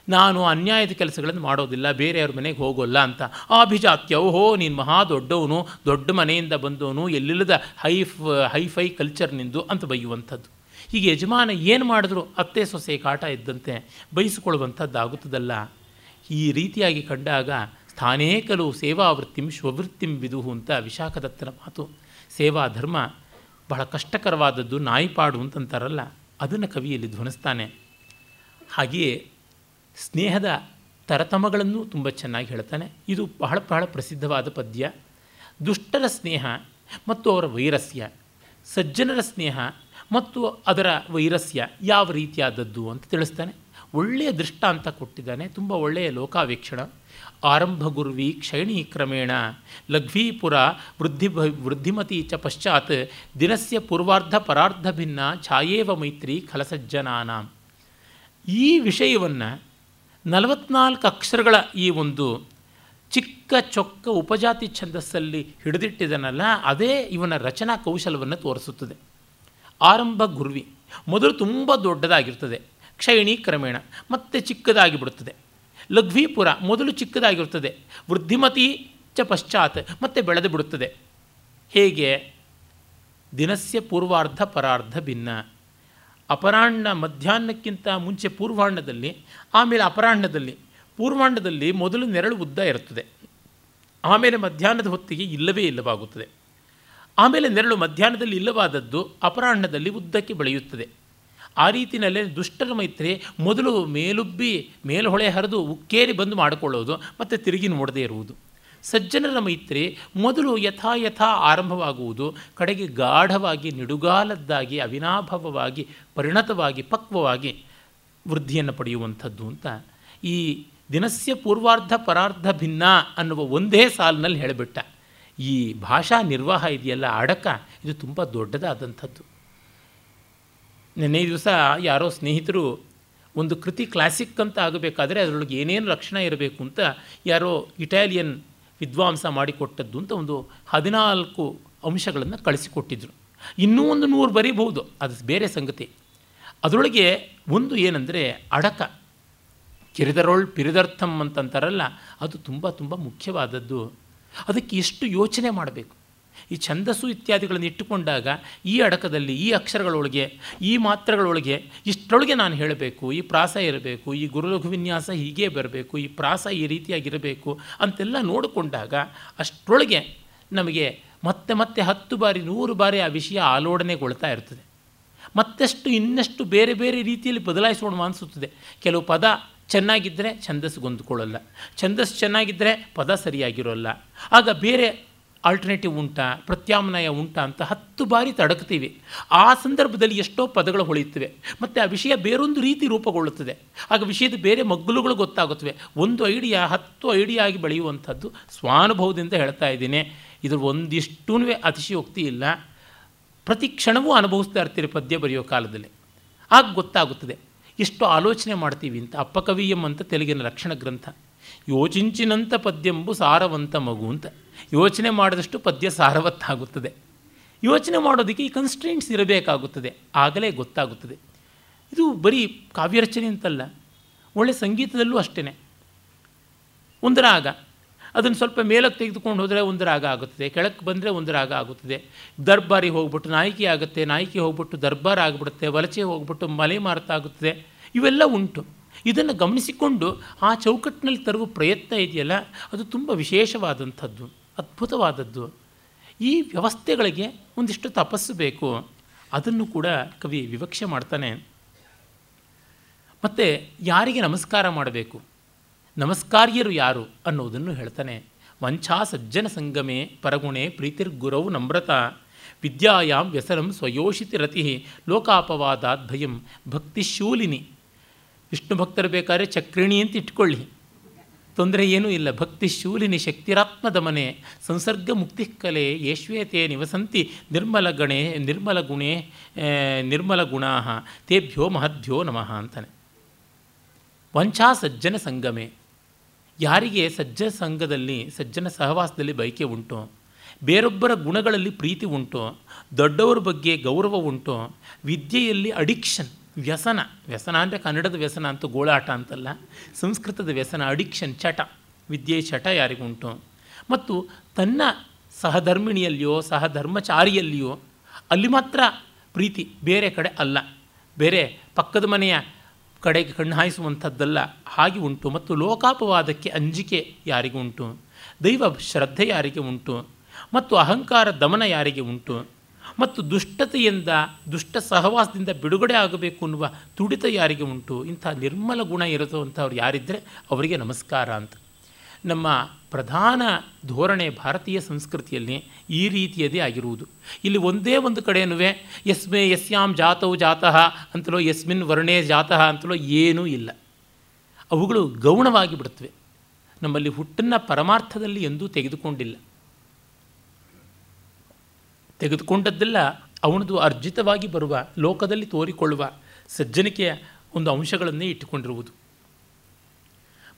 ನಾನು ಅನ್ಯಾಯದ ಕೆಲಸಗಳನ್ನು ಮಾಡೋದಿಲ್ಲ, ಬೇರೆಯವ್ರ ಮನೆಗೆ ಹೋಗೋಲ್ಲ ಅಂತ. ಅಭಿಜಾತ್ಯ, ಓಹೋ, ನೀನು ಮಹಾ ದೊಡ್ಡವನು, ದೊಡ್ಡ ಮನೆಯಿಂದ ಬಂದವನು, ಎಲ್ಲಿಲ್ಲದ ಹೈಫ್, ಹೈಫೈ ಕಲ್ಚರ್ ನಿಂದು ಅಂತ ಬೈಯುವಂಥದ್ದು. ಹೀಗೆ ಯಜಮಾನ ಏನು ಮಾಡಿದ್ರು? ಅತ್ತೆ ಸೊಸೆ ಕಾಟ ಇದ್ದಂತೆ ಬಯಸಿಕೊಳ್ಳುವಂಥದ್ದಾಗುತ್ತದಲ್ಲ. ಈ ರೀತಿಯಾಗಿ ಕಂಡಾಗ ಸ್ಥಾನೇ ಕೆಲವು ಸೇವಾವೃತ್ತಿಂ ಸ್ವವೃತ್ತಿಂ ವಿದುಹು ಅಂತ ವಿಶಾಖದತ್ತನ ಮಾತು. ಸೇವಾ ಧರ್ಮ ಬಹಳ ಕಷ್ಟಕರವಾದದ್ದು ನಾಯಿಪಾಡು ಅಂತಂತಾರಲ್ಲ, ಅದನ್ನು ಕವಿಯಲ್ಲಿ ಧ್ವನಿಸ್ತಾನೆ. ಹಾಗೆಯೇ ಸ್ನೇಹದ ತರತಮಗಳನ್ನು ತುಂಬ ಚೆನ್ನಾಗಿ ಹೇಳ್ತಾನೆ. ಇದು ಬಹಳ ಬಹಳ ಪ್ರಸಿದ್ಧವಾದ ಪದ್ಯ. ದುಷ್ಟರ ಸ್ನೇಹ ಮತ್ತು ಅವರ ವೈರಸ್ಯ. ಸಜ್ಜನರ ಸ್ನೇಹ ಮತ್ತು ಅದರ ವೈರಸ್ಯ ಯಾವ ರೀತಿಯಾದದ್ದು ಅಂತ ತಿಳಿಸ್ತಾನೆ. ಒಳ್ಳೆಯ ದೃಷ್ಟಾಂತ ಕೊಟ್ಟಿದ್ದಾನೆ. ತುಂಬ ಒಳ್ಳೆಯ ಲೋಕಾವೀಕ್ಷಣ. ಆರಂಭ ಗುರ್ವಿ ಕ್ಷಯಣಿ ಕ್ರಮೇಣ ಲಘ್ವೀಪುರ ವೃದ್ಧಿ ವೃದ್ಧಿಮತಿ ಚ ಪಶ್ಚಾತ್ ದಿನಸ್ಯ ಪೂರ್ವಾರ್ಧ ಪರಾರ್ಧ ಭಿನ್ನ ಛಾಯೇವ ಮೈತ್ರಿ ಖಲಸಜ್ಜನಾನಾಂ. ಈ ವಿಷಯವನ್ನು ನಲವತ್ನಾಲ್ಕು ಅಕ್ಷರಗಳ ಈ ಒಂದು ಚಿಕ್ಕ ಚೊಕ್ಕ ಉಪಜಾತಿ ಛಂದಸ್ಸಲ್ಲಿ ಹಿಡಿದಿಟ್ಟಿದನಲ್ಲ, ಅದೇ ಇವನ ರಚನಾ ಕೌಶಲವನ್ನು ತೋರಿಸುತ್ತದೆ. ಆರಂಭ ಗುರ್ವಿ. ಮೊದಲು ತುಂಬ ದೊಡ್ಡದಾಗಿರ್ತದೆ. ಕ್ಷಯಣಿ ಕ್ರಮೇಣ. ಮತ್ತೆ ಚಿಕ್ಕದಾಗಿ ಬಿಡುತ್ತದೆ ಲಘ್ವೀಪುರ ಮೊದಲು ಚಿಕ್ಕದಾಗಿರುತ್ತದೆ ವೃದ್ಧಿಮತಿ ಚ ಪಶ್ಚಾತ್ ಮತ್ತೆ ಬೆಳೆದು ಬಿಡುತ್ತದೆ ಹೇಗೆ? ದಿನಸ್ಯ ಪೂರ್ವಾರ್ಧ ಪರಾರ್ಧ ಭಿನ್ನ. ಅಪರಾಹ್ನ ಮಧ್ಯಾಹ್ನಕ್ಕಿಂತ ಮುಂಚೆ ಪೂರ್ವಾಹ್ನದಲ್ಲಿ, ಆಮೇಲೆ ಅಪರಾಹ್ನದಲ್ಲಿ. ಪೂರ್ವಾಹ್ನದಲ್ಲಿ ಮೊದಲು ನೆರಳು ಉದ್ದ ಇರುತ್ತದೆ. ಆಮೇಲೆ ಮಧ್ಯಾಹ್ನದ ಹೊತ್ತಿಗೆ ಇಲ್ಲವೇ ಇಲ್ಲವಾಗುತ್ತದೆ. ಆಮೇಲೆ ನೆರಳು ಮಧ್ಯಾಹ್ನದಲ್ಲಿ ಇಲ್ಲವಾದದ್ದು ಅಪರಾಹ್ನದಲ್ಲಿ ಉದ್ದಕ್ಕೆ ಬೆಳೆಯುತ್ತದೆ. ಆ ರೀತಿಯಲ್ಲೇ ದುಷ್ಟರ ಮೈತ್ರಿ ಮೊದಲು ಮೇಲುಬ್ಬಿ, ಮೇಲ್ಹೊಳೆ ಹರಿದು ಉಕ್ಕೇರಿ ಬಂದು ಮಾಡಿಕೊಳ್ಳೋದು, ಮತ್ತು ತಿರುಗಿ ನೋಡದೇ ಇರುವುದು. ಸಜ್ಜನರ ಮೈತ್ರಿ ಮೊದಲು ಯಥಾ ಯಥಾ ಆರಂಭವಾಗುವುದು, ಕಡೆಗೆ ಗಾಢವಾಗಿ, ನಿಡುಗಾಲದ್ದಾಗಿ, ಅವಿನಾಭವವಾಗಿ, ಪರಿಣತವಾಗಿ, ಪಕ್ವವಾಗಿ ವೃದ್ಧಿಯನ್ನು ಪಡೆಯುವಂಥದ್ದು ಅಂತ ಈ ದಿನಸ್ಯ ಪೂರ್ವಾರ್ಧ ಪರಾರ್ಧ ಭಿನ್ನ ಅನ್ನುವ ಒಂದೇ ಸಾಲಿನಲ್ಲಿ ಹೇಳಿಬಿಟ್ಟ. ಈ ಭಾಷಾ ನಿರ್ವಾಹ ಇದೆಯಲ್ಲ ಅಡಕ ಇದು ತುಂಬ ದೊಡ್ಡದಾದಂಥದ್ದು. ನಿನ್ನೆ ದಿವಸ ಯಾರೋ ಸ್ನೇಹಿತರು ಒಂದು ಕೃತಿ ಕ್ಲಾಸಿಕ್ ಅಂತ ಆಗಬೇಕಾದರೆ ಅದರೊಳಗೆ ಏನೇನು ಲಕ್ಷಣ ಇರಬೇಕು ಅಂತ ಯಾರೋ ಇಟಾಲಿಯನ್ ವಿದ್ವಾಂಸ ಮಾಡಿಕೊಟ್ಟದ್ದು ಅಂತ ಒಂದು ಹದಿನಾಲ್ಕು ಅಂಶಗಳನ್ನು ಕಳಿಸಿಕೊಟ್ಟಿದ್ರು. ಇನ್ನೂ ಒಂದು ನೂರು ಬರೀಬಹುದು, ಅದು ಬೇರೆ ಸಂಗತಿ. ಅದರೊಳಗೆ ಒಂದು ಏನಂದರೆ ಅಡಕ. ಕಿರಿದರೊಳ್ ಪಿರಿದರ್ಥಮ್ ಅಂತಂತಾರಲ್ಲ, ಅದು ತುಂಬ ತುಂಬ ಮುಖ್ಯವಾದದ್ದು. ಅದಕ್ಕೆ ಎಷ್ಟು ಯೋಚನೆ ಮಾಡಬೇಕು? ಈ ಛಂದಸ್ಸು ಇತ್ಯಾದಿಗಳನ್ನು ಇಟ್ಟುಕೊಂಡಾಗ ಈ ಅಡಕದಲ್ಲಿ, ಈ ಅಕ್ಷರಗಳೊಳಗೆ, ಈ ಮಾತ್ರೆಗಳೊಳಗೆ ಇಷ್ಟರೊಳಗೆ ನಾನು ಹೇಳಬೇಕು, ಈ ಪ್ರಾಸ ಇರಬೇಕು, ಈ ಗುರುಲಘು ವಿನ್ಯಾಸ ಹೀಗೆ ಬರಬೇಕು, ಈ ಪ್ರಾಸ ಈ ರೀತಿಯಾಗಿರಬೇಕು ಅಂತೆಲ್ಲ ನೋಡಿಕೊಂಡಾಗ ಅಷ್ಟರೊಳಗೆ ನಮಗೆ ಮತ್ತೆ ಮತ್ತೆ ಹತ್ತು ಬಾರಿ, ನೂರು ಬಾರಿ ಆ ವಿಷಯ ಆಲೋಡನೆಗೊಳ್ತಾ ಇರ್ತದೆ. ಮತ್ತಷ್ಟು ಇನ್ನಷ್ಟು ಬೇರೆ ಬೇರೆ ರೀತಿಯಲ್ಲಿ ಬದಲಾಯಿಸೋಣ ಅನಿಸುತ್ತದೆ. ಕೆಲವು ಪದ ಚೆನ್ನಾಗಿದ್ದರೆ ಛಂದಸ್ಸು ಹೊಂದ್ಕೊಳ್ಳಲ್ಲ ಛಂದಸ್ಸು ಚೆನ್ನಾಗಿದ್ದರೆ ಪದ ಸರಿಯಾಗಿರೋಲ್ಲ. ಆಗ ಬೇರೆ ಆಲ್ಟರ್ನೇಟಿವ್ ಉಂಟಾ, ಪ್ರತ್ಯಾಮ್ನಾಯ ಉಂಟಾ ಅಂತ ಹತ್ತು ಬಾರಿ ತಡಕ್ತೀವಿ ಆ ಸಂದರ್ಭದಲ್ಲಿ ಎಷ್ಟೋ ಪದಗಳು ಹೊಳೆಯುತ್ತವೆ. ಮತ್ತು ಆ ವಿಷಯ ಬೇರೊಂದು ರೀತಿ ರೂಪುಗೊಳ್ಳುತ್ತದೆ. ಆಗ ವಿಷಯದ ಬೇರೆ ಮಗ್ಗುಲುಗಳು ಗೊತ್ತಾಗುತ್ತವೆ. ಒಂದು ಐಡಿಯಾ ಹತ್ತು ಐಡಿಯಾ ಆಗಿ ಬೆಳೆಯುವಂಥದ್ದು ಸ್ವಾನುಭವದಿಂದ ಹೇಳ್ತಾ ಇದ್ದೀನಿ. ಇದ್ರ ಒಂದಿಷ್ಟೂ ಅತಿಶಯೋಕ್ತಿ ಇಲ್ಲ. ಪ್ರತಿ ಕ್ಷಣವೂ ಅನುಭವಿಸ್ತಾ ಇರ್ತೀರಿ ಪದ್ಯ ಬರೆಯೋ ಕಾಲದಲ್ಲಿ. ಆಗ ಗೊತ್ತಾಗುತ್ತದೆ. ಎಷ್ಟು ಆಲೋಚನೆ ಮಾಡ್ತೀವಿ ಅಂತ ಅಪ್ಪಕವಿಯಂ ಅಂತ ತೆಲುಗಿನ ಲಕ್ಷಣ ಗ್ರಂಥ. ಯೋಚಿಂಚಿನಂಥ ಪದ್ಯಂಬು ಸಾರವಂತ ಮಗು ಅಂತ. ಯೋಚನೆ ಮಾಡಿದಷ್ಟು ಪದ್ಯ ಸಾರವತ್ತಾಗುತ್ತದೆ. ಯೋಚನೆ ಮಾಡೋದಕ್ಕೆ ಈ ಕನ್ಸ್ಟ್ರೆಂಟ್ಸ್ ಇರಬೇಕಾಗುತ್ತದೆ. ಆಗಲೇ ಗೊತ್ತಾಗುತ್ತದೆ. ಇದು ಬರೀ ಕಾವ್ಯರಚನೆ ಅಂತಲ್ಲ. ಒಳ್ಳೆ ಸಂಗೀತದಲ್ಲೂ ಅಷ್ಟೇ ಒಂದು ರಾಗ ಅದನ್ನು ಸ್ವಲ್ಪ ಮೇಲಕ್ಕೆ ತೆಗೆದುಕೊಂಡು ಹೋದರೆ ಒಂದು ರಾಗ ಆಗುತ್ತದೆ. ಕೆಳಕ್ಕೆ ಬಂದರೆ ಒಂದು ರಾಗ ಆಗುತ್ತದೆ. ದರ್ಬಾರಿಗೆ ಹೋಗ್ಬಿಟ್ಟು ನಾಯಕಿ ಆಗುತ್ತೆ. ನಾಯಕಿ ಹೋಗ್ಬಿಟ್ಟು ದರ್ಬಾರ್ ಆಗಿಬಿಡುತ್ತೆ. ವಲಚೆ ಹೋಗ್ಬಿಟ್ಟು ಮಲೆ ಮಾರುತ ಆಗುತ್ತದೆ ಇವೆಲ್ಲ ಉಂಟು. ಇದನ್ನು ಗಮನಿಸಿಕೊಂಡು ಆ ಚೌಕಟ್ಟಿನಲ್ಲಿ ತರುವ ಪ್ರಯತ್ನ ಇದೆಯಲ್ಲ? ಅದು ತುಂಬ ವಿಶೇಷವಾದಂಥದ್ದು. ಅದ್ಭುತವಾದದ್ದು. ಈ ವ್ಯವಸ್ಥೆಗಳಿಗೆ ಒಂದಿಷ್ಟು ತಪಸ್ಸು ಬೇಕು. ಅದನ್ನು ಕೂಡ ಕವಿ ವಿವಕ್ಷೆ ಮಾಡ್ತಾನೆ. ಮತ್ತು ಯಾರಿಗೆ ನಮಸ್ಕಾರ ಮಾಡಬೇಕು? ನಮಸ್ಕಾರ್ಯರು ಯಾರು ಅನ್ನೋದನ್ನು ಹೇಳ್ತಾನೆ. ವಂಚಾ ಸಜ್ಜನ ಸಂಗಮೆ ಪರಗುಣೆ ಪ್ರೀತಿರ್ಗುರವು ನಮ್ರತ. ವಿದ್ಯಾಯಾಂ ವ್ಯಸನಂ ಸ್ವಯೋಷಿತಿ ರತಿ ಲೋಕಾಪವಾದಾದ್ ಭಯಂ ಭಕ್ತಿಶೂಲಿನಿ. ವಿಷ್ಣು ಭಕ್ತರು ಬೇಕಾದ್ರೆ ಚಕ್ರಿಣಿ ಅಂತ ಇಟ್ಕೊಳ್ಳಿ. ತೊಂದರೆ ಏನೂ ಇಲ್ಲ. ಭಕ್ತಿ ಶೂಲಿನಿ ಶಕ್ತಿರಾತ್ಮದ ಮನೆ. ಸಂಸರ್ಗ ಮುಕ್ತಿ ಕಲೆ ಯೇಶ್ವೇತೆ ನಿವಸಂತಿ ನಿರ್ಮಲ ಗಣೆ, ನಿರ್ಮಲ ಗುಣೆ ನಿರ್ಮಲ ಗುಣಾ ತೇಭ್ಯೋ ಮಹದ್ಭ್ಯೋ ನಮಃ ಅಂತಾನೆ. ವಂಚಾ ಸಜ್ಜನ ಸಂಗಮೆ. ಯಾರಿಗೆ ಸಜ್ಜನ ಸಂಘದಲ್ಲಿ, ಸಜ್ಜನ ಸಹವಾಸದಲ್ಲಿ ಬಯಕೆ ಉಂಟು? ಬೇರೊಬ್ಬರ ಗುಣಗಳಲ್ಲಿ ಪ್ರೀತಿ ಉಂಟು? ದೊಡ್ಡವರ ಬಗ್ಗೆ ಗೌರವ ಉಂಟು? ವಿದ್ಯೆಯಲ್ಲಿ ಅಡಿಕ್ಷನ್. ವ್ಯಸನ ವ್ಯಸನ ಅಂದರೆ ಕನ್ನಡದ ವ್ಯಸನ ಅಂತೂ ಗೋಳಾಟ ಅಂತಲ್ಲ, ಸಂಸ್ಕೃತದ ವ್ಯಸನ ಅಡಿಕ್ಷನ್ ಚಟ, ವಿದ್ಯೆ, ಚಟ ಯಾರಿಗುಂಟು? ಮತ್ತು ತನ್ನ ಸಹಧರ್ಮಿಣಿಯಲ್ಲಿಯೋ, ಸಹಧರ್ಮಚಾರಿಯಲ್ಲಿಯೋ ಅಲ್ಲಿ ಮಾತ್ರ ಪ್ರೀತಿ ಬೇರೆ ಕಡೆ ಅಲ್ಲ. ಬೇರೆ ಪಕ್ಕದ ಮನೆಯ ಕಡೆಗೆ ಕಣ್ಣು ಹಾಯಿಸುವಂಥದ್ದಲ್ಲ, ಹಾಗೆ ಉಂಟು. ಮತ್ತು ಲೋಕಾಪವಾದಕ್ಕೆ ಅಂಜಿಕೆ ಯಾರಿಗೂ ಉಂಟು ದೈವ ಶ್ರದ್ಧೆ ಯಾರಿಗೆ ಉಂಟು? ಮತ್ತು ಅಹಂಕಾರ ದಮನ ಯಾರಿಗೆ ಉಂಟು? ಮತ್ತು ದುಷ್ಟತೆಯಿಂದ, ದುಷ್ಟ ಸಹವಾಸದಿಂದ ಬಿಡುಗಡೆ ಆಗಬೇಕು ಅನ್ನುವ ತುಡಿತ ಯಾರಿಗೆ ಉಂಟು? ಇಂಥ ನಿರ್ಮಲ ಗುಣ ಇರುತ್ತೋ ಅಂತ ಅವ್ರು ಯಾರಿದ್ದರೆ ಅವರಿಗೆ ನಮಸ್ಕಾರ ಅಂತ. ನಮ್ಮ ಪ್ರಧಾನ ಧೋರಣೆ ಭಾರತೀಯ ಸಂಸ್ಕೃತಿಯಲ್ಲಿ ಈ ರೀತಿಯದೇ ಆಗಿರುವುದು. ಇಲ್ಲಿ ಒಂದೇ ಒಂದು ಕಡೆಯೂ ಯಸ್ಮೇ ಯಸ್ಯಾಂ ಜಾತವು ಜಾತಃ ಅಂತಲೋ, ಯಸ್ಮಿನ್ ವರ್ಣೇ ಜಾತಃ ಅಂತಲೋ ಏನೂ ಇಲ್ಲ. ಅವುಗಳು ಗೌಣವಾಗಿ ಬಿಡುತ್ತವೆ. ನಮ್ಮಲ್ಲಿ ಹುಟ್ಟನ್ನು ಪರಮಾರ್ಥದಲ್ಲಿ ಎಂದೂ ತೆಗೆದುಕೊಂಡಿಲ್ಲ. ತೆಗೆದುಕೊಂಡದ್ದೆಲ್ಲ ಅವನದು ಅರ್ಜಿತವಾಗಿ ಬರುವ ಲೋಕದಲ್ಲಿ ತೋರಿಕೊಳ್ಳುವ ಸಜ್ಜನಿಕೆಯ ಒಂದು ಅಂಶಗಳನ್ನೇ ಇಟ್ಟುಕೊಂಡಿರುವುದು.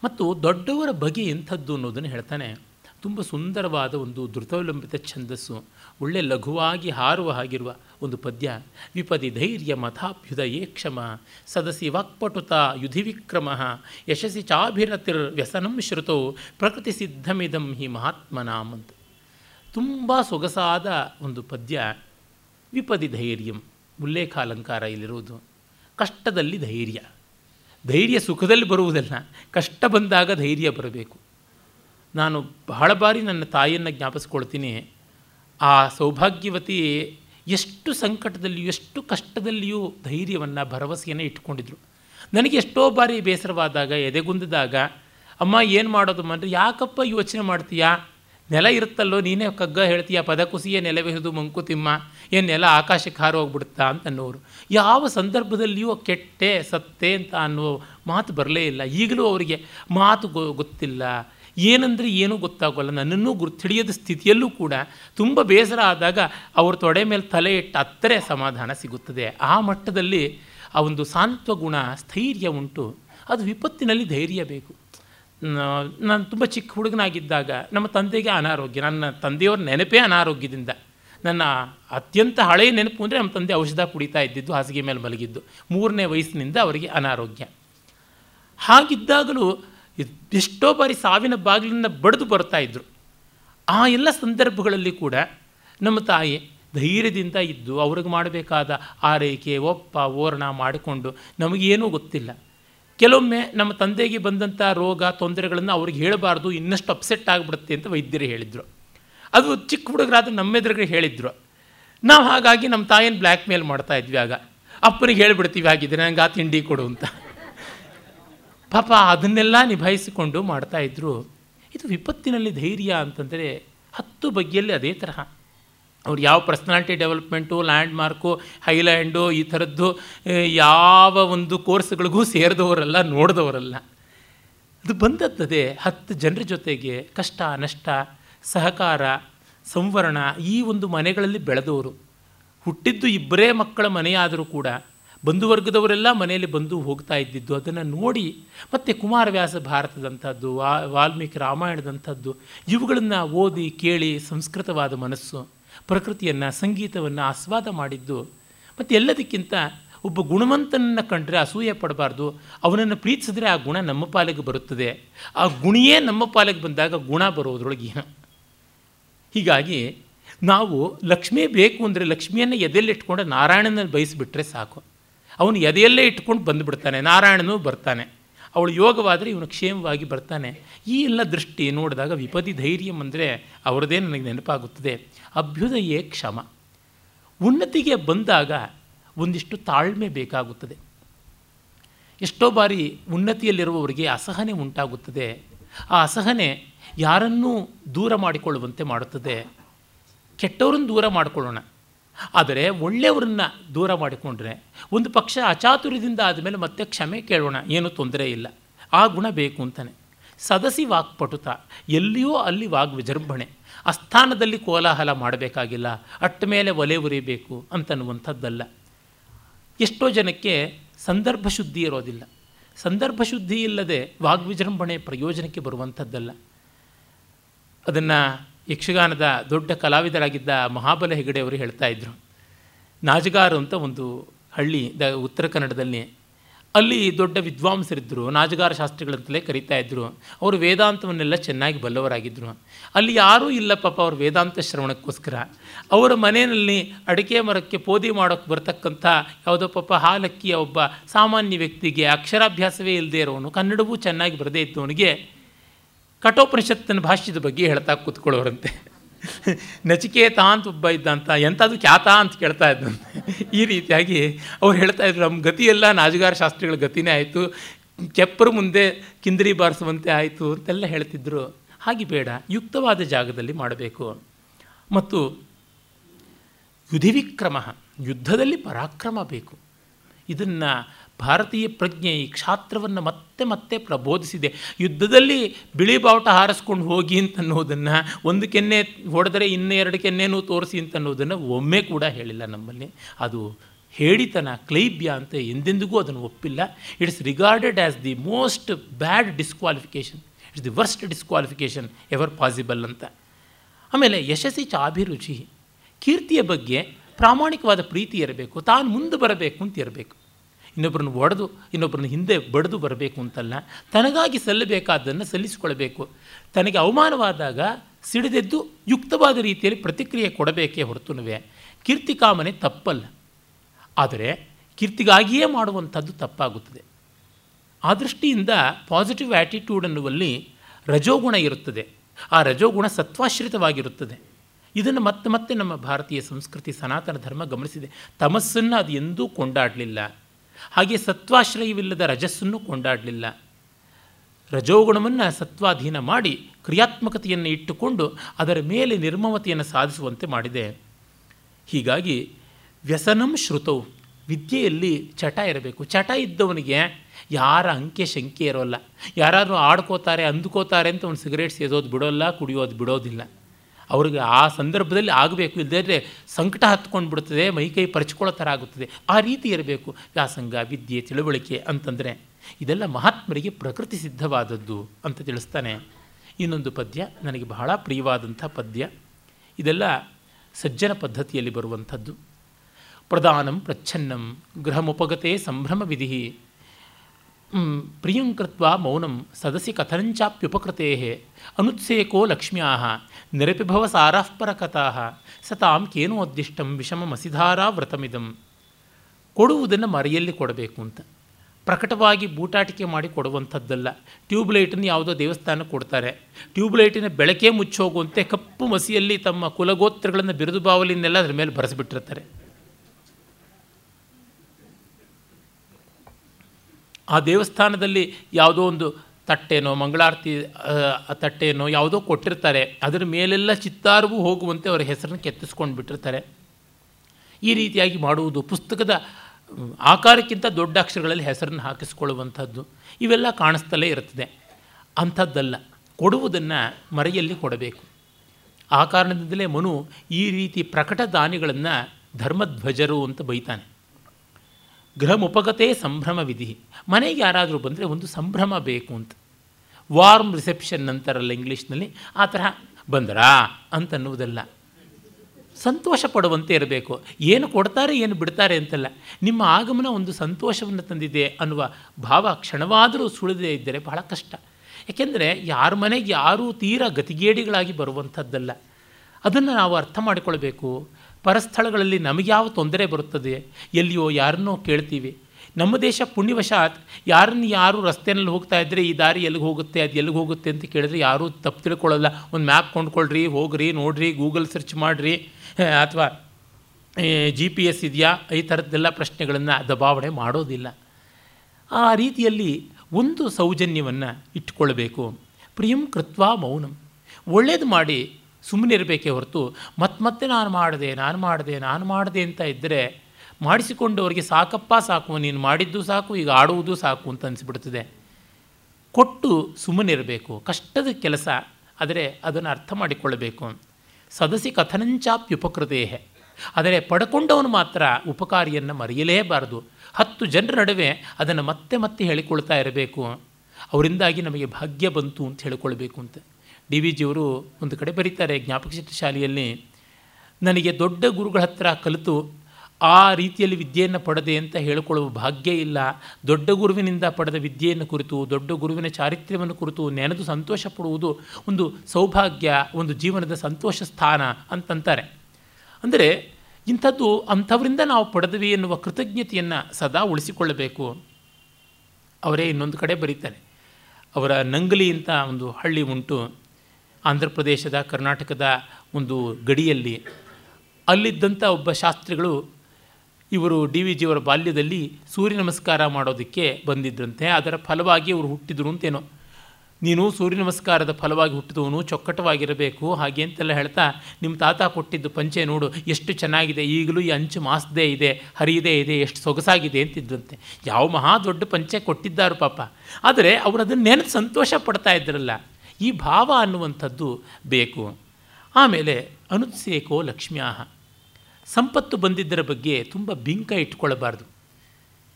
ಮತ್ತು ದೊಡ್ಡವರ ಬಗೆ ಎಂಥದ್ದು ಅನ್ನೋದನ್ನು ಹೇಳ್ತಾನೆ, ತುಂಬ ಸುಂದರವಾದ ಒಂದು ಧೃತವಲಂಬಿತ ಛಂದಸ್ಸು, ಒಳ್ಳೆ ಲಘುವಾಗಿ ಹಾರುವ ಹಾಗಿರುವ ಒಂದು ಪದ್ಯ, ವಿಪದಿ ಧೈರ್ಯ ಮಥಾಭ್ಯುದ ಕ್ಷಮ, ಸದಸಿ ವಾಕ್ಪಟುತ ಯುಧಿ ಯಶಸ್ಸಿ ಚಾಭಿರತಿರ್ ವ್ಯಸನಂ ಶ್ರುತೋ, ಪ್ರಕೃತಿ ಸಿದ್ಧಮಿದಂ ಹಿ ಮಹಾತ್ಮನಾಮ್ ಅಂತ ತುಂಬ ಸೊಗಸಾದ ಒಂದು ಪದ್ಯ. ವಿಪದಿ ಧೈರ್ಯಂ ಉಲ್ಲೇಖ ಅಲಂಕಾರ ಇಲ್ಲಿರುವುದು. ಕಷ್ಟದಲ್ಲಿ ಧೈರ್ಯ. ಧೈರ್ಯ ಸುಖದಲ್ಲಿ ಬರುವುದಲ್ಲ, ಕಷ್ಟ ಬಂದಾಗ ಧೈರ್ಯ ಬರಬೇಕು. ನಾನು ಬಹಳ ಬಾರಿ ನನ್ನ ತಾಯಿಯನ್ನು ಜ್ಞಾಪಿಸ್ಕೊಳ್ತೀನಿ. ಆ ಸೌಭಾಗ್ಯವತಿ ಎಷ್ಟು ಸಂಕಟದಲ್ಲಿಯೂ, ಎಷ್ಟು ಕಷ್ಟದಲ್ಲಿಯೂ ಧೈರ್ಯವನ್ನು, ಭರವಸೆಯನ್ನು ಇಟ್ಕೊಂಡಿದ್ರು ನನಗೆ ಎಷ್ಟೋ ಬಾರಿ ಬೇಸರವಾದಾಗ, ಎದೆಗುಂದಿದಾಗ, ಅಮ್ಮ, ಏನು ಮಾಡೋದು ಅಂದರೆ ಯಾಕಪ್ಪ ಯೋಚನೆ ಮಾಡ್ತೀಯಾ? ನೆಲ ಇರುತ್ತಲ್ಲೋ ನೀನೇ ಕಗ್ಗ ಹೇಳ್ತೀಯ ಪದ ಕುಸಿಯೇ ನೆಲವೆಹುದು ಮಂಕುತಿಮ್ಮ ಏನು ನೆಲ ಆಕಾಶಕ್ಕೆ ಹಾರು ಹೋಗ್ಬಿಡುತ್ತಾ ಅಂತ ಅನ್ನೋರು. ಯಾವ ಸಂದರ್ಭದಲ್ಲಿಯೂ ಕೆಟ್ಟೆ, ಸತ್ತೆ ಅಂತ ಅನ್ನೋ ಮಾತು ಬರಲೇ ಇಲ್ಲ. ಈಗಲೂ ಅವರಿಗೆ ಮಾತು ಗೊತ್ತಿಲ್ಲ. ಏನಂದರೆ ಏನೂ ಗೊತ್ತಾಗೋಲ್ಲ. ನನ್ನನ್ನು ಗುರ್ತಿಡಿಯದ ಸ್ಥಿತಿಯಲ್ಲೂ ಕೂಡ ತುಂಬ ಬೇಸರ ಆದಾಗ ಅವ್ರ ತೊಡೆ ಮೇಲೆ ತಲೆ ಇಟ್ಟು ಹತ್ತರೆ ಸಮಾಧಾನ ಸಿಗುತ್ತದೆ. ಆ ಮಟ್ಟದಲ್ಲಿ ಆ ಒಂದು ಸಾಂತ್ವ ಗುಣ ಸ್ಥೈರ್ಯ ಉಂಟು. ಅದು ವಿಪತ್ತಿನಲ್ಲಿ ಧೈರ್ಯ ಬೇಕು. ನಾನು ತುಂಬ ಚಿಕ್ಕ ಹುಡುಗನಾಗಿದ್ದಾಗ ನಮ್ಮ ತಂದೆಗೆ ಅನಾರೋಗ್ಯ. ನನ್ನ ತಂದೆಯವ್ರ ನೆನಪೇ ಅನಾರೋಗ್ಯದಿಂದ. ನನ್ನ ಅತ್ಯಂತ ಹಳೆಯ ನೆನಪು ಅಂದರೆ ನಮ್ಮ ತಂದೆ ಔಷಧ ಕುಡಿತಾ ಇದ್ದಿದ್ದು, ಹಾಸಿಗೆ ಮೇಲೆ ಮಲಗಿದ್ದು. ಮೂರನೇ ವಯಸ್ಸಿನಿಂದ ಅವರಿಗೆ ಅನಾರೋಗ್ಯ. ಹಾಗಿದ್ದಾಗಲೂ ಎಷ್ಟೋ ಬಾರಿ ಸಾವಿನ ಬಾಗಿಲಿಂದ ಬಡಿದು ಬರ್ತಾ ಇದ್ದರು ಆ ಎಲ್ಲ ಸಂದರ್ಭಗಳಲ್ಲಿ ಕೂಡ ನಮ್ಮ ತಾಯಿ ಧೈರ್ಯದಿಂದ ಇದ್ದು, ಅವ್ರಿಗೆ ಮಾಡಬೇಕಾದ ಆರೈಕೆ, ಒಪ್ಪ, ಓರಣ ಮಾಡಿಕೊಂಡು ನಮಗೇನೂ ಗೊತ್ತಿಲ್ಲ. ಕೆಲವೊಮ್ಮೆ ನಮ್ಮ ತಂದೆಗೆ ಬಂದಂಥ ರೋಗ, ತೊಂದರೆಗಳನ್ನು ಅವ್ರಿಗೆ ಹೇಳಬಾರ್ದು, ಇನ್ನಷ್ಟು ಅಪ್ಸೆಟ್ ಆಗಿಬಿಡುತ್ತೆ ಅಂತ ವೈದ್ಯರು ಹೇಳಿದರು. ಅದು ಚಿಕ್ಕ ಹುಡುಗರಾದ ನಮ್ಮೆದುರಿಗೆ ಹೇಳಿದ್ರು. ನಾವು ಹಾಗಾಗಿ ನಮ್ಮ ತಾಯಿನ ಬ್ಲ್ಯಾಕ್ ಮೇಲ್ ಮಾಡ್ತಾ ಇದ್ವಿ ಆಗ. ಅಪ್ಪನಿಗೆ ಹೇಳಿಬಿಡ್ತೀವಿ ಹಾಗಿದ್ರೆ ನಂಗೆ ಆ ತಿಂಡಿ ಕೊಡು ಅಂತ. ಪಾಪ ಅದನ್ನೆಲ್ಲ ನಿಭಾಯಿಸಿಕೊಂಡು ಮಾಡ್ತಾಯಿದ್ರು ಇದು ವಿಪತ್ತಿನಲ್ಲಿ ಧೈರ್ಯ ಅಂತಂದರೆ ಹತ್ತು ಬಗೆಯಲ್ಲಿ ಅದೇ ತರಹ. ಅವ್ರು ಯಾವ personality development landmark highland ಈ ಥರದ್ದು ಯಾವ ಒಂದು ಕೋರ್ಸ್ಗಳಿಗೂ ಸೇರಿದವರಲ್ಲ, ನೋಡಿದವರಲ್ಲ. ಅದು ಬಂದದ್ದದೆ ಹತ್ತು ಜನರ ಜೊತೆಗೆ ಕಷ್ಟ, ನಷ್ಟ, ಸಹಕಾರ, ಸಂವರಣ ಈ ಒಂದು ಮನೆಗಳಲ್ಲಿ ಬೆಳೆದವರು. ಹುಟ್ಟಿದ್ದು ಇಬ್ಬರೇ ಮಕ್ಕಳ ಮನೆಯಾದರೂ ಕೂಡ ಬಂಧುವರ್ಗದವರೆಲ್ಲ ಮನೆಯಲ್ಲಿ ಬಂದು ಹೋಗ್ತಾ ಇದ್ದಿದ್ದು, ಅದನ್ನು ನೋಡಿ ಮತ್ತು ಕುಮಾರವ್ಯಾಸ ಭಾರತದಂಥದ್ದು ವಾಲ್ಮೀಕಿ ರಾಮಾಯಣದಂಥದ್ದು, ಇವುಗಳನ್ನು ಓದಿ ಕೇಳಿ ಸಂಸ್ಕೃತವಾದ ಮನಸ್ಸು. ಪ್ರಕೃತಿಯನ್ನು, ಸಂಗೀತವನ್ನು ಆಸ್ವಾದ ಮಾಡಿದ್ದು, ಮತ್ತು ಎಲ್ಲದಕ್ಕಿಂತ ಒಬ್ಬ ಗುಣವಂತನನ್ನು ಕಂಡ್ರೆ ಅಸೂಯೆ ಪಡಬಾರ್ದು. ಅವನನ್ನು ಪ್ರೀತಿಸಿದ್ರೆ ಆ ಗುಣ ನಮ್ಮ ಪಾಲಿಗೆ ಬರುತ್ತದೆ. ಆ ಗುಣಿಯೇ ನಮ್ಮ ಪಾಲಿಗೆ ಬಂದಾಗ ಗುಣ ಬರೋದ್ರೊಳಗೆ ಹೀಗಾಗಿ ನಾವು ಲಕ್ಷ್ಮೀ ಬೇಕು ಅಂದರೆ ಲಕ್ಷ್ಮಿಯನ್ನು ಎದೆಯಲ್ಲಿ ಇಟ್ಕೊಂಡು ನಾರಾಯಣನ ಬಯಸಿಬಿಟ್ರೆ ಸಾಕು. ಅವನು ಎದೆಯಲ್ಲೇ ಇಟ್ಕೊಂಡು ಬಂದುಬಿಡ್ತಾನೆ, ನಾರಾಯಣನೂ ಬರ್ತಾನೆ. ಅವಳು ಯೋಗವಾದರೆ ಇವನು ಕ್ಷೇಮವಾಗಿ ಬರ್ತಾನೆ. ಈ ಎಲ್ಲ ದೃಷ್ಟಿ ನೋಡಿದಾಗ ವಿಪದಿ ಧೈರ್ಯಂ ಅಂದರೆ ಅವರದೇ ನನಗೆ ನೆನಪಾಗುತ್ತದೆ. ಅಭ್ಯುದಯೇ ಕ್ಷಮ. ಉನ್ನತಿಗೆ ಬಂದಾಗ ಒಂದಿಷ್ಟು ತಾಳ್ಮೆ ಬೇಕಾಗುತ್ತದೆ. ಎಷ್ಟೋ ಬಾರಿ ಉನ್ನತಿಯಲ್ಲಿರುವವರಿಗೆ ಅಸಹನೆ ಉಂಟಾಗುತ್ತದೆ. ಆ ಅಸಹನೆ ಯಾರನ್ನೂ ದೂರ ಮಾಡಿಕೊಳ್ಳುವಂತೆ ಮಾಡುತ್ತದೆ. ಕೆಟ್ಟವರನ್ನು ದೂರ ಮಾಡಿಕೊಳ್ಳೋಣ. ಆದರೆ ಒಳ್ಳೆಯವರನ್ನು ದೂರ ಮಾಡಿಕೊಂಡ್ರೆ ಒಂದು ಪಕ್ಷ ಅಚಾತುರ್ಯದಿಂದ ಆದಮೇಲೆ ಮತ್ತೆ ಕ್ಷಮೆ ಕೇಳೋಣ, ಏನೂ ತೊಂದರೆ ಇಲ್ಲ. ಆ ಗುಣ ಬೇಕು ಅಂತಾನೆ. ಸದಸಿ ವಾಕ್ಪಟುತ ಎಲ್ಲಿಯೋ ಅಲ್ಲಿ ವಾಗ್ ವಿಜೃಂಭಣೆ. ಅಸ್ಥಾನದಲ್ಲಿ ಕೋಲಾಹಲ ಮಾಡಬೇಕಾಗಿಲ್ಲ ಅಟ್ಟ ಮೇಲೆ ಒಲೆ ಉರಿಬೇಕು ಅಂತನ್ನುವಂಥದ್ದಲ್ಲ. ಎಷ್ಟೋ ಜನಕ್ಕೆ ಸಂದರ್ಭ ಶುದ್ಧಿ ಇರೋದಿಲ್ಲ. ಸಂದರ್ಭ ಶುದ್ಧಿ ಇಲ್ಲದೆ ವಾಗ್ವಿಜೃಂಭಣೆ ಪ್ರಯೋಜನಕ್ಕೆ ಬರುವಂಥದ್ದಲ್ಲ. ಅದನ್ನು ಯಕ್ಷಗಾನದ ದೊಡ್ಡ ಕಲಾವಿದರಾಗಿದ್ದ ಮಹಾಬಲ ಹೆಗಡೆ ಅವರು ಹೇಳ್ತಾ ಇದ್ದರು ನಾಜಗಾರು ಅಂತ ಒಂದು ಹಳ್ಳಿ ದ ಉತ್ತರ ಕನ್ನಡದಲ್ಲಿ. ಅಲ್ಲಿ ದೊಡ್ಡ ವಿದ್ವಾಂಸರಿದ್ದರು ನಾಜಗಾರ ಶಾಸ್ತ್ರಿಗಳಂತಲೇ ಕರೀತಾ ಇದ್ದರು ಅವರು ವೇದಾಂತವನ್ನೆಲ್ಲ ಚೆನ್ನಾಗಿ ಬಲ್ಲವರಾಗಿದ್ದರು ಅಲ್ಲಿ ಯಾರೂ ಇಲ್ಲ ಪಾಪ ಅವರು ವೇದಾಂತ ಶ್ರವಣಕ್ಕೋಸ್ಕರ. ಅವರ ಮನೆಯಲ್ಲಿ ಅಡಿಕೆ ಮರಕ್ಕೆ ಪೋದಿ ಮಾಡೋಕ್ಕೆ ಬರ್ತಕ್ಕಂಥ ಯಾವುದೋ ಪಾಪ ಹಾಲಕ್ಕಿಯ ಒಬ್ಬ ಸಾಮಾನ್ಯ ವ್ಯಕ್ತಿಗೆ ಅಕ್ಷರಾಭ್ಯಾಸವೇ ಇಲ್ಲದೆ ಇರೋನು, ಕನ್ನಡವೂ ಚೆನ್ನಾಗಿ ಬರದೇ ಇದ್ದವನಿಗೆ ಕಠೋಪನಿಷತ್ತಿನ ಭಾಷ್ಯದ ಬಗ್ಗೆ ಹೇಳ್ತಾ ಕೂತ್ಕೊಳ್ಳೋರಂತೆ. ನಚಿಕೇತ ಅಂತ ಒಬ್ಬ ಇದ್ದಂತ ಎಂಥದ್ದು ಖ್ಯಾತ ಅಂತ ಕೇಳ್ತಾ ಇದ್ದಂತೆ. ಈ ರೀತಿಯಾಗಿ ಅವ್ರು ಹೇಳ್ತಾ ಇದ್ರು, ನಮ್ಮ ಗತಿಯೆಲ್ಲ ನಾಜುಗಾರ ಶಾಸ್ತ್ರಿಗಳ ಗತಿನೇ ಆಯಿತು. ಕೆಪ್ಪರು ಮುಂದೆ ಕಿಂದರಿ ಬಾರಿಸುವಂತೆ ಆಯಿತು ಅಂತೆಲ್ಲ ಹೇಳ್ತಿದ್ರು. ಹಾಗೆ ಬೇಡ, ಯುಕ್ತವಾದ ಜಾಗದಲ್ಲಿ ಮಾಡಬೇಕು. ಮತ್ತು ಯುಧಿವಿಕ್ರಮ, ಯುದ್ಧದಲ್ಲಿ ಪರಾಕ್ರಮ ಬೇಕು. ಇದನ್ನು ಭಾರತೀಯ ಪ್ರಜ್ಞೆ ಈ ಕ್ಷಾತ್ರವನ್ನು ಮತ್ತೆ ಮತ್ತೆ ಪ್ರಬೋಧಿಸಿದೆ. ಯುದ್ಧದಲ್ಲಿ ಬಿಳಿ ಬಾವುಟ ಹಾರಿಸ್ಕೊಂಡು ಹೋಗಿ ಅಂತನ್ನೋದನ್ನು ಒಂದು ಕೆನ್ನೆ ಹೊಡೆದರೆ ಇನ್ನೂ ಎರಡು ಕೆನ್ನೆನೂ ತೋರಿಸಿ ಅಂತನ್ನೋದನ್ನು ಒಮ್ಮೆ ಕೂಡ ಹೇಳಿಲ್ಲ ನಮ್ಮಲ್ಲಿ. ಅದು ಹೇಳಿತನ, ಕ್ಲೈಬ್ಯ ಅಂತ ಎಂದೆಂದಿಗೂ ಅದನ್ನು ಒಪ್ಪಿಲ್ಲ. It's regarded as the most bad disqualification it's the worst disqualification ever possible ಅಂತ. ಆಮೇಲೆ ಯಶಸ್ಸಿ ಚಾಭಿರುಚಿ ಕೀರ್ತಿಯ ಬಗ್ಗೆ ಪ್ರಾಮಾಣಿಕವಾದ ಪ್ರೀತಿ ಇರಬೇಕು, ತಾನು ಮುಂದೆ ಬರಬೇಕು ಅಂತ ಇರಬೇಕು. ಇನ್ನೊಬ್ಬರನ್ನು ಒಡೆದು, ಇನ್ನೊಬ್ಬರನ್ನ ಹಿಂದೆ ಬಡಿದು ಬರಬೇಕು ಅಂತಲ್ಲ. ತನಗಾಗಿ ಸಲ್ಲಬೇಕಾದ್ದನ್ನು ಸಲ್ಲಿಸಿಕೊಳ್ಬೇಕು ತನಗೆ ಅವಮಾನವಾದಾಗ ಸಿಡಿದೆದ್ದು ಯುಕ್ತವಾದ ರೀತಿಯಲ್ಲಿ ಪ್ರತಿಕ್ರಿಯೆ ಕೊಡಬೇಕೇ ಹೊರತುನುವೆ. ಕೀರ್ತಿ ಕಾಮನೆ ತಪ್ಪಲ್ಲ. ಆದರೆ ಕೀರ್ತಿಗಾಗಿಯೇ ಮಾಡುವಂಥದ್ದು ತಪ್ಪಾಗುತ್ತದೆ. ಆ ದೃಷ್ಟಿಯಿಂದ ಪಾಸಿಟಿವ್ ಆ್ಯಟಿಟ್ಯೂಡ್ ಅನ್ನುವಲ್ಲಿ ರಜೋಗುಣ ಇರುತ್ತದೆ. ಆ ರಜೋಗುಣ ಸತ್ವಾಶ್ರಿತವಾಗಿರುತ್ತದೆ. ಇದನ್ನು ಮತ್ತೆ ಮತ್ತೆ ನಮ್ಮ ಭಾರತೀಯ ಸಂಸ್ಕೃತಿ ಸನಾತನ ಧರ್ಮ ಗಮನಿಸಿದೆ. ತಮಸ್ಸನ್ನು ಅದು ಎಂದೂ ಕೊಂಡಾಡಲಿಲ್ಲ. ಹಾಗೆ ಸತ್ವಾಶ್ರಯವಿಲ್ಲದ ರಜಸ್ಸನ್ನು ಕೊಂಡಾಡಲಿಲ್ಲ. ರಜೋಗುಣವನ್ನು ಸತ್ವಾಧೀನ ಮಾಡಿ ಕ್ರಿಯಾತ್ಮಕತೆಯನ್ನು ಇಟ್ಟುಕೊಂಡು ಅದರ ಮೇಲೆ ನಿರ್ಮಮತೆಯನ್ನು ಸಾಧಿಸುವಂತೆ ಮಾಡಿದೆ. ಹೀಗಾಗಿ ವ್ಯಸನಂ ಶ್ರುತವು ವಿದ್ಯೆಯಲ್ಲಿ ಚಟ ಇರಬೇಕು. ಚಟ ಇದ್ದವನಿಗೆ ಯಾರ ಅಂಕೆ ಶಂಕೆ ಇರೋಲ್ಲ. ಯಾರಾದರೂ ಆಡ್ಕೋತಾರೆ, ಅಂದ್ಕೋತಾರೆ ಅಂತ ಒಂದು ಸಿಗರೇಟ್ ಸೇದೋದು ಬಿಡೋಲ್ಲ, ಕುಡಿಯೋದು ಬಿಡೋದಿಲ್ಲ. ಅವ್ರಿಗೆ ಆ ಸಂದರ್ಭದಲ್ಲಿ ಆಗಬೇಕು. ಇಲ್ಲದೇ ಸಂಕಟ ಹತ್ಕೊಂಡು ಬಿಡುತ್ತದೆ ಮೈಕೈ ಪರಿಚಿಕೊಳ್ಳೋ ಥರ ಆಗುತ್ತದೆ. ಆ ರೀತಿ ಇರಬೇಕು. ವ್ಯಾಸಂಗ, ವಿದ್ಯೆ, ತಿಳುವಳಿಕೆ ಅಂತಂದರೆ ಇದೆಲ್ಲ ಮಹಾತ್ಮರಿಗೆ ಪ್ರಕೃತಿ ಸಿದ್ಧವಾದದ್ದು ಅಂತ ತಿಳಿಸ್ತಾನೆ. ಇನ್ನೊಂದು ಪದ್ಯ, ನನಗೆ ಬಹಳ ಪ್ರಿಯವಾದಂಥ ಪದ್ಯ. ಇದೆಲ್ಲ ಸಜ್ಜನ ಪದ್ಧತಿಯಲ್ಲಿ ಬರುವಂಥದ್ದು. ಪ್ರಧಾನಂ ಪ್ರಚ್ಛನ್ನಂ ಗೃಹಮುಪಗತೆ ಸಂಭ್ರಮ ವಿಧಿ ಪ್ರಿಯಂಕೃತ್ವ ಮೌನಂ ಸದಸಿ ಕಥನಂಚಾಪ್ಯುಪಕೃತೆ ಅನುತ್ಸೇಕೋ ಲಕ್ಷ್ಮ್ಯಾ ನಿರಪಿಭವ ಸಾರಾಃಪರಕಥಾ ಸತಾಂ ಕೇನೋದ್ದಿಷ್ಟಂ ವಿಷಮಮಸಿಧಾರಾ ವ್ರತಮಿದಂ. ಕೊಡುವುದನ್ನು ಮರೆಯಲ್ಲಿ ಕೊಡಬೇಕು ಅಂತ. ಪ್ರಕಟವಾಗಿ ಬೂಟಾಟಿಕೆ ಮಾಡಿ ಕೊಡುವಂಥದ್ದಲ್ಲ. ಟ್ಯೂಬ್ಲೈಟನ್ನು ಯಾವುದೋ ದೇವಸ್ಥಾನಕ್ಕೆ ಕೊಡ್ತಾರೆ. ಟ್ಯೂಬ್ಲೈಟಿನ ಬೆಳಕೆ ಮುಚ್ಚೋಗುವಂತೆ ಕಪ್ಪು ಮಸಿಯಲ್ಲಿ ತಮ್ಮ ಕುಲಗೋತ್ರಗಳನ್ನು ಬಿರುದು ಬಾವಲಿನೆಲ್ಲ ಅದರ ಮೇಲೆ ಬರೆಸಿಬಿಟ್ಟಿರ್ತಾರೆ. ಆ ದೇವಸ್ಥಾನದಲ್ಲಿ ಯಾವುದೋ ಒಂದು ತಟ್ಟೆನೋ, ಮಂಗಳಾರತಿ ತಟ್ಟೆನೋ ಯಾವುದೋ ಕೊಟ್ಟಿರ್ತಾರೆ. ಅದರ ಮೇಲೆಲ್ಲ ಚಿತ್ತಾರವೂ ಹೋಗುವಂತೆ ಅವರ ಹೆಸರನ್ನು ಕೆತ್ತಿಸ್ಕೊಂಡು ಬಿಟ್ಟಿರ್ತಾರೆ. ಈ ರೀತಿಯಾಗಿ ಮಾಡುವುದು ಪುಸ್ತಕದ ಆಕಾರಕ್ಕಿಂತ ದೊಡ್ಡ ಅಕ್ಷರಗಳಲ್ಲಿ ಹೆಸರನ್ನು ಹಾಕಿಸ್ಕೊಳ್ಳುವಂಥದ್ದು ಇವೆಲ್ಲ ಕಾಣಿಸ್ತಲೇ ಇರ್ತದೆ ಅಂಥದ್ದಲ್ಲ. ಕೊಡುವುದನ್ನು ಮರೆಯಲ್ಲಿ ಕೊಡಬೇಕು. ಆ ಕಾರಣದಿಂದಲೇ ಮನು ಈ ರೀತಿ ಪ್ರಕಟ ದಾನಿಗಳನ್ನು ಧರ್ಮಧ್ವಜರು ಅಂತ ಬೈತಾನೆ. ಗೃಹಮುಪಗತೆ ಸಂಭ್ರಮ ವಿಧಿ. ಮನೆಗೆ ಯಾರಾದರೂ ಬಂದರೆ ಒಂದು ಸಂಭ್ರಮ ಬೇಕು ಅಂತ. ವಾರ್ಮ್ ರಿಸೆಪ್ಷನ್ ಅಂತಾರಲ್ಲ ಇಂಗ್ಲೀಷ್ನಲ್ಲಿ ಆ ತರಹ ಬಂದರಾ ಅಂತನ್ನುವುದಲ್ಲ. ಸಂತೋಷ ಪಡುವಂತೆ ಇರಬೇಕು. ಏನು ಕೊಡ್ತಾರೆ, ಏನು ಬಿಡ್ತಾರೆ ಅಂತಲ್ಲ. ನಿಮ್ಮ ಆಗಮನ ಒಂದು ಸಂತೋಷವನ್ನು ತಂದಿದೆ ಅನ್ನುವ ಭಾವ ಕ್ಷಣವಾದರೂ ಸುಳಿದೇ ಇದ್ದರೆ ಬಹಳ ಕಷ್ಟ. ಏಕೆಂದರೆ ಯಾರ ಮನೆಗೆ ಯಾರೂ ತೀರಾ ಗತಿಗೇಡಿಗಳಾಗಿ ಬರುವಂಥದ್ದಲ್ಲ. ಅದನ್ನು ನಾವು ಅರ್ಥ ಮಾಡಿಕೊಳ್ಬೇಕು. ಪರಸ್ಥಳಗಳಲ್ಲಿ ನಮಗ್ಯಾವ ತೊಂದರೆ ಬರುತ್ತದೆ? ಎಲ್ಲಿಯೋ ಯಾರನ್ನೋ ಕೇಳ್ತೀವಿ. ನಮ್ಮ ದೇಶ ಪುಣ್ಯವಶಾತ್, ಯಾರನ್ನು ಯಾರು ರಸ್ತೆಯಲ್ಲಿ ಹೋಗ್ತಾ ಇದ್ದರೆ ಈ ದಾರಿ ಎಲ್ಲಿಗೆ ಹೋಗುತ್ತೆ, ಅದು ಎಲ್ಲಿಗೆ ಹೋಗುತ್ತೆ ಅಂತ ಕೇಳಿದ್ರೆ ಯಾರೂ ತಪ್ಪು ತಿಳ್ಕೊಳ್ಳಲ್ಲ. ಒಂದು ಮ್ಯಾಪ್ ಕೊಂಡ್ಕೊಳ್ರಿ, ಹೋಗ್ರಿ, ನೋಡ್ರಿ, ಗೂಗಲ್ ಸರ್ಚ್ ಮಾಡಿರಿ. ಅಥವಾ ಜಿ ಪಿ ಎಸ್ ಇದೆಯಾ? ಈ ಥರದ್ದೆಲ್ಲ ಪ್ರಶ್ನೆಗಳನ್ನು ದಬಾವಣೆ ಮಾಡೋದಿಲ್ಲ. ಆ ರೀತಿಯಲ್ಲಿ ಒಂದು ಸೌಜನ್ಯವನ್ನು ಇಟ್ಕೊಳ್ಬೇಕು. ಪ್ರಿಯಂ ಕೃತ್ವ ಮೌನಂ. ಒಳ್ಳೇದು ಮಾಡಿ ಸುಮ್ಮನೆ ಇರಬೇಕೇ ಹೊರತು ಮತ್ತೆ ಮತ್ತೆ ನಾನು ಮಾಡಿದೆ ನಾನು ಮಾಡಿದೆ ನಾನು ಮಾಡಿದೆ ಅಂತ ಇದ್ದರೆ ಮಾಡಿಸಿಕೊಂಡವರಿಗೆ ಸಾಕಪ್ಪ ಸಾಕು, ನೀನು ಮಾಡಿದ್ದು ಸಾಕು, ಈಗ ಆಡುವುದು ಸಾಕು ಅಂತ ಅನಿಸ್ಬಿಡ್ತದೆ. ಕೊಟ್ಟು ಸುಮ್ಮನಿರಬೇಕು, ಕಷ್ಟದ ಕೆಲಸ ಆದರೆ ಅದನ್ನು ಅರ್ಥ ಮಾಡಿಕೊಳ್ಳಬೇಕು. ಸದಸಿ ಕಥನಂಚಾಪ್ಯುಪಕೃತೇ ಆದರೆ ಪಡ್ಕೊಂಡವನು ಮಾತ್ರ ಉಪಕಾರಿಯನ್ನು ಮರೆಯಲೇಬಾರದು. ಹತ್ತು ಜನರ ನಡುವೆ ಅದನ್ನು ಮತ್ತೆ ಮತ್ತೆ ಹೇಳಿಕೊಳ್ತಾ ಇರಬೇಕು. ಅವರಿಂದಾಗಿ ನಮಗೆ ಭಾಗ್ಯ ಬಂತು ಅಂತ ಹೇಳಿಕೊಳ್ಬೇಕು ಅಂತ. ಡಿ ವಿ ಜಿಯವರು ಒಂದು ಕಡೆ ಬರೀತಾರೆ ಜ್ಞಾಪಕ ಶಾಲೆಯಲ್ಲಿ ನನಗೆ ದೊಡ್ಡ ಗುರುಗಳ ಹತ್ರ ಕಲಿತು ಆ ರೀತಿಯಲ್ಲಿ ವಿದ್ಯೆಯನ್ನು ಪಡೆದೆ ಅಂತ ಹೇಳಿಕೊಳ್ಳುವ ಭಾಗ್ಯ ಇಲ್ಲ. ದೊಡ್ಡ ಗುರುವಿನಿಂದ ಪಡೆದ ವಿದ್ಯೆಯನ್ನು ಕುರಿತು, ದೊಡ್ಡ ಗುರುವಿನ ಚಾರಿತ್ರ್ಯವನ್ನು ಕುರಿತು ನೆನೆದು ಸಂತೋಷ ಪಡುವುದು ಒಂದು ಸೌಭಾಗ್ಯ, ಒಂದು ಜೀವನದ ಸಂತೋಷ ಸ್ಥಾನ ಅಂತಂತಾರೆ. ಅಂದರೆ ಇಂಥದ್ದು ಅಂಥವರಿಂದ ನಾವು ಪಡೆದ್ವಿ ಎನ್ನುವ ಕೃತಜ್ಞತೆಯನ್ನು ಸದಾ ಉಳಿಸಿಕೊಳ್ಳಬೇಕು. ಅವರೇ ಇನ್ನೊಂದು ಕಡೆ ಬರೀತಾರೆ. ಅವರ ನಂಗಲಿ ಅಂತ ಒಂದು ಹಳ್ಳಿ ಉಂಟು. ಆಂಧ್ರ ಪ್ರದೇಶದ ಕರ್ನಾಟಕದ ಒಂದು ಗಡಿಯಲ್ಲಿ. ಅಲ್ಲಿದ್ದಂಥ ಒಬ್ಬ ಶಾಸ್ತ್ರಿಗಳು ಇವರು ಡಿ ವಿ ಜಿಯವರ ಬಾಲ್ಯದಲ್ಲಿ ಸೂರ್ಯ ನಮಸ್ಕಾರ ಮಾಡೋದಕ್ಕೆ ಬಂದಿದ್ರಂತೆ. ಅದರ ಫಲವಾಗಿ ಅವರು ಹುಟ್ಟಿದ್ರು ಅಂತೇನೋ. ನೀನು ಸೂರ್ಯ ನಮಸ್ಕಾರದ ಫಲವಾಗಿ ಹುಟ್ಟಿದವನು, ಚೊಕ್ಕಟವಾಗಿರಬೇಕು. ಹಾಗೆ ಅಂತೆಲ್ಲ ಹೇಳ್ತಾ ನಿಮ್ಮ ತಾತ ಕೊಟ್ಟಿದ್ದು ಪಂಚೆ ನೋಡು, ಎಷ್ಟು ಚೆನ್ನಾಗಿದೆ. ಈಗಲೂ ಈ ಅಂಚು ಮಾಸದೇ ಇದೆ ಹರಿಯದೇ ಇದೆ, ಎಷ್ಟು ಸೊಗಸಾಗಿದೆ ಅಂತಿದ್ರಂತೆ. ಯಾವ ಮಹಾ ದೊಡ್ಡ ಪಂಚೆ ಕೊಟ್ಟಿದ್ದಾರು ಪಾಪ. ಆದರೆ ಅವರು ಅದನ್ನು ನೆನೆದು ಸಂತೋಷ ಪಡ್ತಾ ಇದ್ರಲ್ಲ. ಈ ಭಾವ ಅನ್ನುವಂಥದ್ದು ಬೇಕು. ಆಮೇಲೆ ಅನುತ್ಸೇಕೋ ಲಕ್ಷ್ಮ್ಯಾಹ. ಸಂಪತ್ತು ಬಂದಿದ್ದರ ಬಗ್ಗೆ ತುಂಬ ಬಿಂಕ ಇಟ್ಕೊಳ್ಳಬಾರ್ದು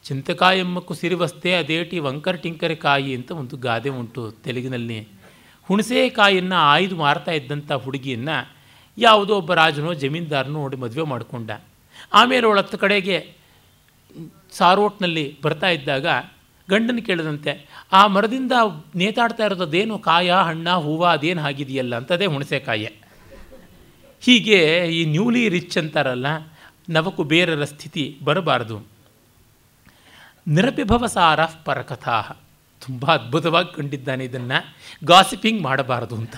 ಚಿಂತಕಾಯಮ್ಮಕ್ಕು ಸಿರಿವಸ್ತೆ ಅದೇಟಿ ವಂಕರ್ ಟಿಂಕರೆ ಕಾಯಿ ಅಂತ ಒಂದು ಗಾದೆ ಉಂಟು ತೆಲುಗಿನಲ್ಲಿ. ಹುಣಸೆಕಾಯಿಯನ್ನು ಆಯ್ದು ಮಾರ್ತಾ ಇದ್ದಂಥ ಹುಡುಗಿಯನ್ನು ಯಾವುದೋ ಒಬ್ಬ ರಾಜನೋ ಜಮೀನ್ದಾರನೋ ನೋಡಿ ಮದುವೆ ಮಾಡಿಕೊಂಡ. ಆಮೇಲೆ ಅವಳ ಕಡೆಗೆ ಸಾರೋಟ್ನಲ್ಲಿ ಬರ್ತಾ ಇದ್ದಾಗ ಗಂಡನ ಕೇಳಿದಂತೆ, ಆ ಮರದಿಂದ ನೇತಾಡ್ತಾ ಇರೋದೇನು ಕಾಯ, ಹಣ್ಣ, ಹೂವು, ಅದೇನು ಆಗಿದೆಯಲ್ಲ ಅಂತದೇ ಹುಣಸೆಕಾಯಿ. ಹೀಗೆ ಈ ನ್ಯೂಲಿ ರಿಚ್ ಅಂತಾರಲ್ಲ ನವಕುಬೇರರ ಸ್ಥಿತಿ ಬರಬಾರದು. ನಿರಪಿಭವಸಾರ ಪರಕಥಾ ತುಂಬ ಅದ್ಭುತವಾಗಿ ಕಂಡಿದ್ದಾನೆ ಇದನ್ನು. ಗಾಸಿಪಿಂಗ್ ಮಾಡಬಾರದು ಅಂತ.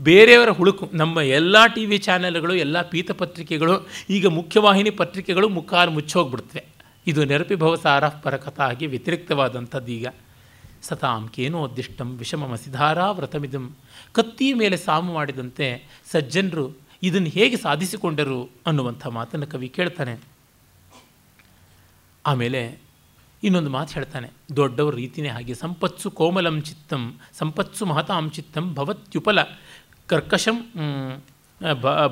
ಬೇರೆಯವರ ಹುಳುಕು, ನಮ್ಮ ಎಲ್ಲ ಟಿ ವಿ ಚಾನೆಲ್ಗಳು, ಎಲ್ಲ ಪೀತಪತ್ರಿಕೆಗಳು ಈಗ ಮುಖ್ಯವಾಹಿನಿ ಪತ್ರಿಕೆಗಳು ಮುಖಾಲು ಮುಚ್ಚೋಗ್ಬಿಡ್ತವೆ. ಇದು ನೆರಪಿಭವಸಾರ ಪರಕಥಾ ಆಗಿ ವ್ಯತಿರಿಕ್ತವಾದಂಥದ್ದು ಈಗ. ಸತಾಂ ವಿಷಮ ವಿಷಮಮಸಿಧಾರಾ ವ್ರತಮಿದಂ. ಕತ್ತಿಯ ಮೇಲೆ ಸಾಮು ಮಾಡಿದಂತೆ ಸಜ್ಜನರು ಇದನ್ನು ಹೇಗೆ ಸಾಧಿಸಿಕೊಂಡರು ಅನ್ನುವಂಥ ಮಾತನ್ನು ಕವಿ ಕೇಳ್ತಾನೆ. ಆಮೇಲೆ ಇನ್ನೊಂದು ಮಾತು ಹೇಳ್ತಾನೆ, ದೊಡ್ಡವ್ರ ರೀತಿಯೇ ಹಾಗೆ ಸಂಪತ್ಸು ಕೋಮಲಂ ಚಿತ್ತಂ, ಸಂಪತ್ಸು ಮಹತಾಂ ಚಿತ್ತಂ ಭವತ್ಯುಪಲ, ಕರ್ಕಶಂ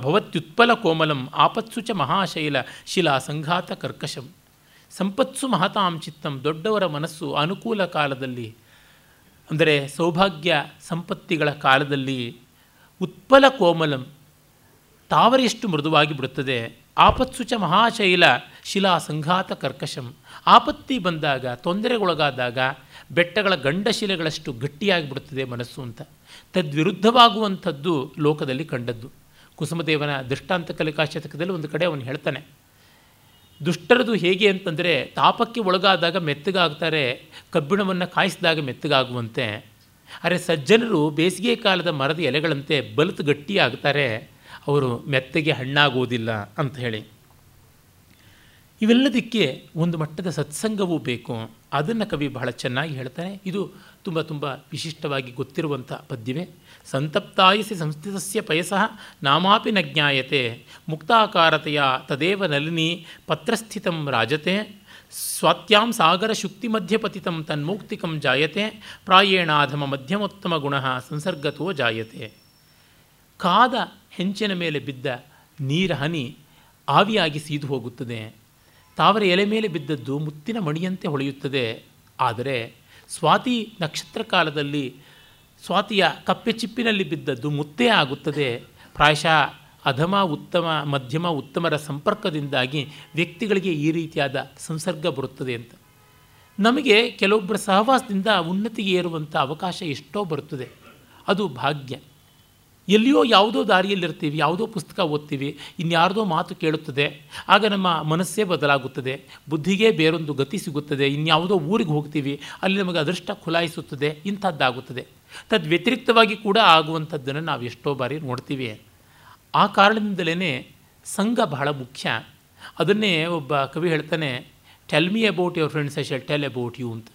ಭವತ್ಯುತ್ಪಲ ಕೋಮಲಂ, ಆಪತ್ಸು ಚ ಮಹಾಶೈಲ ಶಿಲಾ ಸಂಘಾತ ಕರ್ಕಶಂ. ಸಂಪತ್ಸು ಮಹತಾಂ ಚಿತ್ತಂ, ದೊಡ್ಡವರ ಮನಸ್ಸು ಅನುಕೂಲ ಕಾಲದಲ್ಲಿ, ಅಂದರೆ ಸೌಭಾಗ್ಯ ಸಂಪತ್ತಿಗಳ ಕಾಲದಲ್ಲಿ ಉತ್ಪಲ ಕೋಮಲಂ, ತಾವರೆಯಷ್ಟು ಮೃದುವಾಗಿ ಬಿಡುತ್ತದೆ. ಆಪತ್ಸು ಚ ಮಹಾಶೈಲ ಶಿಲಾ ಸಂಘಾತ ಕರ್ಕಶಂ. ಆಪತ್ತಿ ಬಂದಾಗ, ತೊಂದರೆಗೊಳಗಾದಾಗ, ಬೆಟ್ಟಗಳ ಗಂಡಶಿಲೆಗಳಷ್ಟು ಗಟ್ಟಿಯಾಗಿ ಬಿಡುತ್ತದೆ ಮನಸ್ಸು ಅಂತ. ತದ್ವಿರುದ್ಧವಾಗುವಂಥದ್ದು ಲೋಕದಲ್ಲಿ ಕಂಡದ್ದು. ಕುಸುಮದೇವನ ದೃಷ್ಟಾಂತ ಕಲಿಕಾ ಶತಕದಲ್ಲಿ ಒಂದು ಕಡೆ ಅವನು ಹೇಳ್ತಾನೆ ದುಷ್ಟರದು ಹೇಗೆ ಅಂತಂದರೆ ತಾಪಕ್ಕೆ ಒಳಗಾದಾಗ ಮೆತ್ತಗಾಗ್ತಾರೆ, ಕಬ್ಬಿಣವನ್ನು ಕಾಯಿಸಿದಾಗ ಮೆತ್ತಗಾಗುವಂತೆ. ಅರೆ ಸಜ್ಜನರು ಬೇಸಿಗೆ ಕಾಲದ ಮರದ ಎಲೆಗಳಂತೆ ಬಲಿತು ಗಟ್ಟಿಯಾಗ್ತಾರೆ, ಅವರು ಮೆತ್ತಗೆ ಹಣ್ಣಾಗುವುದಿಲ್ಲ ಅಂತ ಹೇಳಿ. ಇವೆಲ್ಲದಕ್ಕೆ ಒಂದು ಮಟ್ಟದ ಸತ್ಸಂಗವೂ ಬೇಕು. ಅದನ್ನು ಕವಿ ಬಹಳ ಚೆನ್ನಾಗಿ ಹೇಳ್ತಾನೆ. ಇದು ತುಂಬ ತುಂಬ ವಿಶಿಷ್ಟವಾಗಿ ಗೊತ್ತಿರುವಂಥ ಪದ್ಯವೇ. ಸಂತಪ್ತಾಯಸಿ ಸಂಸ್ಥಿತಸ್ಯ ಪಯಸಃ ನಾಮಾಪಿ ನ ಜ್ಞಾಯತೆ, ಮುಕ್ತಾಕಾರತೆಯ ತದೇವ ನಲಿನಿ ಪತ್ರಸ್ಥಿತಂ ರಾಜತೆ, ಸ್ವಾತ್ಯಾಂ ಸಾಗರ ಶುಕ್ತಿ ಮಧ್ಯಪತಿತಂ ತನ್ಮೌಕ್ತಿಕಂ ಜಾಯತೆ, ಪ್ರಾಯೇಣಾಧಮ ಮಧ್ಯಮೋತ್ತಮ ಗುಣ ಸಂಸರ್ಗತೋ ಜಾಯತೆ. ಕಾದ ಹೆಂಚಿನ ಮೇಲೆ ಬಿದ್ದ ನೀರ ಹನಿ ಆವಿಯಾಗಿ ಸೀದು ಹೋಗುತ್ತದೆ. ತಾವರ ಎಲೆ ಮೇಲೆ ಬಿದ್ದದ್ದು ಮುತ್ತಿನ ಮಣಿಯಂತೆ ಹೊಳೆಯುತ್ತದೆ. ಆದರೆ ಸ್ವಾತಿ ನಕ್ಷತ್ರ ಕಾಲದಲ್ಲಿ ಸ್ವಾತಿಯ ಕಪ್ಪೆ ಚಿಪ್ಪಿನಲ್ಲಿ ಬಿದ್ದದ್ದು ಮುತ್ತೇ ಆಗುತ್ತದೆ. ಪ್ರಾಯಶಃ ಅಧಮ ಉತ್ತಮ, ಮಧ್ಯಮ ಉತ್ತಮರ ಸಂಪರ್ಕದಿಂದಾಗಿ ವ್ಯಕ್ತಿಗಳಿಗೆ ಈ ರೀತಿಯಾದ ಸಂಸರ್ಗ ಬರುತ್ತದೆ ಅಂತ. ನಮಗೆ ಕೆಲವೊಬ್ಬರ ಸಹವಾಸದಿಂದ ಉನ್ನತಿಗೆ ಏರುವಂಥ ಅವಕಾಶ ಎಷ್ಟೋ ಬರುತ್ತದೆ. ಅದು ಭಾಗ್ಯ. ಎಲ್ಲಿಯೋ ಯಾವುದೋ ದಾರಿಯಲ್ಲಿರ್ತೀವಿ, ಯಾವುದೋ ಪುಸ್ತಕ ಓದ್ತೀವಿ, ಇನ್ಯಾರ್ದೋ ಮಾತು ಕೇಳುತ್ತದೆ. ಆಗ ನಮ್ಮ ಮನಸ್ಸೇ ಬದಲಾಗುತ್ತದೆ. ಬುದ್ಧಿಗೆ ಬೇರೊಂದು ಗತಿ ಸಿಗುತ್ತದೆ. ಇನ್ಯಾವುದೋ ಊರಿಗೆ ಹೋಗ್ತೀವಿ, ಅಲ್ಲಿ ನಮಗೆ ಅದೃಷ್ಟ ಖುಲಾಯಿಸುತ್ತದೆ, ಇಂಥದ್ದಾಗುತ್ತದೆ. ತದ್ ವ್ಯತಿರಿಕ್ತವಾಗಿ ಕೂಡ ಆಗುವಂಥದ್ದನ್ನು ನಾವು ಎಷ್ಟೋ ಬಾರಿ ನೋಡ್ತೀವಿ. ಆ ಕಾರಣದಿಂದಲೇ ಸಂಘ ಬಹಳ ಮುಖ್ಯ. ಅದನ್ನೇ ಒಬ್ಬ ಕವಿ ಹೇಳ್ತಾನೆ tell me about your friends I shall tell about you ಅಂತ.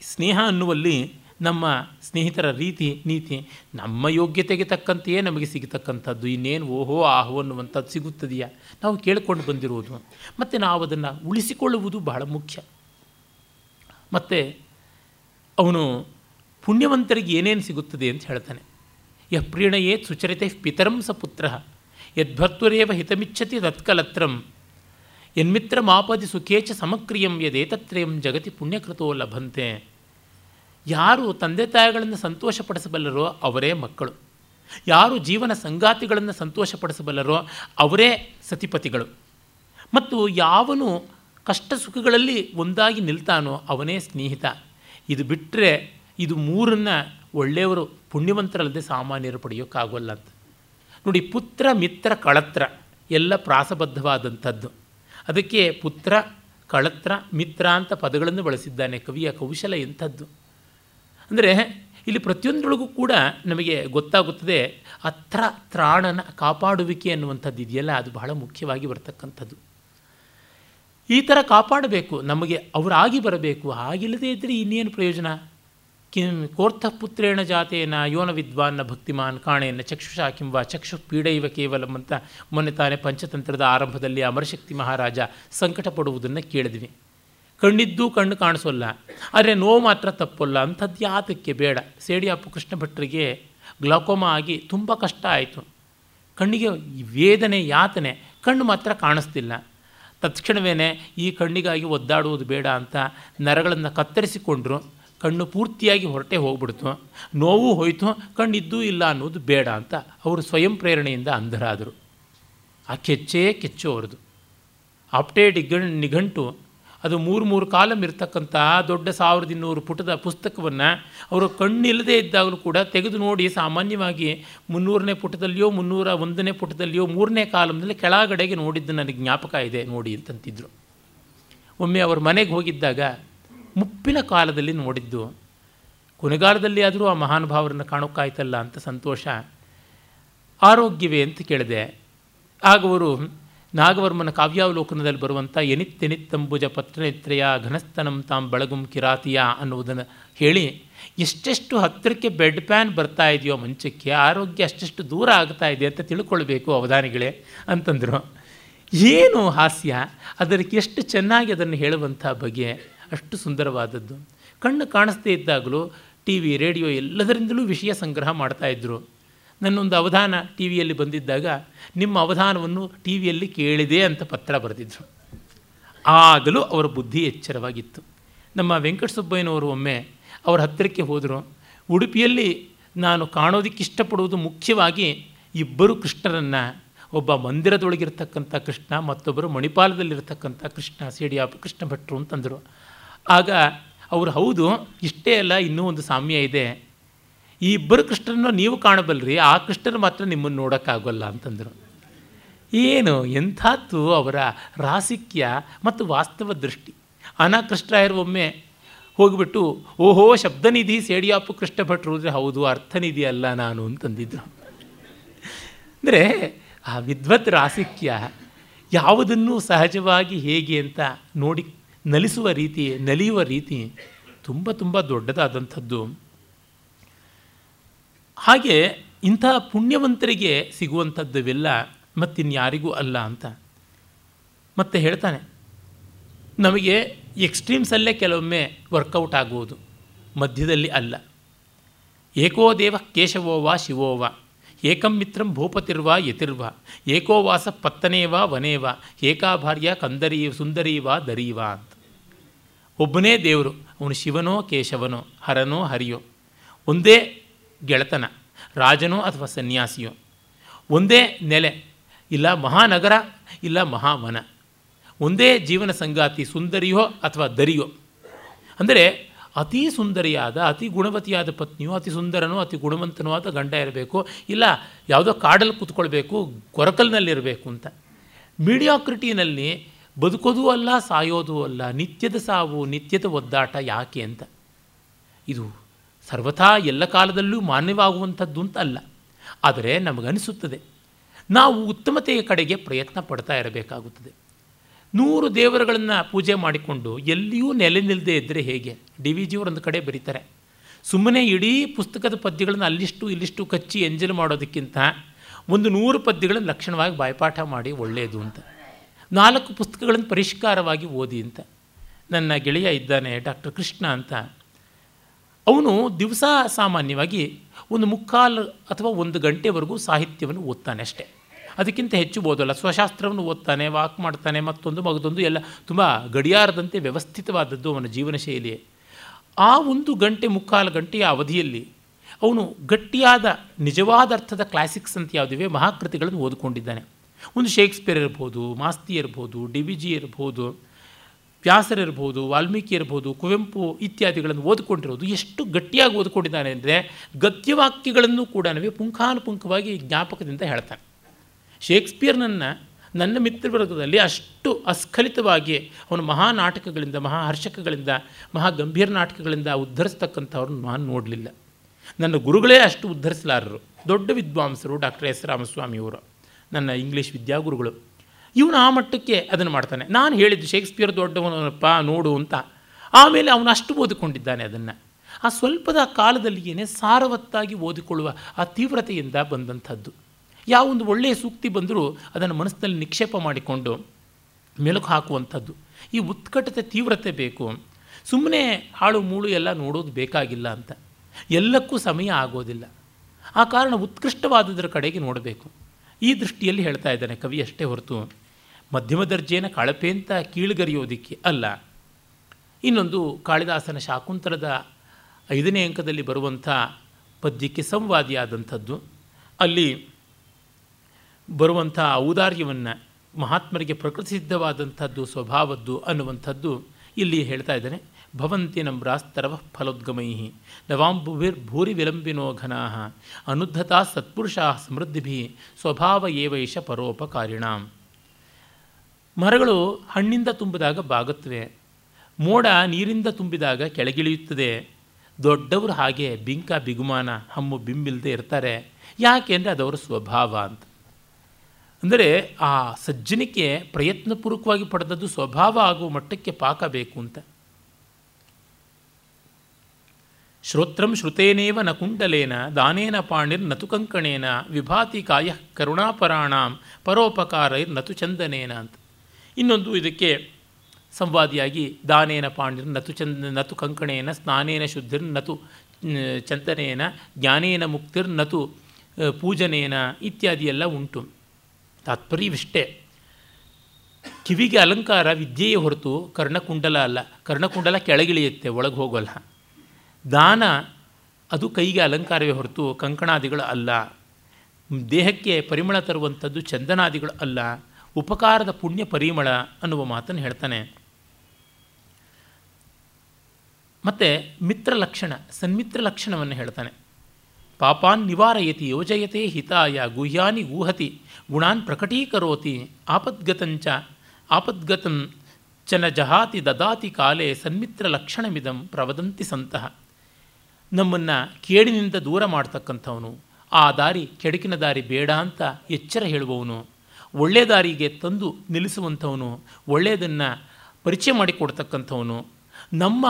ಸ್ನೇಹ ಅನ್ನುವಲ್ಲಿ ನಮ್ಮ ಸ್ನೇಹಿತರ ರೀತಿ, ನೀತಿ, ನಮ್ಮ ಯೋಗ್ಯತೆಗೆ ತಕ್ಕಂತೆಯೇ ನಮಗೆ ಸಿಗತಕ್ಕಂಥದ್ದು. ಇನ್ನೇನು ಓಹೋ, ಆಹೋ ಅನ್ನುವಂಥದ್ದು ಸಿಗುತ್ತದೆಯಾ? ನಾವು ಕೇಳಿಕೊಂಡು ಬಂದಿರುವುದು ಮತ್ತು ನಾವು ಅದನ್ನು ಉಳಿಸಿಕೊಳ್ಳುವುದು ಬಹಳ ಮುಖ್ಯ. ಮತ್ತು ಅವನು ಪುಣ್ಯವಂತರಿಗೆ ಏನೇನು ಸಿಗುತ್ತದೆ ಅಂತ ಹೇಳ್ತಾನೆ. ಯಃ ಪ್ರೀಣಯೇ ಸುಚರಿತೆ ಪಿತರಂ ಸ ಪುತ್ರ ಯದ್ಭರ್ತುರೇವ ಹಿತಮಿಚ್ಛತಿ ತತ್ಕಲತ್ರಂ ಯನ್ಮಿತ್ರ ಮಾಪದಿ ಸುಖೇಚ ಸಮಕ್ರಿಯಂ ಯದೇತತ್ರಯಂ ಜಗತಿ ಪುಣ್ಯಕೃತೋ ಲಭಂತೆ. ಯಾರು ತಂದೆ ತಾಯಿಗಳನ್ನು ಸಂತೋಷಪಡಿಸಬಲ್ಲರೋ ಅವರೇ ಮಕ್ಕಳು. ಯಾರು ಜೀವನ ಸಂಗಾತಿಗಳನ್ನು ಸಂತೋಷಪಡಿಸಬಲ್ಲರೋ ಅವರೇ ಸತಿಪತಿಗಳು. ಮತ್ತು ಯಾವನು ಕಷ್ಟ ಸುಖಗಳಲ್ಲಿ ಒಂದಾಗಿ ನಿಲ್ತಾನೋ ಅವನೇ ಸ್ನೇಹಿತ. ಇದು ಬಿಟ್ಟರೆ ಇದು ಮೂರನ್ನು ಒಳ್ಳೆಯವರು ಪುಣ್ಯವಂತರಲ್ಲದೆ ಸಾಮಾನ್ಯರು ಪಡೆಯೋಕ್ಕಾಗೋಲ್ಲ ಅಂತ. ನೋಡಿ, ಪುತ್ರ, ಮಿತ್ರ, ಕಳತ್ರ ಎಲ್ಲ ಪ್ರಾಸಬದ್ಧವಾದಂಥದ್ದು. ಅದಕ್ಕೆ ಪುತ್ರ, ಕಳತ್ರ, ಮಿತ್ರ ಅಂತ ಪದಗಳನ್ನು ಬಳಸಿದ್ದಾನೆ ಕವಿಯ ಕೌಶಲ ಎಂಥದ್ದು. ಅಂದರೆ ಇಲ್ಲಿ ಪ್ರತಿಯೊಂದರೊಳಗೂ ಕೂಡ ನಮಗೆ ಗೊತ್ತಾಗುತ್ತದೆ ಅತ್ರ ತ್ರಾಣನ ಕಾಪಾಡುವಿಕೆ ಅನ್ನುವಂಥದ್ದು ಇದೆಯಲ್ಲ, ಅದು ಬಹಳ ಮುಖ್ಯವಾಗಿ ಬರ್ತಕ್ಕಂಥದ್ದು. ಈ ಥರ ಕಾಪಾಡಬೇಕು, ನಮಗೆ ಅವರಾಗಿ ಬರಬೇಕು, ಹಾಗಿಲ್ಲದೇ ಇದ್ದರೆ ಇನ್ನೇನು ಪ್ರಯೋಜನ? ಕಿಂ ಕೋರ್ಥ ಪುತ್ರೇಣ ಜಾತೇನ ಯೋನ ವಿದ್ವಾನ್ನ ಭಕ್ತಿಮಾನ್ ಕಾಣೇನ ಚಕ್ಷುಷಾ ಕಿಂವ ಚಕ್ಷು ಪೀಡೈವ ಕೇವಲಂ ಅಂತ ಮೊನ್ನೆ ತಾನೇ ಪಂಚತಂತ್ರದ ಆರಂಭದಲ್ಲಿ ಅಮರಶಕ್ತಿ ಮಹಾರಾಜ ಸಂಕಟ ಪಡುವುದನ್ನು ಕೇಳಿದ್ವಿ. ಕಣ್ಣಿದ್ದೂ ಕಣ್ಣು ಕಾಣಿಸೋಲ್ಲ. ಆದರೆ ನೋವು ಮಾತ್ರ ತಪ್ಪಲ್ಲ. ಅಂಥದ್ದು ಯಾತಕ್ಕೆ ಬೇಡ. ಸೇಡಿಯಾಪು ಕೃಷ್ಣ ಭಟ್ರಿಗೆ ಗ್ಲಾಕೋಮಾ ಆಗಿ ತುಂಬ ಕಷ್ಟ ಆಯಿತು. ಕಣ್ಣಿಗೆ ವೇದನೆ, ಯಾತನೆ, ಕಣ್ಣು ಮಾತ್ರ ಕಾಣಿಸ್ತಿಲ್ಲ. ತತ್ಕ್ಷಣವೇ ಈ ಕಣ್ಣಿಗಾಗಿ ಒದ್ದಾಡುವುದು ಬೇಡ ಅಂತ ನರಗಳನ್ನು ಕತ್ತರಿಸಿಕೊಂಡ್ರು. ಕಣ್ಣು ಪೂರ್ತಿಯಾಗಿ ಹೊರಟೆ ಹೋಗ್ಬಿಡ್ತು. ನೋವು ಹೋಯಿತು. ಕಣ್ಣಿದ್ದೂ ಇಲ್ಲ ಅನ್ನೋದು ಬೇಡ ಅಂತ ಅವರು ಸ್ವಯಂ ಪ್ರೇರಣೆಯಿಂದ ಅಂಧರಾದರು. ಆ ಕೆಚ್ಚೇ ಕೆಚ್ಚು ಅವರದು ಅಪ್ಟೇ ನಿಘಂಟು, ಅದು ಮೂರು ಮೂರು ಕಾಲಮ್ ಇರತಕ್ಕಂಥ ದೊಡ್ಡ ಸಾವಿರದ ಇನ್ನೂರು ಪುಟದ ಪುಸ್ತಕವನ್ನು ಅವರು ಕಣ್ಣಿಲ್ಲದೆ ಇದ್ದಾಗಲೂ ಕೂಡ ತೆಗೆದು ನೋಡಿ ಸಾಮಾನ್ಯವಾಗಿ ಮುನ್ನೂರನೇ ಪುಟದಲ್ಲಿಯೋ, ಮುನ್ನೂರ ಒಂದನೇ ಪುಟದಲ್ಲಿಯೋ, ಮೂರನೇ ಕಾಲಂನಲ್ಲಿ ಕೆಳಗಡೆಗೆ ನೋಡಿದ್ದು ನನಗೆ ಜ್ಞಾಪಕ ಇದೆ ನೋಡಿ ಅಂತಂತಿದ್ರು. ಒಮ್ಮೆ ಅವ್ರ ಮನೆಗೆ ಹೋಗಿದ್ದಾಗ ಮುಪ್ಪಿನ ಕಾಲದಲ್ಲಿ ನೋಡಿದ್ದು ಕೊನೆಗಾಲದಲ್ಲಿ ಆದರೂ ಆ ಮಹಾನುಭಾವರನ್ನು ಕಾಣೋಕ್ಕಾಯ್ತಲ್ಲ ಅಂತ ಸಂತೋಷ. ಆರೋಗ್ಯವೇ ಅಂತ ಕೇಳಿದೆ. ಆಗವರು ನಾಗವರ್ಮನ ಕಾವ್ಯಾವಲೋಕನದಲ್ಲಿ ಬರುವಂಥ ಎನಿತ್ತೆನಿತ್ತಂಬುಜ ಪತ್ರನೆತ್ರೆಯ ಘನಸ್ತನಂ ತಾಂ ಬಳಗುಂ ಕಿರಾತಿಯ ಅನ್ನುವುದನ್ನು ಹೇಳಿ, ಎಷ್ಟೆಷ್ಟು ಹತ್ತಿರಕ್ಕೆ ಬೆಡ್ ಪ್ಯಾನ್ ಬರ್ತಾ ಇದೆಯೋ ಮಂಚಕ್ಕೆ, ಆರೋಗ್ಯ ಅಷ್ಟೆಷ್ಟು ದೂರ ಆಗ್ತಾ ಇದೆ ಅಂತ ತಿಳ್ಕೊಳ್ಬೇಕು ಅವಧಾನಿಗಳೇ ಅಂತಂದರು. ಏನು ಹಾಸ್ಯ? ಅದಕ್ಕೆ ಎಷ್ಟು ಚೆನ್ನಾಗಿ ಅದನ್ನು ಹೇಳುವಂಥ ಬಗೆ. ಅಷ್ಟು ಸುಂದರವಾದದ್ದು. ಕಣ್ಣು ಕಾಣಿಸ್ದೇ ಇದ್ದಾಗಲೂ ಟಿ ವಿ ರೇಡಿಯೋ ಎಲ್ಲದರಿಂದಲೂ ವಿಷಯ ಸಂಗ್ರಹ ಮಾಡ್ತಾಯಿದ್ರು ನನ್ನೊಂದು ಅವಧಾನ ಟಿ ವಿಯಲ್ಲಿ ಬಂದಿದ್ದಾಗ ನಿಮ್ಮ ಅವಧಾನವನ್ನು ಟಿ ವಿಯಲ್ಲಿ ಕೇಳಿದೆ ಅಂತ ಪತ್ರ ಬರೆದಿದ್ದರು ಆಗಲೂ ಅವರ ಬುದ್ಧಿ ಎಚ್ಚರವಾಗಿತ್ತು. ನಮ್ಮ ವೆಂಕಟಸುಬ್ಬಯ್ಯನವರು ಒಮ್ಮೆ ಅವರ ಹತ್ತಿರಕ್ಕೆ ಹೋದರು. ಉಡುಪಿಯಲ್ಲಿ ನಾನು ಕಾಣೋದಕ್ಕೆ ಇಷ್ಟಪಡುವುದು ಮುಖ್ಯವಾಗಿ ಇಬ್ಬರು ಕೃಷ್ಣರನ್ನು ಒಬ್ಬ ಮಂದಿರದೊಳಗಿರ್ತಕ್ಕಂಥ ಕೃಷ್ಣ, ಮತ್ತೊಬ್ಬರು ಮಣಿಪಾಲದಲ್ಲಿರ್ತಕ್ಕಂಥ ಕೃಷ್ಣ ಸಿಡಿಯಾಪ ಕೃಷ್ಣ ಭಟ್ರು ಅಂತಂದರು ಆಗ ಅವರು, ಹೌದು, ಇಷ್ಟೇ ಅಲ್ಲ, ಇನ್ನೂ ಒಂದು ಸಾಮ್ಯ ಇದೆ. ಈ ಇಬ್ಬರು ಕೃಷ್ಣನ ನೀವು ಕಾಣಬಲ್ರಿ, ಆ ಕೃಷ್ಣನ ಮಾತ್ರ ನಿಮ್ಮನ್ನು ನೋಡೋಕ್ಕಾಗೋಲ್ಲ ಅಂತಂದರು. ಏನು, ಎಂಥದ್ದು ಅವರ ರಾಸಿಕ್ಯ ಮತ್ತು ವಾಸ್ತವ ದೃಷ್ಟಿ. ಅನಾಕೃಷ್ಣರಾಯರು ಒಮ್ಮೆ ಹೋಗಿಬಿಟ್ಟು, ಓಹೋ, ಶಬ್ದನಿಧಿ, ಸೇಡಿಯಾಪು ಕೃಷ್ಣ ಭಟ್ರು, ಅಂದರೆ ಹೌದು, ಅರ್ಥನಿಧಿ ಅಲ್ಲ ನಾನು ಅಂತಂದಿದ್ದರು ಅಂದರೆ ಆ ವಿದ್ವತ್ ರಾಸಿಕ್ಯ ಯಾವುದನ್ನು ಸಹಜವಾಗಿ ಹೇಗೆ ಅಂತ ನೋಡಿ ನಲಿಸುವ ರೀತಿ, ನಲಿಯುವ ರೀತಿ ತುಂಬ ತುಂಬ ದೊಡ್ಡದಾದಂಥದ್ದು. ಹಾಗೆ ಇಂಥ ಪುಣ್ಯವಂತರಿಗೆ ಸಿಗುವಂಥದ್ದುವಿಲ್ಲ ಮತ್ತಿನ್ಯಾರಿಗೂ ಅಲ್ಲ ಅಂತ. ಮತ್ತೆ ಹೇಳ್ತಾನೆ, ನಮಗೆ ಎಕ್ಸ್ಟ್ರೀಮ್ಸಲ್ಲೇ ಕೆಲವೊಮ್ಮೆ ವರ್ಕೌಟ್ ಆಗುವುದು, ಮಧ್ಯದಲ್ಲಿ ಅಲ್ಲ. ಏಕೋ ದೇವ ಕೇಶವೋವ ಶಿವೋವಾ ಏಕಂ ಮಿತ್ರಂ ಭೂಪತಿರ್ವಾ ಯತಿರ್ವ. ಏಕೋವಾಸ ಪತ್ತನೇವಾ ವನೇವ. ಏಕಾಭಾರ್ಯ ಕಂದರಿ ಸುಂದರೀವಾ ದರೀವಾ ಅಂತ. ಒಬ್ಬನೇ ದೇವರು, ಅವನು ಶಿವನೋ ಕೇಶವನೋ, ಹರನೋ ಹರಿಯೋ. ಒಂದೇ ಗೆಳೆತನ, ರಾಜನೋ ಅಥವಾ ಸನ್ಯಾಸಿಯೋ. ಒಂದೇ ನೆಲೆ, ಇಲ್ಲ ಮಹಾನಗರ, ಇಲ್ಲ ಮಹಾವನ. ಒಂದೇ ಜೀವನ ಸಂಗಾತಿ ಸುಂದರಿಯೋ ಅಥವಾ ದರಿಯೋ. ಅಂದರೆ ಅತಿ ಸುಂದರಿಯಾದ, ಅತಿ ಗುಣವತಿಯಾದ ಪತ್ನಿಯು, ಅತಿ ಸುಂದರನೋ, ಅತಿ ಗುಣವಂತನೂ ಆದ ಗಂಡ ಇರಬೇಕು. ಇಲ್ಲ, ಯಾವುದೋ ಕಾಡಲ್ಲಿ ಕೂತ್ಕೊಳ್ಬೇಕು, ಕೊರಕಲ್ನಲ್ಲಿರಬೇಕು ಅಂತ. ಮೀಡಿಯಾಕ್ರಿಟಿನಲ್ಲಿ ಬದುಕೋದೂ ಅಲ್ಲ, ಸಾಯೋದೂ ಅಲ್ಲ, ನಿತ್ಯದ ಸಾವು, ನಿತ್ಯದ ಒದ್ದಾಟ ಯಾಕೆ ಅಂತ. ಇದು ಸರ್ವಥಾ ಎಲ್ಲ ಕಾಲದಲ್ಲೂ ಮಾನ್ಯವಾಗುವಂಥದ್ದು ಅಂತ ಅಲ್ಲ. ಆದರೆ ನಮಗನಿಸುತ್ತದೆ ನಾವು ಉತ್ತಮತೆಯ ಕಡೆಗೆ ಪ್ರಯತ್ನ ಪಡ್ತಾ ಇರಬೇಕಾಗುತ್ತದೆ. ನೂರು ದೇವರುಗಳನ್ನು ಪೂಜೆ ಮಾಡಿಕೊಂಡು ಎಲ್ಲಿಯೂ ನೆಲೆ ನಿಲ್ಲದೆ ಇದ್ದರೆ ಹೇಗೆ? ಡಿ ವಿ ಜಿಯವರೊಂದು ಕಡೆ ಬರೀತಾರೆ. ಸುಮ್ಮನೆ ಇಡೀ ಪುಸ್ತಕದ ಪದ್ಯಗಳನ್ನು ಅಲ್ಲಿಷ್ಟು ಇಲ್ಲಿಷ್ಟು ಕಚ್ಚಿ ಎಂಜಲ್ ಮಾಡೋದಕ್ಕಿಂತ ಒಂದು ನೂರು ಪದ್ಯಗಳನ್ನು ಲಕ್ಷಣವಾಗಿ ಬಾಯ್ಪಾಠ ಮಾಡಿ ಒಳ್ಳೆಯದು ಅಂತ. ನಾಲ್ಕು ಪುಸ್ತಕಗಳನ್ನು ಪರಿಷ್ಕಾರವಾಗಿ ಓದಿ ಅಂತ. ನನ್ನ ಗೆಳೆಯ ಇದ್ದಾನೆ ಡಾಕ್ಟರ್ ಕೃಷ್ಣ ಅಂತ. ಅವನು ದಿವಸ ಸಾಮಾನ್ಯವಾಗಿ ಒಂದು ಮುಕ್ಕಾಲು ಅಥವಾ ಒಂದು ಗಂಟೆವರೆಗೂ ಸಾಹಿತ್ಯವನ್ನು ಓದ್ತಾನೆ ಅಷ್ಟೇ. ಅದಕ್ಕಿಂತ ಹೆಚ್ಚು ಓದೋಲ್ಲ. ಸ್ವಶಾಸ್ತ್ರವನ್ನು ಓದ್ತಾನೆ, ವಾಕ್ ಮಾಡ್ತಾನೆ, ಮತ್ತೊಂದು ಮಗದೊಂದು ಎಲ್ಲ ತುಂಬ ಗಡಿಯಾರದಂತೆ ವ್ಯವಸ್ಥಿತವಾದದ್ದು ಅವನ ಜೀವನ ಶೈಲಿಯೇ. ಆ ಒಂದು ಗಂಟೆ ಮುಕ್ಕಾಲು ಗಂಟೆಯ ಅವಧಿಯಲ್ಲಿ ಅವನು ಗಟ್ಟಿಯಾದ, ನಿಜವಾದ ಅರ್ಥದ ಕ್ಲಾಸಿಕ್ಸ್ ಅಂತ ಯಾವುದಿವೆ ಮಹಾಕೃತಿಗಳನ್ನು ಓದಿಕೊಂಡಿದ್ದಾನೆ. ಒಂದು ಶೇಕ್ಸ್ಪಿಯರ್ ಇರ್ಬೋದು, ಮಾಸ್ತಿ ಇರ್ಬೋದು, ಡಿ ವಿ ಜಿ ಇರ್ಬೋದು ವ್ಯಾಸರಿರ್ಬೋದು ವಾಲ್ಮೀಕಿ ಇರ್ಬೋದು, ಕುವೆಂಪು ಇತ್ಯಾದಿಗಳನ್ನು ಓದಿಕೊಂಡಿರೋದು ಎಷ್ಟು ಗಟ್ಟಿಯಾಗಿ ಓದಿಕೊಂಡಿದ್ದಾನೆ ಅಂದರೆ ಗದ್ಯವಾಕ್ಯಗಳನ್ನು ಕೂಡ ಪುಂಖಾನುಪುಂಖವಾಗಿ ಜ್ಞಾಪಕದಿಂದ ಹೇಳ್ತಾನೆ. ಶೇಕ್ಸ್ಪಿಯರ್ನನ್ನು ನನ್ನ ಮಿತ್ರವರ್ಗದಲ್ಲಿ ಅಷ್ಟು ಅಸ್ಖಲಿತವಾಗಿ ಅವನು ಮಹಾ ನಾಟಕಗಳಿಂದ ಮಹಾ ಹರ್ಷಕಗಳಿಂದ ಮಹಾ ಗಂಭೀರ ನಾಟಕಗಳಿಂದ ಉದ್ಧರಿಸ್ತಕ್ಕಂಥವ್ರನ್ನ ನಾನು ನೋಡಲಿಲ್ಲ. ನನ್ನ ಗುರುಗಳೇ ಅಷ್ಟು ಉದ್ಧರಿಸಲಾರರು. ದೊಡ್ಡ ವಿದ್ವಾಂಸರು ಡಾಕ್ಟರ್ ಎಸ್ ರಾಮಸ್ವಾಮಿಯವರು, ನನ್ನ ಇಂಗ್ಲೀಷ್ ವಿದ್ಯಾಗುರುಗಳು. ಇವನು ಆ ಮಟ್ಟಕ್ಕೆ ಅದನ್ನು ಮಾಡ್ತಾನೆ. ನಾನು ಹೇಳಿದ್ದು ಶೇಕ್ಸ್ಪಿಯರ್ ದೊಡ್ಡವನಪ್ಪ ನೋಡು ಅಂತ. ಆಮೇಲೆ ಅವನು ಅಷ್ಟು ಓದಿಕೊಂಡಿದ್ದಾನೆ ಅದನ್ನು. ಆ ಸ್ವಲ್ಪದ ಕಾಲದಲ್ಲಿಯೇ ಸಾರವತ್ತಾಗಿ ಓದಿಕೊಳ್ಳುವ ಆ ತೀವ್ರತೆಯಿಂದ ಬಂದಂಥದ್ದು. ಯಾವೊಂದು ಒಳ್ಳೆಯ ಸೂಕ್ತಿ ಬಂದರೂ ಅದನ್ನು ಮನಸ್ಸಿನಲ್ಲಿ ನಿಕ್ಷೇಪ ಮಾಡಿಕೊಂಡು ಮೆಲುಕು ಹಾಕುವಂಥದ್ದು. ಈ ಉತ್ಕಟತೆ ತೀವ್ರತೆ ಬೇಕು. ಸುಮ್ಮನೆ ಹಾಳು ಮೂಳು ಎಲ್ಲ ನೋಡೋದು ಬೇಕಾಗಿಲ್ಲ ಅಂತ. ಎಲ್ಲಕ್ಕೂ ಸಮಯ ಆಗೋದಿಲ್ಲ. ಆ ಕಾರಣ ಉತ್ಕೃಷ್ಟವಾದುದರ ಕಡೆಗೆ ನೋಡಬೇಕು. ಈ ದೃಷ್ಟಿಯಲ್ಲಿ ಹೇಳ್ತಾ ಇದ್ದಾನೆ ಕವಿ ಅಷ್ಟೇ ಹೊರತು, ಮಧ್ಯಮ ದರ್ಜೆಯನ್ನು ಕಳಪೆ ಅಂತ ಕೀಳುಗರಿಯೋದಿಕ್ಕೆ ಅಲ್ಲ. ಇನ್ನೊಂದು ಕಾಳಿದಾಸನ ಶಾಕುಂತಲದ ಐದನೇ ಅಂಕದಲ್ಲಿ ಬರುವಂಥ ಪದ್ಯಕ್ಕೆ ಸಂವಾದಿಯಾದಂಥದ್ದು. ಅಲ್ಲಿ ಬರುವಂಥ ಔದಾರ್ಯವನ್ನು ಮಹಾತ್ಮರಿಗೆ ಪ್ರಕೃತಿ ಸಿದ್ಧವಾದಂಥದ್ದು ಸ್ವಭಾವದ್ದು ಅನ್ನುವಂಥದ್ದು ಇಲ್ಲಿ ಹೇಳ್ತಾ ಇದ್ದಾನೆ. ಭವಂತಿ ನಮ್ರಾಸ್ತರವ ಫಲೋದ್ಗಮೈ ನವಾಂಬುಭಿರ್ ಭೂರಿ ವಿಲಂಬಿನೋ ಘನಾ ಅನುದ್ಧತಾ ಸತ್ಪುರುಷಾ ಸಮೃದ್ಧಿಭಿ ಸ್ವಭಾವ ಏವೈಷ ಪರೋಪಕಾರಿಣಾಂ. ಮರಗಳು ಹಣ್ಣಿಂದ ತುಂಬಿದಾಗ ಬಾಗುತ್ತವೆ. ಮೋಡ ನೀರಿಂದ ತುಂಬಿದಾಗ ಕೆಳಗಿಳಿಯುತ್ತದೆ. ದೊಡ್ಡವರು ಹಾಗೆ ಬಿಂಕ ಬಿಗುಮಾನ ಹಮ್ಮು ಬಿಂಬಿಲ್ಲದೆ ಇರ್ತಾರೆ. ಯಾಕೆ ಅಂದರೆ ಅದವರ ಸ್ವಭಾವ ಅಂತ. ಅಂದರೆ ಆ ಸಜ್ಜನಿಕೆ ಪ್ರಯತ್ನಪೂರ್ವಕವಾಗಿ ಪಡೆದದ್ದು ಸ್ವಭಾವ ಆಗುವ ಮಟ್ಟಕ್ಕೆ ಪಾಕ ಬೇಕು ಅಂತ. ಶ್ರೋತ್ರಂ ಶ್ರುತೇನೇವ ನ ಕುಂಡಲೇನ, ದಾನೇನ ಪಾಣಿರ್ ನತು ಕಂಕಣೇನ, ವಿಭಾತಿ ಕಾಯ ಕರುಣಾಪರಾಣಾಂ ಪರೋಪಕಾರೈರ್ ನತು ಚಂದನೇನ ಅಂತ. ಇನ್ನೊಂದು ಇದಕ್ಕೆ ಸಂವಾದಿಯಾಗಿ ದಾನೇನ ಪಾಂಡಿರ್ ನತು ಚಂದ ನತು ಕಂಕಣೇನ, ಸ್ನಾನೇನ ಶುದ್ಧಿರ್ ನತು ಚಂದನೇನ, ಜ್ಞಾನೇನ ಮುಕ್ತಿರ್ ನತು ಪೂಜನೇನ ಇತ್ಯಾದಿ ಎಲ್ಲ ಉಂಟು. ತಾತ್ಪರ್ಯವಿಷ್ಟೇ ಕಿವಿಗೆ ಅಲಂಕಾರ, ವಿದ್ಯೆಯೇ ಹೊರತು ಕರ್ಣಕುಂಡಲ ಅಲ್ಲ. ಕರ್ಣಕುಂಡಲ ಕೆಳಗಿಳಿಯುತ್ತೆ, ಒಳಗೆ ಹೋಗೋಲ್ಲ. ದಾನ, ಅದು ಕೈಗೆ ಅಲಂಕಾರವೇ ಹೊರತು ಕಂಕಣಾದಿಗಳು ಅಲ್ಲ. ದೇಹಕ್ಕೆ ಪರಿಮಳ ತರುವಂಥದ್ದು ಚಂದನಾದಿಗಳು ಅಲ್ಲ. ಉಪಕಾರದ ಪುಣ್ಯ ಪರಿಮಳ ಅನ್ನುವ ಮಾತನ್ನು ಹೇಳ್ತಾನೆ. ಮತ್ತು ಮಿತ್ರ ಲಕ್ಷಣ, ಸನ್ಮಿತ್ರ ಲಕ್ಷಣವನ್ನು ಹೇಳ್ತಾನೆ. ಪಾಪಾನ್ ನಿವಾರಯತಿ ಯೋಜಯತೆ ಹಿತಾಯ ಗುಹ್ಯಾನಿ ಊಹತಿ ಗುಣಾನ್ ಪ್ರಕಟೀಕರೋತಿ ಆಪದ್ಗತಂಚ ಆಪದ್ಗತಂ ಚನ ಜಹಾತಿ ದದಾತಿ ಕಾಲೇ ಸನ್ಮಿತ್ರ ಲಕ್ಷಣಮಿದಂ ಪ್ರವದಂತಿ ಸಂತಹ ನಮ್ಮನ್ನು ಕೇಡಿನಿಂದ ದೂರ ಮಾಡ್ತಕ್ಕಂಥವನು, ಆ ದಾರಿ ಕೆಡಕಿನ ದಾರಿ ಬೇಡ ಅಂತ ಎಚ್ಚರ ಹೇಳುವವನು ಒಳ್ಳೆಯ ದಾರಿಗೆ ತಂದು ನಿಲ್ಲಿಸುವಂಥವನು, ಒಳ್ಳೆಯದನ್ನು ಪರಿಚಯ ಮಾಡಿಕೊಡ್ತಕ್ಕಂಥವನು, ನಮ್ಮ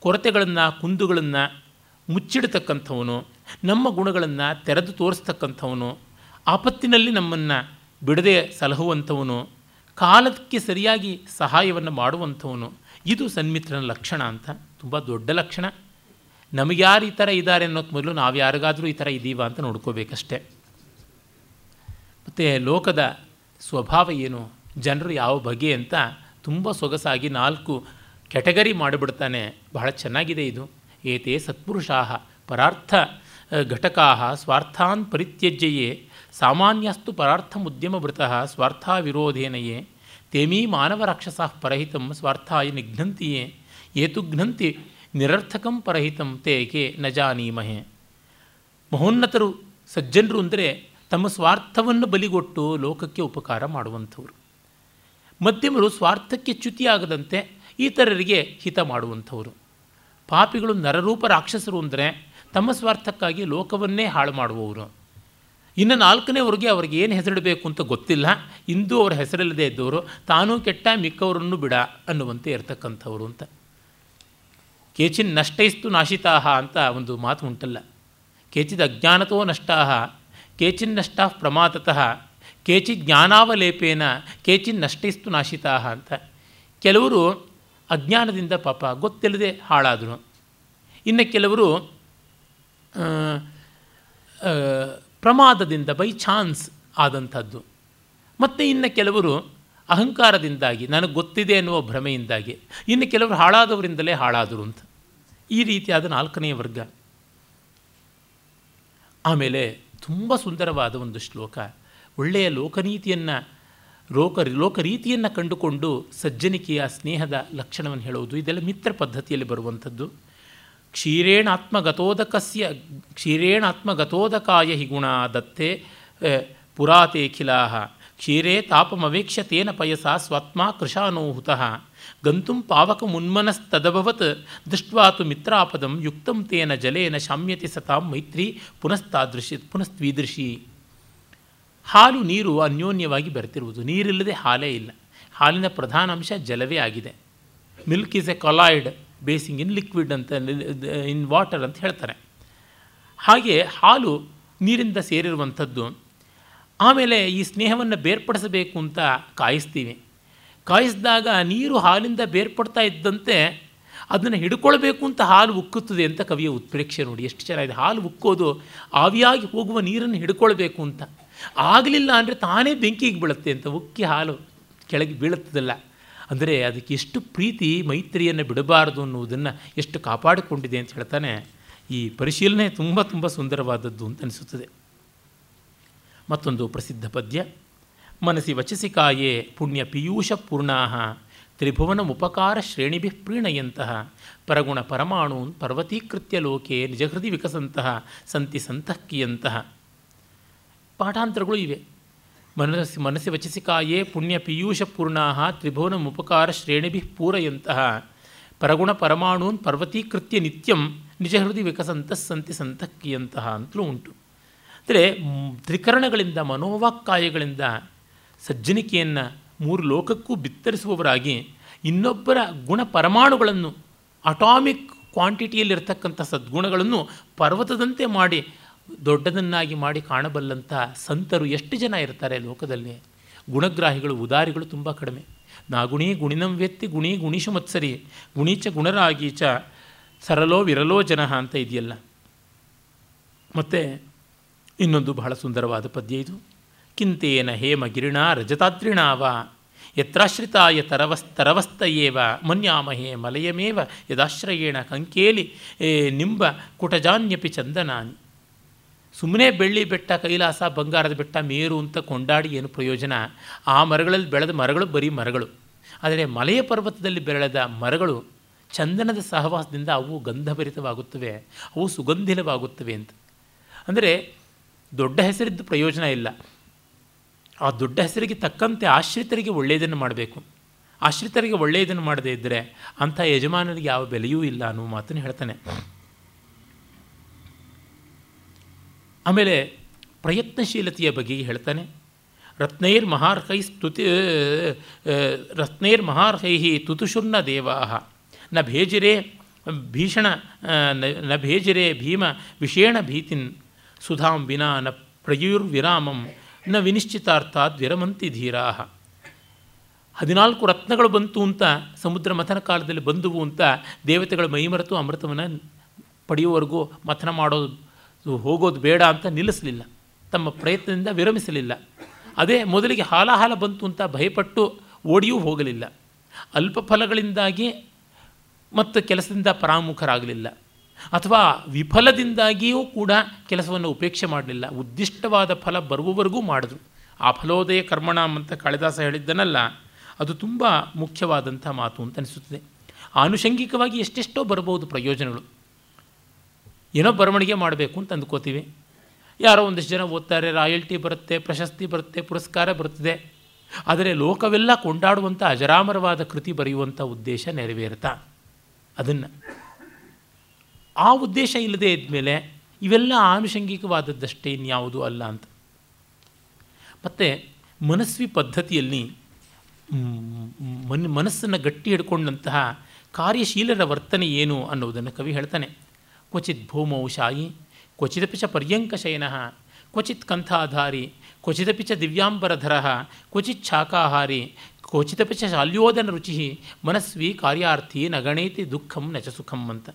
ಕೊರತೆಗಳನ್ನು, ಕುಂದುಗಳನ್ನು ಮುಚ್ಚಿಡ್ತಕ್ಕಂಥವನು ನಮ್ಮ ಗುಣಗಳನ್ನು ತೆರೆದು ತೋರಿಸ್ತಕ್ಕಂಥವನು, ಆಪತ್ತಿನಲ್ಲಿ ನಮ್ಮನ್ನು ಬಿಡದೆ ಸಲಹುವಂಥವನು, ಕಾಲಕ್ಕೆ ಸರಿಯಾಗಿ ಸಹಾಯವನ್ನು ಮಾಡುವಂಥವನು, ಇದು ಸನ್ಮಿತ್ರನ ಲಕ್ಷಣ ಅಂತ. ತುಂಬ ದೊಡ್ಡ ಲಕ್ಷಣ. ನಮಗ್ಯಾರು ಈ ಥರ ಇದ್ದಾರೆ ಅನ್ನೋದು ಮೊದಲು ನಾವು ಯಾರಿಗಾದರೂ ಈ ಥರ ಇದ್ದೀವ ಅಂತ ನೋಡ್ಕೋಬೇಕಷ್ಟೆ. ಮತ್ತು ಲೋಕದ ಸ್ವಭಾವ ಏನು? ಜನರು ಯಾವ ಬಗೆ ಅಂತ ತುಂಬ ಸೊಗಸಾಗಿ ನಾಲ್ಕು ಕೆಟಗರಿ ಮಾಡಿಬಿಡ್ತಾನೆ. ಬಹಳ ಚೆನ್ನಾಗಿದೆ ಇದು. ಏತೇ ಸತ್ಪುರುಷಾ ಪರಾರ್ಥ ಘಟಕಾ ಸ್ವಾರ್ಥಾನ್ ಪರಿತ್ಯಜ್ಯಯೇ, ಸಾಮಾನ್ಯಸ್ತು ಪರಾರ್ಥಮುದ್ಯಮವೃತಃ ಸ್ವಾರ್ಥ ವಿರೋಧೇನಯೇ, ತೇಮೀ ಮಾನವರಾಕ್ಷಸ ಪರಹಿತಂ ಸ್ವಾರ್ಥಾಯ ನಿಘ್ನಂತಿಯೇ, ಏತು ಘ್ನಂತಿ ನಿರರ್ಥಕಂ ಪರಹಿತಂ ತೇಕೆ ನ ಜಾನೀಮಹೆ. ಮಹೋನ್ನತರು ಸಜ್ಜನರು ಅಂದರೆ ತಮ್ಮ ಸ್ವಾರ್ಥವನ್ನು ಬಲಿಗೊಟ್ಟು ಲೋಕಕ್ಕೆ ಉಪಕಾರ ಮಾಡುವಂಥವ್ರು. ಮಧ್ಯಮರು ಸ್ವಾರ್ಥಕ್ಕೆ ಚ್ಯುತಿಯಾಗದಂತೆ ಇತರರಿಗೆ ಹಿತ ಮಾಡುವಂಥವರು. ಪಾಪಿಗಳು ನರರೂಪ ರಾಕ್ಷಸರು ಅಂದರೆ ತಮ್ಮ ಸ್ವಾರ್ಥಕ್ಕಾಗಿ ಲೋಕವನ್ನೇ ಹಾಳು ಮಾಡುವವರು. ಇನ್ನು ನಾಲ್ಕನೇವರೆಗೆ ಅವ್ರಿಗೆ ಏನು ಹೆಸರಿಡಬೇಕು ಅಂತ ಗೊತ್ತಿಲ್ಲ. ಇಂದು ಅವರ ಹೆಸರಿಲ್ಲದೆ ಇದ್ದವರು, ತಾನೂ ಕೆಟ್ಟ ಮಿಕ್ಕವರನ್ನು ಬಿಡ ಅನ್ನುವಂತೆ ಇರತಕ್ಕಂಥವ್ರು ಅಂತ. ಕೇಚಿನ್ ನಷ್ಟೈಸ್ತು ನಾಶಿತಾಹ ಅಂತ ಒಂದು ಮಾತು ಉಂಟಲ್ಲ. ಕೇಚಿದ ಅಜ್ಞಾನತೋ ನಷ್ಟಾಹ, ಕೇಚಿನ್ ನಷ್ಟ ಪ್ರಮಾದತಃ ಕೇಚಿ ಜ್ಞಾನಾವಲೇಪೇನ, ಕೇಚಿನ್ ನಷ್ಟೈಸ್ತು ನಾಶಿತಾಹ ಅಂತ. ಕೆಲವರು ಅಜ್ಞಾನದಿಂದ ಪಾಪ ಗೊತ್ತಿಲ್ಲದೆ ಹಾಳಾದರು. ಇನ್ನು ಕೆಲವರು ಪ್ರಮಾದದಿಂದ ಬೈ ಚಾನ್ಸ್ ಆದಂಥದ್ದು. ಮತ್ತು ಇನ್ನು ಕೆಲವರು ಅಹಂಕಾರದಿಂದಾಗಿ, ನನಗೆ ಗೊತ್ತಿದೆ ಅನ್ನುವ ಭ್ರಮೆಯಿಂದಾಗಿ, ಇನ್ನು ಕೆಲವರು ಹಾಳಾದವರಿಂದಲೇ ಹಾಳಾದರು ಅಂತ. ಈ ರೀತಿಯಾದ ನಾಲ್ಕನೆಯ ವರ್ಗ. ಆಮೇಲೆ ತುಂಬ ಸುಂದರವಾದ ಒಂದು ಶ್ಲೋಕ. ಒಳ್ಳೆಯ ಲೋಕನೀತಿಯನ್ನು, ಲೋಕ, ಲೋಕರೀತಿಯನ್ನು ಕಂಡುಕೊಂಡು ಸಜ್ಜನಿಕೆಯ ಸ್ನೇಹದ ಲಕ್ಷಣವನ್ನು ಹೇಳುವುದು, ಇದೆಲ್ಲ ಮಿತ್ರ ಪದ್ಧತಿಯಲ್ಲಿ ಬರುವಂಥದ್ದು. ಕ್ಷೀರೇಣಾತ್ಮಗತೋದಕಸ್ಯ ಕ್ಷೀರೇಣಾತ್ಮಗತೋದಕಾಯ ಹಿ ಗುಣ ದತ್ತೆ ಪುರಾತೇಖಿಲಾ ಕ್ಷೀರೇ ತಾಪಮವೇಕ್ಷ್ಯ ತೇನ ಪಯಸ ಸ್ವಾತ್ಮ ಕೃಶಾನೋಹುತ. ಗಂತುಂ ಪಾವಕಮುನ್ಮನಸ್ತದಭವತ್ ದೃಷ್ಟ್ವಾ ತು ಮಿತ್ರಾಪದಂ ಯುಕ್ತಂ ತೇನ ಜಲೇನ ಶಾಮ್ಯತಿ ಸತಾಂ ಮೈತ್ರಿ ಪುನಸ್ತಾದೃಶಿ ಪುನಸ್ತ್ವೀದೃಶಿ. ಹಾಲು ನೀರು ಅನ್ಯೋನ್ಯವಾಗಿ ಬೆರೆತಿರುವುದು. ನೀರಿಲ್ಲದೆ ಹಾಲೇ ಇಲ್ಲ. ಹಾಲಿನ ಪ್ರಧಾನ ಅಂಶ ಜಲವೇ ಆಗಿದೆ. Milk is a colloid. Basing in liquid ಅಂತ ಇನ್ ವಾಟರ್ ಅಂತ ಹೇಳ್ತಾರೆ. ಹಾಗೆ ಹಾಲು ನೀರಿಂದ ಸೇರಿರುವಂಥದ್ದು, ಆಮೇಲೆ ಈ ಸ್ನೇಹವನ್ನು ಬೇರ್ಪಡಿಸಬೇಕು ಅಂತ ಕಾಯಿಸ್ತೀವಿ. ಕಾಯಿಸಿದಾಗ ನೀರು ಹಾಲಿಂದ ಬೇರ್ಪಡ್ತಾ ಇದ್ದಂತೆ ಅದನ್ನು ಹಿಡ್ಕೊಳ್ಬೇಕು ಅಂತ ಹಾಲು ಉಕ್ಕುತ್ತದೆ ಅಂತ ಕವಿಯ ಉತ್ಪ್ರೇಕ್ಷೆ ನೋಡಿ. ಎಷ್ಟು ಚೆನ್ನಾಗಿದೆ. ಹಾಲು ಉಕ್ಕೋದು ಆವಿಯಾಗಿ ಹೋಗುವ ನೀರನ್ನು ಹಿಡ್ಕೊಳ್ಬೇಕು ಅಂತ. ಆಗಲಿಲ್ಲ ಅಂದರೆ ತಾನೇ ಬೆಂಕಿಗೆ ಬೀಳುತ್ತೆ ಅಂತ ಉಕ್ಕಿ ಹಾಲು ಕೆಳಗೆ ಬೀಳುತ್ತದಲ್ಲ. ಅಂದರೆ ಅದಕ್ಕೆ ಎಷ್ಟು ಪ್ರೀತಿ ಮೈತ್ರಿಯನ್ನು ಬಿಡಬಾರದು ಅನ್ನುವುದನ್ನು ಎಷ್ಟು ಕಾಪಾಡಿಕೊಂಡಿದೆ ಅಂತ ಹೇಳ್ತಾನೆ, ಈ ಪರಿಶೀಲನೆ ತುಂಬ ತುಂಬ ಸುಂದರವಾದದ್ದು ಅಂತ ಅನಿಸುತ್ತದೆ. ಮತ್ತೊಂದು ಪ್ರಸಿದ್ಧ ಪದ್ಯ, ಮನಸಿ ವಚಸಿ ಕಾಯೇ ಪುಣ್ಯ ಪಿಯೂಷ ಪೂರ್ಣಾ ತ್ರಿಭುವನ ಉಪಕಾರ ಶ್ರೇಣಿಭಿ ಪ್ರೀಣಯಂತಹ, ಪರಗುಣ ಪರಮಾಣೂನ್ ಪರ್ವತೀಕೃತ್ಯ ಲೋಕೆ ನಿಜಹೃದಿ ವಿಕಸಂತಹ, ಸಂತಿ ಸಂತಃಕಿಯಂತಹ ಪಾಠಾಂತರಗಳು ಇವೆ. ಮನಸ್ಸಿ ಮನಸ್ಸಿ ವಚಸಿ ಕಾಯೇ ಪುಣ್ಯ ಪೀಯೂಷ ಪೂರ್ಣಾ ತ್ರಿಭುವನ ಉಪಕಾರ ಶ್ರೇಣಿಭಿ ಪೂರಯಂತಹ ಪರಗುಣ ಪರಮಾಣೂನ್ ಪರ್ವತೀಕೃತ್ಯ ನಿತ್ಯಂ ನಿಜ ಹೃದಯ ವಿಕಸಂತ ಸಂತಿ ಸಂತಕ್ಕಿಯಂತಹ ಅಂತಲೂ ಉಂಟು. ಅಂದರೆ ತ್ರಿಕರಣಗಳಿಂದ ಮನೋವಾಕ್ಕಾಯಗಳಿಂದ ಸಜ್ಜನಿಕೆಯನ್ನು ಮೂರು ಲೋಕಕ್ಕೂ ಬಿತ್ತರಿಸುವವರಾಗಿ ಇನ್ನೊಬ್ಬರ ಗುಣ ಪರಮಾಣುಗಳನ್ನು ಅಟಾಮಿಕ್ ಕ್ವಾಂಟಿಟಿಯಲ್ಲಿರ್ತಕ್ಕಂಥ ಸದ್ಗುಣಗಳನ್ನು ಪರ್ವತದಂತೆ ಮಾಡಿ ದೊಡ್ಡದನ್ನಾಗಿ ಮಾಡಿ ಕಾಣಬಲ್ಲಂಥ ಸಂತರು ಎಷ್ಟು ಜನ ಇರ್ತಾರೆ ಲೋಕದಲ್ಲಿ? ಗುಣಗ್ರಾಹಿಗಳು, ಉದಾರಿಗಳು ತುಂಬ ಕಡಿಮೆ. ನಾಗುಣಿ ಗುಣಿನಂ ವ್ಯಕ್ತಿ, ಗುಣಿ ಗುಣಿಶು ಮತ್ಸರಿ, ಗುಣೀಚ ಗುಣರಾಗೀಚ, ಸರಲೋ ವಿರಲೋ ಜನ ಅಂತ ಇದೆಯಲ್ಲ. ಮತ್ತು ಇನ್ನೊಂದು ಬಹಳ ಸುಂದರವಾದ ಪದ್ಯ ಇದು. ಕಿಂತೇನ ಹೇಮ ಗಿರಿಣ ರಜತಾದ್ರಿಣಾವ, ಯತ್ರಾಶ್ರಿತಾಯ ತರವಸ್ ತರವಸ್ತಯೇವ, ಮನ್ಯಾಮಹೇ ಮಲಯಮೇವ, ಯದಾಶ್ರಯೇಣ ಕಂಕೇಲಿ, ಏ, ನಿಂಬ ಕುಟಜಾನ್ಯಪಿ ಚಂದನಾನಿ. ಸುಮ್ಮನೆ ಬೆಳ್ಳಿ ಬೆಟ್ಟ, ಕೈಲಾಸ ಬಂಗಾರದ ಬೆಟ್ಟ, ಮೇರು ಅಂತ ಕೊಂಡಾಡಿ ಏನು ಪ್ರಯೋಜನ? ಆ ಮರಗಳಲ್ಲಿ ಬೆಳೆದ ಮರಗಳು ಬರೀ ಮರಗಳು. ಆದರೆ ಮಲೆಯ ಪರ್ವತದಲ್ಲಿ ಬೆಳೆದ ಮರಗಳು ಚಂದನದ ಸಹವಾಸದಿಂದ ಅವು ಗಂಧಭರಿತವಾಗುತ್ತವೆ, ಅವು ಸುಗಂಧಿನವಾಗುತ್ತವೆ ಅಂತ. ಅಂದರೆ ದೊಡ್ಡ ಹೆಸರಿದ್ದು ಪ್ರಯೋಜನ ಇಲ್ಲ. ಆ ದೊಡ್ಡ ಹೆಸರಿಗೆ ತಕ್ಕಂತೆ ಆಶ್ರಿತರಿಗೆ ಒಳ್ಳೆಯದನ್ನು ಮಾಡಬೇಕು. ಆಶ್ರಿತರಿಗೆ ಒಳ್ಳೆಯದನ್ನು ಮಾಡದೇ ಇದ್ದರೆ ಅಂಥ ಯಜಮಾನರಿಗೆ ಯಾವ ಬೆಲೆಯೂ ಇಲ್ಲ ಅನ್ನುವ ಮಾತನ್ನು ಹೇಳ್ತಾನೆ. ಆಮೇಲೆ ಪ್ರಯತ್ನಶೀಲತೆಯ ಬಗ್ಗೆ ಹೇಳ್ತಾನೆ. ರತ್ನೈರ್ ಮಹಾರ್ಹೈ ಸ್ತುತಿ ರತ್ನೈರ್ ಮಹಾರ್ಹೈ ತುತುಶುರ್ನ ದೇವಾ ನ ಭೇಜಿರೆ ಭೀಷಣ ನ ಭೇಜಿರೆ ಭೀಮ ವಿಷೇಣ ಭೀತಿನ್ ಸುಧಾಂ ವಿನಾ ನ ಪ್ರಯುರ್ವಿರಾಮಂ ನ ವಿನಿಶ್ಚಿತಾರ್ಥಾತ್ ವಿರಮಂತಿ ಧೀರಾ ಹದಿನಾಲ್ಕು ರತ್ನಗಳು ಬಂತು ಅಂತ ಸಮುದ್ರ ಮಥನ ಕಾಲದಲ್ಲಿ ಬಂದುವು ಅಂತ ದೇವತೆಗಳ ಮೈಮರೆತು ಅಮೃತವನ್ನು ಪಡೆಯುವವರೆಗೂ ಮಥನ ಹೋಗೋದು ಬೇಡ ಅಂತ ನಿಲ್ಲಿಸಲಿಲ್ಲ. ತಮ್ಮ ಪ್ರಯತ್ನದಿಂದ ವಿರಮಿಸಲಿಲ್ಲ. ಅದೇ ಮೊದಲಿಗೆ ಹಾಲಾಹಾಲ ಬಂತು ಅಂತ ಭಯಪಟ್ಟು ಓಡಿಯೂ ಹೋಗಲಿಲ್ಲ. ಅಲ್ಪ ಫಲಗಳಿಂದಾಗಿ ಮತ್ತು ಕೆಲಸದಿಂದ ಪರಾಮುಖರಾಗಲಿಲ್ಲ. ಅಥವಾ ವಿಫಲದಿಂದಾಗಿಯೂ ಕೂಡ ಕೆಲಸವನ್ನು ಉಪೇಕ್ಷೆ ಮಾಡಲಿಲ್ಲ. ಉದ್ದಿಷ್ಟವಾದ ಫಲ ಬರುವವರೆಗೂ ಮಾಡಿದ್ರು. ಆ ಫಲೋದಯ ಕರ್ಮಣ ಅಂತ ಕಾಳಿದಾಸ ಹೇಳಿದ್ದನಲ್ಲ, ಅದು ತುಂಬ ಮುಖ್ಯವಾದಂಥ ಮಾತು ಅಂತ ಅನಿಸುತ್ತದೆ. ಆನುಷಂಗಿಕವಾಗಿ ಎಷ್ಟೆಷ್ಟೋ ಬರಬಹುದು ಪ್ರಯೋಜನಗಳು. ಏನೋ ಬರವಣಿಗೆ ಮಾಡಬೇಕು ಅಂತ ಅಂದ್ಕೋತೀವಿ. ಯಾರೋ ಒಂದಿಷ್ಟು ಜನ ಓದ್ತಾರೆ, ರಾಯಲ್ಟಿ ಬರುತ್ತೆ, ಪ್ರಶಸ್ತಿ ಬರುತ್ತೆ, ಪುರಸ್ಕಾರ ಬರುತ್ತದೆ. ಆದರೆ ಲೋಕವೆಲ್ಲ ಕೊಂಡಾಡುವಂಥ ಅಜರಾಮರವಾದ ಕೃತಿ ಬರೆಯುವಂಥ ಉದ್ದೇಶ ನೆರವೇರ್ತಾ? ಅದನ್ನು. ಆ ಉದ್ದೇಶ ಇಲ್ಲದೆ ಇದ್ಮೇಲೆ ಇವೆಲ್ಲ ಆನುಷಂಗಿಕವಾದದ್ದಷ್ಟೇ ಇನ್ಯಾವುದು ಅಲ್ಲ ಅಂತ. ಮತ್ತು ಮನಸ್ವಿ ಪದ್ಧತಿಯಲ್ಲಿ ಮನ್, ಮನಸ್ಸನ್ನು ಗಟ್ಟಿ ಹಿಡ್ಕೊಂಡಂತಹ ಕಾರ್ಯಶೀಲರ ವರ್ತನೆ ಏನು ಅನ್ನೋದನ್ನು ಕವಿ ಹೇಳ್ತಾನೆ. ಕ್ವಚಿತ್ ಭೂಮೌ ಶಾಯಿ ಕ್ವಚಿದಪಿ ಚ ಪರ್ಯಂಕಶಯನ ಕ್ವಚಿತ್ ಕಂಥಾಧಾರಿ ಕ್ವಚಿದಪಿ ಚ ದಿವ್ಯಾಂಬರಧರ ಕ್ವಚಿತ್ ಶಾಖಾಹಾರಿ ಕ್ವಚಿತಪಿ ಚ ರುಚಿ ಮನಸ್ವಿ ಕಾರ್ಯಾರ್ಥಿ ನಗಣೇತಿ ದುಃಖಂ ನಚ ಸುಖಂ ಅಂತ.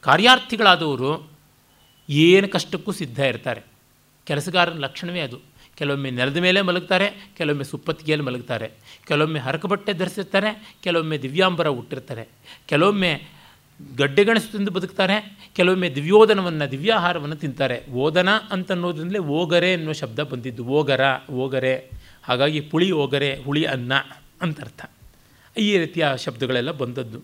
ಕಾರ್ಯಾರ್ಥಿಗಳಾದವರು ಏನು ಕಷ್ಟಕ್ಕೂ ಸಿದ್ಧ ಇರ್ತಾರೆ. ಕೆಲಸಗಾರನ ಲಕ್ಷಣವೇ ಅದು. ಕೆಲವೊಮ್ಮೆ ನೆಲದ ಮೇಲೆ ಮಲಗ್ತಾರೆ, ಕೆಲವೊಮ್ಮೆ ಸುಪ್ಪತ್ತಿಗೆಯಲ್ಲಿ ಮಲಗ್ತಾರೆ. ಕೆಲವೊಮ್ಮೆ ಹರಕಬಟ್ಟೆ ಧರಿಸಿರ್ತಾರೆ, ಕೆಲವೊಮ್ಮೆ ದಿವ್ಯಾಂಬರ ಹುಟ್ಟಿರ್ತಾರೆ ಕೆಲವೊಮ್ಮೆ ಗಡ್ಡೆಗಣಸು ಬದುಕ್ತಾರೆ. ಕೆಲವೊಮ್ಮೆ ದಿವ್ಯೋದನವನ್ನು, ದಿವ್ಯಾಹಾರವನ್ನು ತಿಂತಾರೆ. ಓದನ ಅಂತನ್ನೋದ್ರಿಂದಲೇ ಓಗರೆ ಅನ್ನೋ ಶಬ್ದ ಬಂದಿದ್ದು. ಓಗರ, ಓಗರೆ. ಹಾಗಾಗಿ ಪುಳಿ ಓಗರೆ, ಹುಳಿ ಅನ್ನ ಅಂತರ್ಥ. ಈ ರೀತಿಯ ಶಬ್ದಗಳೆಲ್ಲ ಬಂದದ್ದು.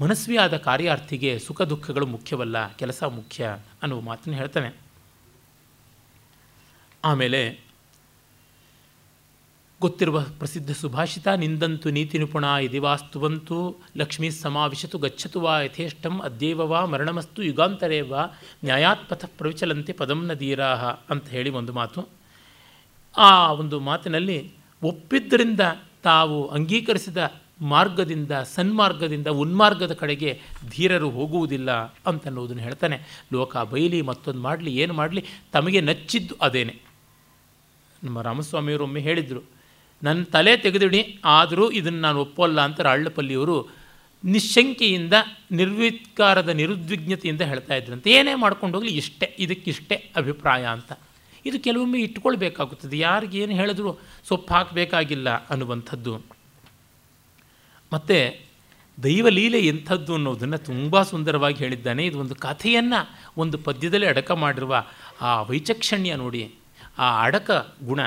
ಮನಸ್ವಿಯಾದ ಕಾರ್ಯಾರ್ಥಿಗೆ ಸುಖ ದುಃಖಗಳು ಮುಖ್ಯವಲ್ಲ, ಕೆಲಸ ಮುಖ್ಯ ಅನ್ನುವ ಮಾತನ್ನು ಹೇಳ್ತಾನೆ. ಆಮೇಲೆ ಗೊತ್ತಿರುವ ಪ್ರಸಿದ್ಧ ಸುಭಾಷಿತ, ನಿಂದಂತು ನೀತಿ ನಿಪುಣ ಇದಿವಾಸ್ತುವಂತು ಲಕ್ಷ್ಮೀ ಸಮಾವಿಶತು ಗಚ್ಚತು ವಾ ಯಥೇಷ್ಟಂ ಅದ್ಯೇವ ವಾ ಮರಣಮಸ್ತು ಯುಗಾಂತರೇ ವಾ ನ್ಯಾಯಾತ್ಪಥ ಪ್ರವಿಚಲಂತೆ ಪದಂನ ನದೀರಾಹ ಅಂತ ಹೇಳಿ ಒಂದು ಮಾತು. ಆ ಒಂದು ಮಾತಿನಲ್ಲಿ ಒಪ್ಪಿದ್ದರಿಂದ ತಾವು ಅಂಗೀಕರಿಸಿದ ಮಾರ್ಗದಿಂದ, ಸನ್ಮಾರ್ಗದಿಂದ, ಉನ್ಮಾರ್ಗದ ಕಡೆಗೆ ಧೀರರು ಹೋಗುವುದಿಲ್ಲ ಅಂತನ್ನುವುದನ್ನು ಹೇಳ್ತಾನೆ. ಲೋಕ ಬೈಲಿ, ಮತ್ತೊಂದು ಮಾಡಲಿ, ಏನು ಮಾಡಲಿ, ತಮಗೆ ನಚ್ಚಿದ್ದು ಅದೇನೆ. ನಮ್ಮ ರಾಮಸ್ವಾಮಿಯವರು ಒಮ್ಮೆ ಹೇಳಿದರು ನನ್ನ ತಲೆ ತೆಗೆದಿಡಿ, ಆದರೂ ಇದನ್ನು ನಾನು ಒಪ್ಪಲ್ಲ ಅಂತ ರಾಳ್ಳಪಲ್ಲಿಯವರು ನಿಶಂಕೆಯಿಂದ ನಿರ್ವಿಕಾರದ ನಿರುದ್ವಿಗ್ನತೆಯಿಂದ ಹೇಳ್ತಾ ಇದ್ರಂತೆ ಏನೇ ಮಾಡ್ಕೊಂಡು ಹೋಗಲಿ, ಇಷ್ಟೇ, ಇದಕ್ಕಿಷ್ಟೇ ಅಭಿಪ್ರಾಯ ಅಂತ. ಇದು ಕೆಲವೊಮ್ಮೆ ಇಟ್ಕೊಳ್ಬೇಕಾಗುತ್ತದೆ. ಯಾರಿಗೇನು ಹೇಳಿದ್ರು ಸೊಪ್ಪು ಹಾಕಬೇಕಾಗಿಲ್ಲ ಅನ್ನುವಂಥದ್ದು. ಮತ್ತು ದೈವಲೀಲೆ ಎಂಥದ್ದು ಅನ್ನೋದನ್ನು ತುಂಬ ಸುಂದರವಾಗಿ ಹೇಳಿದ್ದಾನೆ. ಇದು ಒಂದು ಕಥೆಯನ್ನು ಒಂದು ಪದ್ಯದಲ್ಲಿ ಅಡಕ ಮಾಡಿರುವ ಆ ವೈಚಕ್ಷಣ್ಯ ನೋಡಿ, ಆ ಅಡಕ ಗುಣ.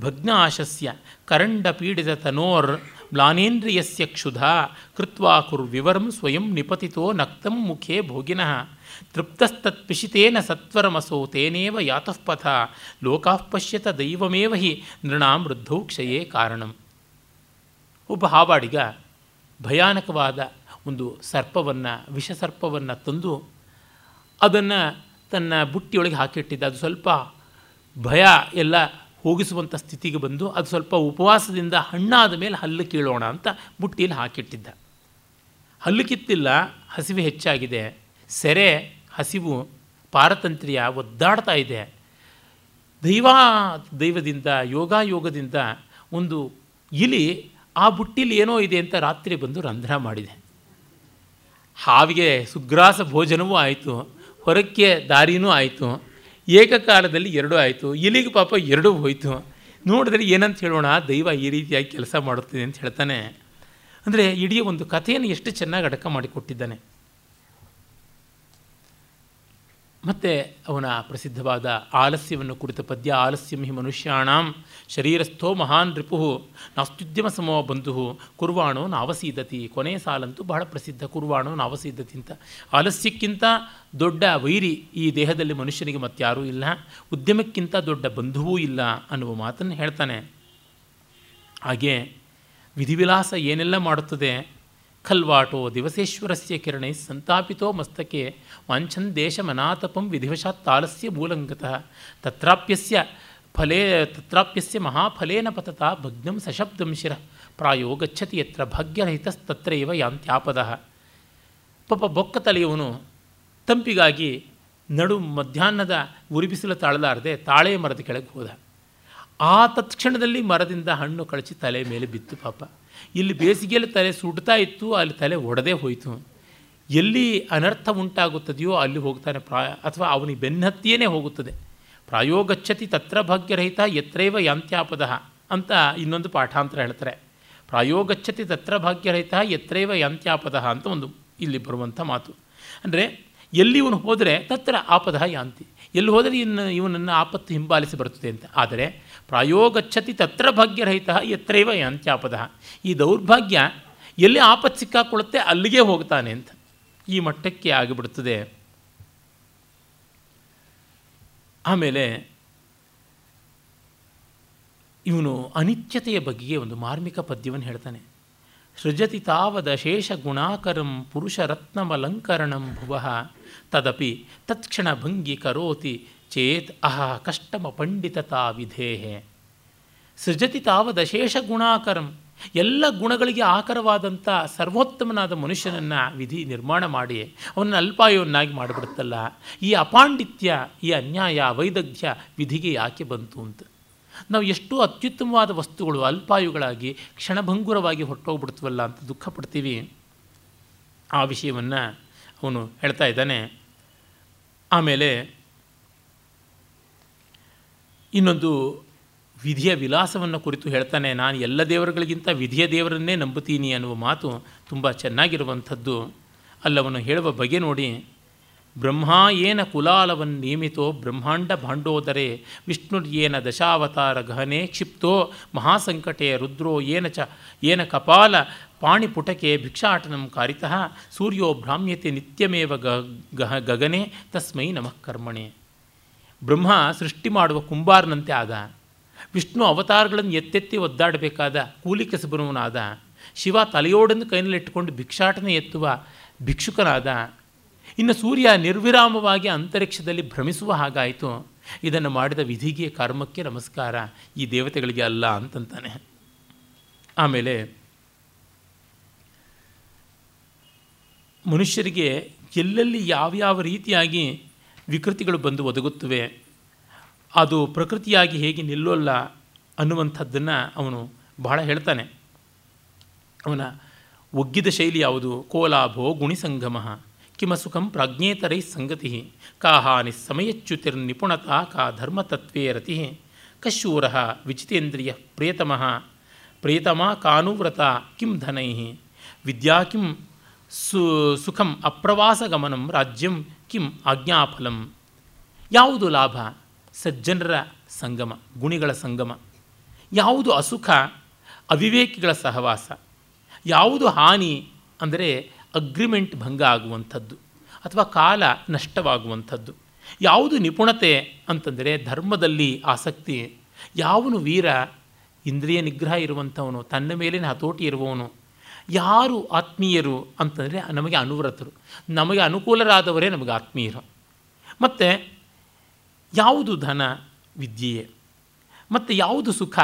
ಭಗ್ನ ಆಶಸ್ಯ ಕರಂಡ ಪೀಡಿತ ತನೋರ್ ಮ್ಲಾನೇಂದ್ರಿಯಸ್ಯ ಕ್ಷುಧಾ ಕೃತ್ವಾ ಕುರ್ವಿವರಂ ಸ್ವಯಂ ನಿಪತಿತೋ ನಕ್ತಂ ಮುಖೇ ಭೋಗಿನಃ. ತೃಪ್ತಸ್ತತ್ಪಿಶಿತೇನ ಸತ್ವರಮಸೋ ತೇನೇವ ಯಾತಃಪಥ ಲೋಕಾಃ ದೈವಮೇವ ಹಿ ನೃಣಾಂ ವೃದ್ಧೌ ಕ್ಷಯೇ ಕಾರಣಂ. ಒಬ್ಬ ಹಾವಾಡಿಗ ಭಯಾನಕವಾದ ಒಂದು ಸರ್ಪವನ್ನು, ವಿಷಸರ್ಪವನ್ನು ತಂದು ಅದನ್ನು ತನ್ನ ಬುಟ್ಟಿಯೊಳಗೆ ಹಾಕಿಟ್ಟಿದ್ದ. ಅದು ಸ್ವಲ್ಪ ಭಯ ಎಲ್ಲ ಹೋಗಿಸುವಂಥ ಸ್ಥಿತಿಗೆ ಬಂದು ಅದು ಸ್ವಲ್ಪ ಉಪವಾಸದಿಂದ ಹಣ್ಣಾದ ಮೇಲೆ ಹಲ್ಲು ಕೀಳೋಣ ಅಂತ ಬುಟ್ಟಿಯಲ್ಲಿ ಹಾಕಿಟ್ಟಿದ್ದ. ಹಲ್ಲು ಕಿತ್ತಿಲ್ಲ, ಹಸಿವೆ ಹೆಚ್ಚಾಗಿದೆ. ಸೆರೆ, ಹಸಿವು, ಪಾರತಂತ್ರ್ಯ ಒದ್ದಾಡ್ತಾ ಇದೆ. ದೈವ, ದೈವದಿಂದ, ಯೋಗಾಯೋಗದಿಂದ ಒಂದು ಇಲಿ ಆ ಬುಟ್ಟಿಲಿ ಏನೋ ಇದೆ ಅಂತ ರಾತ್ರಿ ಬಂದು ರಂಧ್ರ ಮಾಡಿದೆ. ಹಾವಿಗೆ ಸುಗ್ರಾಸ ಭೋಜನವೂ ಆಯಿತು, ಹೊರಕ್ಕೆ ದಾರಿನೂ ಆಯಿತು. ಏಕಕಾಲದಲ್ಲಿ ಎರಡೂ ಆಯಿತು ಇಲಿಗೆ ಪಾಪ ಎರಡೂ ಹೋಯಿತು. ನೋಡಿದ್ರೆ ಏನಂತ ಹೇಳೋಣ, ದೈವ ಈ ರೀತಿಯಾಗಿ ಕೆಲಸ ಮಾಡುತ್ತಿದೆ ಅಂತ ಹೇಳ್ತಾನೆ. ಅಂದರೆ ಇಡೀ ಒಂದು ಕಥೆಯನ್ನು ಎಷ್ಟು ಚೆನ್ನಾಗಿ ಅಡಕ ಮಾಡಿಕೊಟ್ಟಿದ್ದಾನೆ. ಮತ್ತು ಅವನ ಪ್ರಸಿದ್ಧವಾದ ಆಲಸ್ಯವನ್ನು ಕುರಿತ ಪದ್ಯ, ಆಲಸ್ಯಂ ಹಿ ಮನುಷ್ಯಾಣಂ ಶರೀರಸ್ಥೋ ಮಹಾನ್ ರಿಪು ನಾಸ್ತ್ಯುದ್ಯಮ ಸಮೋ ಬಂಧು ಕುರ್ವಾಣೋ ನಾವಸೀದತಿ ಕೊನೆಯ ಸಾಲಂತೂ ಬಹಳ ಪ್ರಸಿದ್ಧ ಕುರ್ವಾಣೋ ನಾವಸೀದತಿ ಅಂತ. ಆಲಸ್ಯಕ್ಕಿಂತ ದೊಡ್ಡ ವೈರಿ ಈ ದೇಹದಲ್ಲಿ ಮನುಷ್ಯನಿಗೆ ಮತ್ತಾರೂ ಇಲ್ಲ, ಉದ್ಯಮಕ್ಕಿಂತ ದೊಡ್ಡ ಬಂಧುವೂ ಇಲ್ಲ ಅನ್ನುವ ಮಾತನ್ನು ಹೇಳ್ತಾನೆ. ಹಾಗೆ ವಿಧಿವಿಲಾಸ ಏನೆಲ್ಲ ಮಾಡುತ್ತದೆ? ಖಲ್ವಾಟೋ ದಿವಸೇಶ್ವರಸ್ಯ ಕಿರಣೈ ಸಂತಾಪಿತೋ ಮಸ್ತಕೆ ವಾಂಛನ್ ದೇಶಮನಾತಪಂ ವಿಧಿವಶಾತ್ ತಾಲಸ್ಯ ಮೂಲಂಗತಃ. ತತ್ರಾಪ್ಯಸ್ಯ ಫಲೇ, ತತ್ರಾಪ್ಯಸ್ಯ ಮಹಾಫಲೇನ ಪತತ ಭಗ್ನಂ ಸಶಬ್ದಂ ಶಿರ. ಪ್ರಾಯೋ ಗಚ್ಚತಿ ಯತ್ರ ಭಾಗ್ಯರಹಿತಸ್ತತ್ರೇವ ಯಾಂತ್ಯಾಪದ ಪಾಪ ಬೊಕ್ಕ ತಲೆಯವನು ತಂಪಿಗಾಗಿ ನಡು ಮಧ್ಯಾಹ್ನದ ಉರಿಬಿಸಿಲು ತಾಳಲಾರದೆ ತಾಳೆ ಮರದ ಕೆಳಗೆ ಹೋದ. ಆ ತತ್ಕ್ಷಣದಲ್ಲಿ ಮರದಿಂದ ಹಣ್ಣು ಕಳಚಿ ತಲೆ ಮೇಲೆ ಬಿತ್ತು ಪಾಪ. ಇಲ್ಲಿ ಬೇಸಿಗೆಯಲ್ಲಿ ತಲೆ ಸುಡ್ತಾ ಇತ್ತು, ಅಲ್ಲಿ ತಲೆ ಒಡೆದೇ ಹೋಯಿತು. ಎಲ್ಲಿ ಅನರ್ಥ ಉಂಟಾಗುತ್ತದೆಯೋ ಅಲ್ಲಿ ಹೋಗ್ತಾನೆ ಪ್ರಾಯ ಅಥವಾ ಅವನಿಗೆ ಬೆನ್ನತ್ತಿಯೇ ಹೋಗುತ್ತದೆ. ಪ್ರಾಯೋಗಚ್ಚತಿ ತತ್ರ ಭಾಗ್ಯರಹಿತ ಎತ್ರೈವ ಯಾಂತ್ಯಾಪದ ಅಂತ ಇನ್ನೊಂದು ಪಾಠಾಂತರ ಹೇಳ್ತಾರೆ. ಪ್ರಾಯೋಗಚ್ಚತಿ ತತ್ರ ಭಾಗ್ಯರಹಿತ ಎತ್ರೈವ ಯಾಂತ್ಯಾಪದ ಅಂತ ಒಂದು ಇಲ್ಲಿ ಬರುವಂಥ ಮಾತು. ಅಂದರೆ ಎಲ್ಲಿ ಇವನು ಹೋದರೆ ತತ್ರ ಆಪದ ಯಾಂತಿ. ಎಲ್ಲಿ ಹೋದರೆ ಇನ್ನು ಇವನನ್ನು ಆಪತ್ತು ಹಿಂಬಾಲಿಸಿ ಬರುತ್ತದೆ ಅಂತ. ಆದರೆ ಪ್ರಾಯೋಗಚ್ಚತಿ ತತ್ರ ಭಾಗ್ಯರಹಿತ ಯತ್ರೈವ ಯಾಂತ್ಯಾಪದ. ಈ ದೌರ್ಭಾಗ್ಯ ಎಲ್ಲಿ ಆಪತ್ ಸಿಕ್ಕಾಕೊಳ್ಳುತ್ತೆ ಅಲ್ಲಿಗೆ ಹೋಗ್ತಾನೆ ಅಂತ ಈ ಮಟ್ಟಕ್ಕೆ ಆಗಿಬಿಡುತ್ತದೆ ಆಮೇಲೆ ಇವನು ಅನಿತ್ಯತೆಯ ಬಗ್ಗೆ ಒಂದು ಮಾರ್ಮಿಕ ಪದ್ಯವನ್ನು ಹೇಳ್ತಾನೆ. ಸೃಜತಿ ತಾವದಶೇಷ ಗುಣಾಕರಂ ಪುರುಷರತ್ನಮಲಂಕರಣಂ ಭುವ ತದಪಿ ತತ್ಕ್ಷಣ ಭಂಗಿ ಕರೋತಿ ಚೇತ್ ಅಹ ಕಷ್ಟಮ ಪಂಡಿತತಾ ವಿಧೇಹೆ. ಸೃಜತಿ ತಾವದಶೇಷ ಗುಣಾಕರಂ. ಎಲ್ಲ ಗುಣಗಳಿಗೆ ಆಕರವಾದಂಥ ಸರ್ವೋತ್ತಮನಾದ ಮನುಷ್ಯನನ್ನು ವಿಧಿ ನಿರ್ಮಾಣ ಮಾಡಿ, ಅವನನ್ನು ಅಲ್ಪಾಯುವನ್ನಾಗಿ ಮಾಡಿಬಿಡುತ್ತಲ್ಲ. ಈ ಅಪಾಂಡಿತ್ಯ, ಈ ಅನ್ಯಾಯ, ವೈದಗ್ಧ್ಯ ವಿಧಿಗೆ ಯಾಕೆ ಬಂತು ಅಂತ. ನಾವು ಎಷ್ಟೋ ಅತ್ಯುತ್ತಮವಾದ ವಸ್ತುಗಳು ಅಲ್ಪಾಯುಗಳಾಗಿ ಕ್ಷಣಭಂಗುರವಾಗಿ ಹೊಟ್ಟೋಗ್ಬಿಡ್ತವಲ್ಲ ಅಂತ ದುಃಖ ಪಡ್ತೀವಿ. ಆ ವಿಷಯವನ್ನು ಅವನು ಹೇಳ್ತಾ ಇದ್ದಾನೆ. ಆಮೇಲೆ ಇನ್ನೊಂದು ವಿಧಿಯ ವಿಲಾಸವನ್ನು ಕುರಿತು ಹೇಳ್ತಾನೆ, ನಾನು ಎಲ್ಲ ದೇವರುಗಳಿಗಿಂತ ವಿಧಿಯ ದೇವರನ್ನೇ ನಂಬುತ್ತೀನಿ ಅನ್ನುವ ಮಾತು ತುಂಬ ಚೆನ್ನಾಗಿರುವಂಥದ್ದು. ಅಲ್ಲವನು ಹೇಳುವ ಬಗೆ ನೋಡಿ, ಬ್ರಹ್ಮ ಏನ ಕುಲಾಲವನ್ ನೇಮಿತೋ ಬ್ರಹ್ಮಾಂಡ ಭಾಂಡೋದರೇ ವಿಷ್ಣುರ್ಯೇನ ದಶಾವತಾರ ಗಹನೆ ಕ್ಷಿಪ್ತೋ, ಮಹಾಸಂಕಟೆ ರುದ್ರೋ ಏನ ಚ, ಏನ ಕಪಾಲ ಪಾಣಿಪುಟಕೆ ಭಿಕ್ಷಾಟನಂ ಕಾರಿತಃ, ಸೂರ್ಯೋ ಭ್ರಾಮ್ಯತೆ ನಿತ್ಯಮೇವ ಗಹ, ಗಗನೆ ತಸ್ಮೈ ನಮಃ ಕರ್ಮಣೆ. ಬ್ರಹ್ಮ ಸೃಷ್ಟಿ ಮಾಡುವ ಕುಂಬಾರನಂತೆ ಆದ. ವಿಷ್ಣು ಅವತಾರಗಳನ್ನು ಎತ್ತೆತ್ತಿ ಒದ್ದಾಡಬೇಕಾದ ಕೂಲಿ ಕೆಸಬನವನಾದ ಶಿವ ತಲೆಯೋಡನ್ನು ಕೈನಲ್ಲಿಟ್ಟುಕೊಂಡು ಭಿಕ್ಷಾಟನೆ ಎತ್ತುವ ಭಿಕ್ಷುಕನಾದ. ಇನ್ನು ಸೂರ್ಯ ನಿರ್ವಿರಾಮವಾಗಿ ಅಂತರಿಕ್ಷದಲ್ಲಿ ಭ್ರಮಿಸುವ ಹಾಗಾಯಿತು. ಇದನ್ನು ಮಾಡಿದ ವಿಧಿಗೆ ಕರ್ಮಕ್ಕೆ ನಮಸ್ಕಾರ. ಈ ದೇವತೆಗಳಿಗೆ ಅಲ್ಲ ಅಂತಂತಾನೆ. ಆಮೇಲೆ ಮನುಷ್ಯರಿಗೆ ಎಲ್ಲೆಲ್ಲಿ ಯಾವ್ಯಾವ ರೀತಿಯಾಗಿ ವಿಕೃತಿಗಳು ಬಂದು ಒದಗುತ್ತವೆ. ಅದು ಪ್ರಕೃತಿಯಾಗಿ ಹೇಗೆ ನಿಲ್ಲೋಲ್ಲ ಅನ್ನುವಂಥದ್ದನ್ನು ಅವನು ಬಹಳ ಹೇಳ್ತಾನೆ. ಅವನ ಒಗ್ಗಿದ ಶೈಲಿ ಯಾವುದು? ಕೋಲಾಭೋ ಗುಣಿಸಂಗಮ. ಕಿಮಸುಖಂ ಪ್ರಾಜ್ಞೇತರೈ ಸಂಗತಿ. ಕಾ ಹಾನಿ ಸಮಯಚ್ಯುತಿರ್ನಿಪುಣತಾ ಕಾ ಧರ್ಮತತ್ವೇ ರತಿ. ಕಶೂರ ವಿಚಿತೇಂದ್ರಿಯ ಪ್ರೇತಮಃ. ಪ್ರಿಯತಮ ಕಾನುವ್ರತ ಕಿಂ ಧನೈ. ವಿದ್ಯಾ ಕಿಂ ಸು ಸುಖಂ ಅಪ್ರವಾಸಗಮನಂ ರಾಜ್ಯಂ ಕಿಂ ಆಜ್ಞಾಫಲಂ. ಯಾವುದು ಲಾಭ? ಸಜ್ಜನರ ಸಂಗಮ, ಗುಣಿಗಳ ಸಂಗಮ. ಯಾವುದು ಅಸುಖ? ಅವಿವೇಕಿಗಳ ಸಹವಾಸ. ಯಾವುದು ಹಾನಿ? ಅಂದರೆ ಅಗ್ರಿಮೆಂಟ್ ಭಂಗ ಆಗುವಂಥದ್ದು ಅಥವಾ ಕಾಲ ನಷ್ಟವಾಗುವಂಥದ್ದು. ಯಾವುದು ನಿಪುಣತೆ? ಅಂತಂದರೆ ಧರ್ಮದಲ್ಲಿ ಆಸಕ್ತಿ. ಯಾವನು ವೀರ? ಇಂದ್ರಿಯ ನಿಗ್ರಹ ಇರುವಂಥವನು, ತನ್ನ ಮೇಲಿನ ಹತೋಟಿ ಇರುವವನು. ಯಾರು ಆತ್ಮೀಯರು ಅಂತಂದರೆ ನಮಗೆ ಅನುವ್ರತರು. ನಮಗೆ ಅನುಕೂಲರಾದವರೇ ನಮಗೆ ಆತ್ಮೀಯರು. ಮತ್ತು ಯಾವುದು ಧನ, ವಿದ್ಯೆಯೇ? ಮತ್ತು ಯಾವುದು ಸುಖ?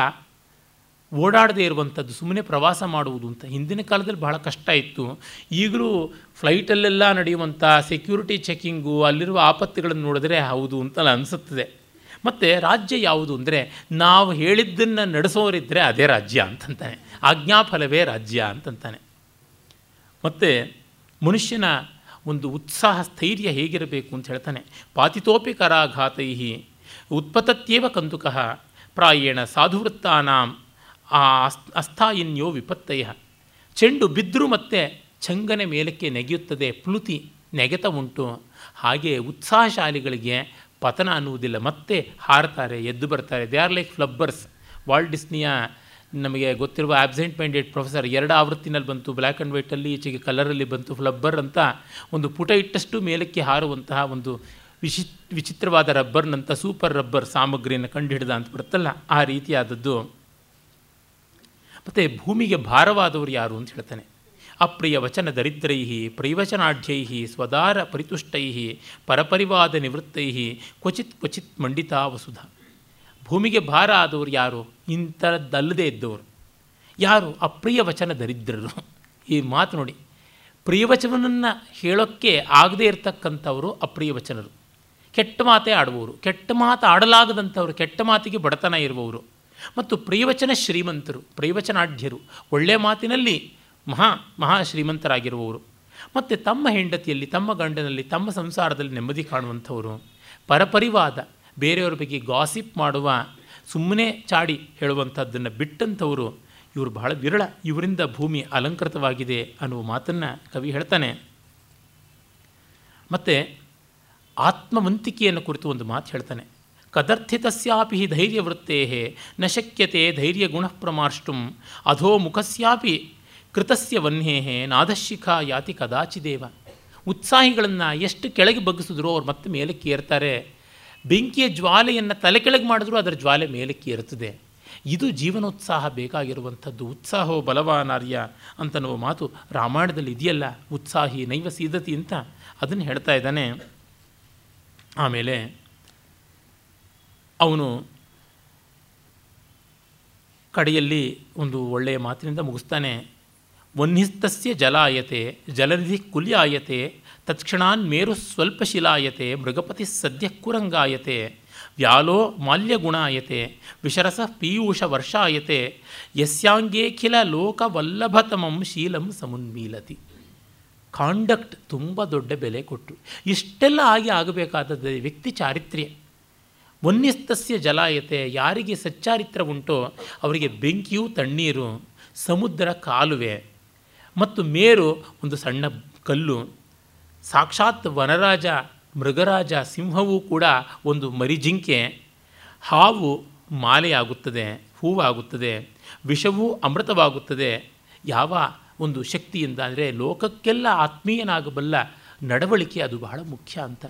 ಓಡಾಡದೇ ಇರುವಂಥದ್ದು, ಸುಮ್ಮನೆ ಪ್ರವಾಸ ಮಾಡುವುದು ಅಂತ. ಹಿಂದಿನ ಕಾಲದಲ್ಲಿ ಬಹಳ ಕಷ್ಟ ಇತ್ತು. ಈಗಲೂ ಫ್ಲೈಟಲ್ಲೆಲ್ಲ ನಡೆಯುವಂಥ ಸೆಕ್ಯೂರಿಟಿ ಚೆಕಿಂಗು, ಅಲ್ಲಿರುವ ಆಪತ್ತುಗಳನ್ನು ನೋಡಿದ್ರೆ ಹೌದು ಅಂತ ಅನಿಸುತ್ತದೆ. ಮತ್ತು ರಾಜ್ಯ ಯಾವುದು ಅಂದರೆ, ನಾವು ಹೇಳಿದ್ದನ್ನು ನಡೆಸೋರಿದ್ದರೆ ಅದೇ ರಾಜ್ಯ ಅಂತಂತಾನೆ. ಆಜ್ಞಾಫಲವೇ ರಾಜ್ಯ ಅಂತಂತಾನೆ. ಮತ್ತು ಮನುಷ್ಯನ ಒಂದು ಉತ್ಸಾಹ, ಸ್ಥೈರ್ಯ ಹೇಗಿರಬೇಕು ಅಂತ ಹೇಳ್ತಾನೆ. ಪಾತಿತೋಪಿ ಕರಾಘಾತೈ ಉತ್ಪತತ್ಯೇವ ಕಂದುಕಃ ಪ್ರಾಯೇಣ ಸಾಧುವೃತ್ತಾನಾಂ ಆ ಅಸ್ಥಾಯಿನ್ಯೋ ವಿಪತ್ತಯ ಚೆಂಡು ಬಿದ್ದರೂ ಮತ್ತೆ ಚಂಗನೆ ಮೇಲಕ್ಕೆ ನೆಗೆಯುತ್ತದೆ, ಪ್ಲುತಿ ನೆಗೆತ ಉಂಟು. ಹಾಗೆ ಉತ್ಸಾಹಶಾಲಿಗಳಿಗೆ ಪತನ ಅನ್ನುವುದಿಲ್ಲ. ಮತ್ತೆ ಹಾರ್ತಾರೆ, ಎದ್ದು ಬರ್ತಾರೆ. They are like flubbers. Walt ಡಿಸ್ನಿಯ ನಮಗೆ ಗೊತ್ತಿರುವ ಆಬ್ಸೆಂಟ್ ಮೈಂಡೆಡ್ ಪ್ರೊಫೆಸರ್ ಎರಡು ಆವೃತ್ತಿನಲ್ಲಿ ಬಂತು ಬ್ಲ್ಯಾಕ್ ಆ್ಯಂಡ್ ವೈಟಲ್ಲಿ ಈಚೆಗೆ ಕಲರಲ್ಲಿ ಬಂತು ಫ್ಲಬ್ಬರ್ ಅಂತ ಒಂದು ಪುಟ ಇಟ್ಟಷ್ಟು ಮೇಲಕ್ಕೆ ಹಾರುವಂತಹ ಒಂದು ವಿಚಿ ವಿಚಿತ್ರವಾದ ರಬ್ಬರ್ನಂಥ ಸೂಪರ್ ರಬ್ಬರ್ ಸಾಮಗ್ರಿಯನ್ನು ಕಂಡುಹಿಡಿದ ಅಂತ ಬರುತ್ತಲ್ಲ, ಆ ರೀತಿಯಾದದ್ದು. ಮತ್ತು ಭೂಮಿಗೆ ಭಾರವಾದವರು ಯಾರು ಅಂತ ಹೇಳ್ತಾನೆ. ಅಪ್ರಿಯ ವಚನ ದರಿದ್ರೈ ಪ್ರಿವಚನಾಢ್ಯೈ ಸ್ವದಾರ ಪರಿತುಷ್ಟೈ ಪರಪರಿವಾದ ನಿವೃತ್ತೈ ಕ್ವಚಿತ್ ಕ್ವಚಿತ್ ಮಂಡಿತಾ ವಸುಧ. ಭೂಮಿಗೆ ಭಾರ ಆದವರು ಯಾರು? ಇಂಥದ್ದಲ್ಲದೆ ಇದ್ದವರು. ಯಾರು? ಅಪ್ರಿಯ ವಚನ ದರಿದ್ರರು. ಈ ಮಾತು ನೋಡಿ. ಪ್ರಿಯವಚನವನ್ನು ಹೇಳೋಕ್ಕೆ ಆಗದೇ ಇರತಕ್ಕಂಥವರು ಅಪ್ರಿಯ ವಚನರು. ಕೆಟ್ಟ ಮಾತೇ ಆಡುವವರು. ಕೆಟ್ಟ ಮಾತು ಆಡಲಾಗದಂಥವರು, ಕೆಟ್ಟ ಮಾತಿಗೆ ಬಡತನ ಇರುವವರು. ಮತ್ತು ಪ್ರಿಯವಚನ ಶ್ರೀಮಂತರು ಪ್ರಿಯವಚನಾಢ್ಯರು ಒಳ್ಳೆಯ ಮಾತಿನಲ್ಲಿ ಮಹಾ ಮಹಾ ಶ್ರೀಮಂತರಾಗಿರುವವರು. ಮತ್ತು ತಮ್ಮ ಹೆಂಡತಿಯಲ್ಲಿ, ತಮ್ಮ ಗಂಡನಲ್ಲಿ, ತಮ್ಮ ಸಂಸಾರದಲ್ಲಿ ನೆಮ್ಮದಿ ಕಾಣುವಂಥವರು. ಪರಪರಿವಾದ ಬೇರೆಯವರ ಬಗ್ಗೆ ಗಾಸಿಪ್ ಮಾಡುವ ಸುಮ್ಮನೆ ಚಾಡಿ ಹೇಳುವಂಥದ್ದನ್ನು ಬಿಟ್ಟಂಥವರು ಇವರು ಬಹಳ ವಿರಳ. ಇವರಿಂದ ಭೂಮಿ ಅಲಂಕೃತವಾಗಿದೆ ಅನ್ನುವ ಮಾತನ್ನು ಕವಿ ಹೇಳ್ತಾನೆ. ಮತ್ತು ಆತ್ಮವಂತಿಕೆಯನ್ನು ಕುರಿತು ಒಂದು ಮಾತು ಹೇಳ್ತಾನೆ. ಕದರ್ಥಿತಸ್ಯಾಪಿ ಧೈರ್ಯವೃತ್ತೇ ನ ಶಕ್ಯತೆ ಧೈರ್ಯಗುಣ ಪ್ರಮಾರ್ಷ್ಟುಂ, ಅಧೋ ಮುಖಸ್ಯಾಪಿ ಕೃತಸ್ಯ ವನ್ಹೇ ನಾದಶಿಖಾ ಯಾತಿ ಕದಾಚಿದೇವ. ಉತ್ಸಾಹಿಗಳನ್ನು ಎಷ್ಟು ಕೆಳಗೆ ಬಗ್ಗಿಸಿದ್ರು ಅವ್ರು ಮತ್ತೆ ಮೇಲಕ್ಕೆ ಏರ್ತಾರೆ ಬೆಂಕಿಯ ಜ್ವಾಲೆಯನ್ನು ತಲೆ ಕೆಳಗೆ ಮಾಡಿದ್ರೂ ಅದರ ಜ್ವಾಲೆ ಮೇಲಕ್ಕೆ ಇರುತ್ತದೆ ಇದು ಜೀವನೋತ್ಸಾಹ ಬೇಕಾಗಿರುವಂಥದ್ದು. ಉತ್ಸಾಹೋ ಬಲವಾನಾರ್ಯ ಅಂತನೋ ಮಾತು ರಾಮಾಯಣದಲ್ಲಿ ಇದೆಯಲ್ಲ. ಉತ್ಸಾಹಿ ನೈವ ಸೀದತಿ ಅಂತ ಅದನ್ನು ಹೇಳ್ತಾ ಇದ್ದಾನೆ. ಆಮೇಲೆ ಅವನು ಕಡೆಯಲ್ಲಿ ಒಂದು ಒಳ್ಳೆಯ ಮಾತಿನಿಂದ ಮುಗಿಸ್ತಾನೆ. ವನ್ನಿಸ್ತಸ್ಯ ಜಲಾಯತೆ, ಜಲನಿಧಿ ಕುಲ್ಯಾಯತೆ ತತ್ಕ್ಷಣಾನ್ ಮೇರು ಸ್ವಲ್ಪ ಶಿಲಾಯತೆ ಮೃಗಪತಿ ಸದ್ಯ ಕುರಂಗಾಯತೆ, ವ್ಯಾಲೋ ಮಾಲ್ಯಗುಣಾಯತೆ, ವಿಶರಸ ಪೀಯೂಷ ವರ್ಷಾಯತೆ ಯಸ್ಯಾಂಗೇಖಿಲ ಲೋಕವಲ್ಲಭತಮಂ ಶೀಲಂ ಸಮುನ್ಮೀಲತಿ. ಕಾಂಡಕ್ಟ್ ತುಂಬ ದೊಡ್ಡ ಬೆಲೆ ಕೊಟ್ಟರು ಇಷ್ಟೆಲ್ಲ ಆಗಿ ಆಗಬೇಕಾದದ್ದು ವ್ಯಕ್ತಿ ಚಾರಿತ್ರ್ಯ. ವನ್ಯಸ್ತಸ್ಯ ಜಲಾಯತೆ, ಯಾರಿಗೆ ಸಚ್ಚಾರಿತ್ರ ಉಂಟೋ ಅವರಿಗೆ ಬೆಂಕಿಯು ತಣ್ಣೀರು, ಸಮುದ್ರ ಕಾಲುವೆ, ಮತ್ತು ಮೇರು ಒಂದು ಸಣ್ಣ ಕಲ್ಲು. ಸಾಕ್ಷಾತ್ ವನರಾಜ, ಮೃಗರಾಜ ಸಿಂಹವೂ ಕೂಡ ಒಂದು ಮರಿಜಿಂಕೆ. ಹಾವು ಮಾಲೆಯಾಗುತ್ತದೆ, ಹೂವಾಗುತ್ತದೆ, ವಿಷವೂ ಅಮೃತವಾಗುತ್ತದೆ. ಯಾವ ಒಂದು ಶಕ್ತಿಯಿಂದ ಅಂದರೆ ಲೋಕಕ್ಕೆಲ್ಲ ಆತ್ಮೀಯನಾಗಬಲ್ಲ ನಡವಳಿಕೆ ಅದು ಬಹಳ ಮುಖ್ಯ ಅಂತ.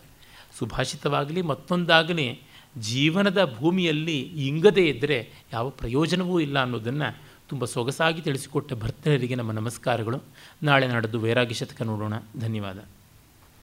ಸುಭಾಷಿತವಾಗಲಿ ಮತ್ತೊಂದಾಗಲಿ ಜೀವನದ ಭೂಮಿಯಲ್ಲಿ ಇಂಗದೇ ಇದ್ದರೆ ಯಾವ ಪ್ರಯೋಜನವೂ ಇಲ್ಲ ಅನ್ನೋದನ್ನು ತುಂಬ ಸೊಗಸಾಗಿ ತಿಳಿಸಿಕೊಟ್ಟ ಭರ್ತನರಿಗೆ ನಮ್ಮ ನಮಸ್ಕಾರಗಳು. ನಾಳೆ ನಡೆದು ವೈರಾಗ್ಯ ಶತಕ ನೋಡೋಣ. ಧನ್ಯವಾದ.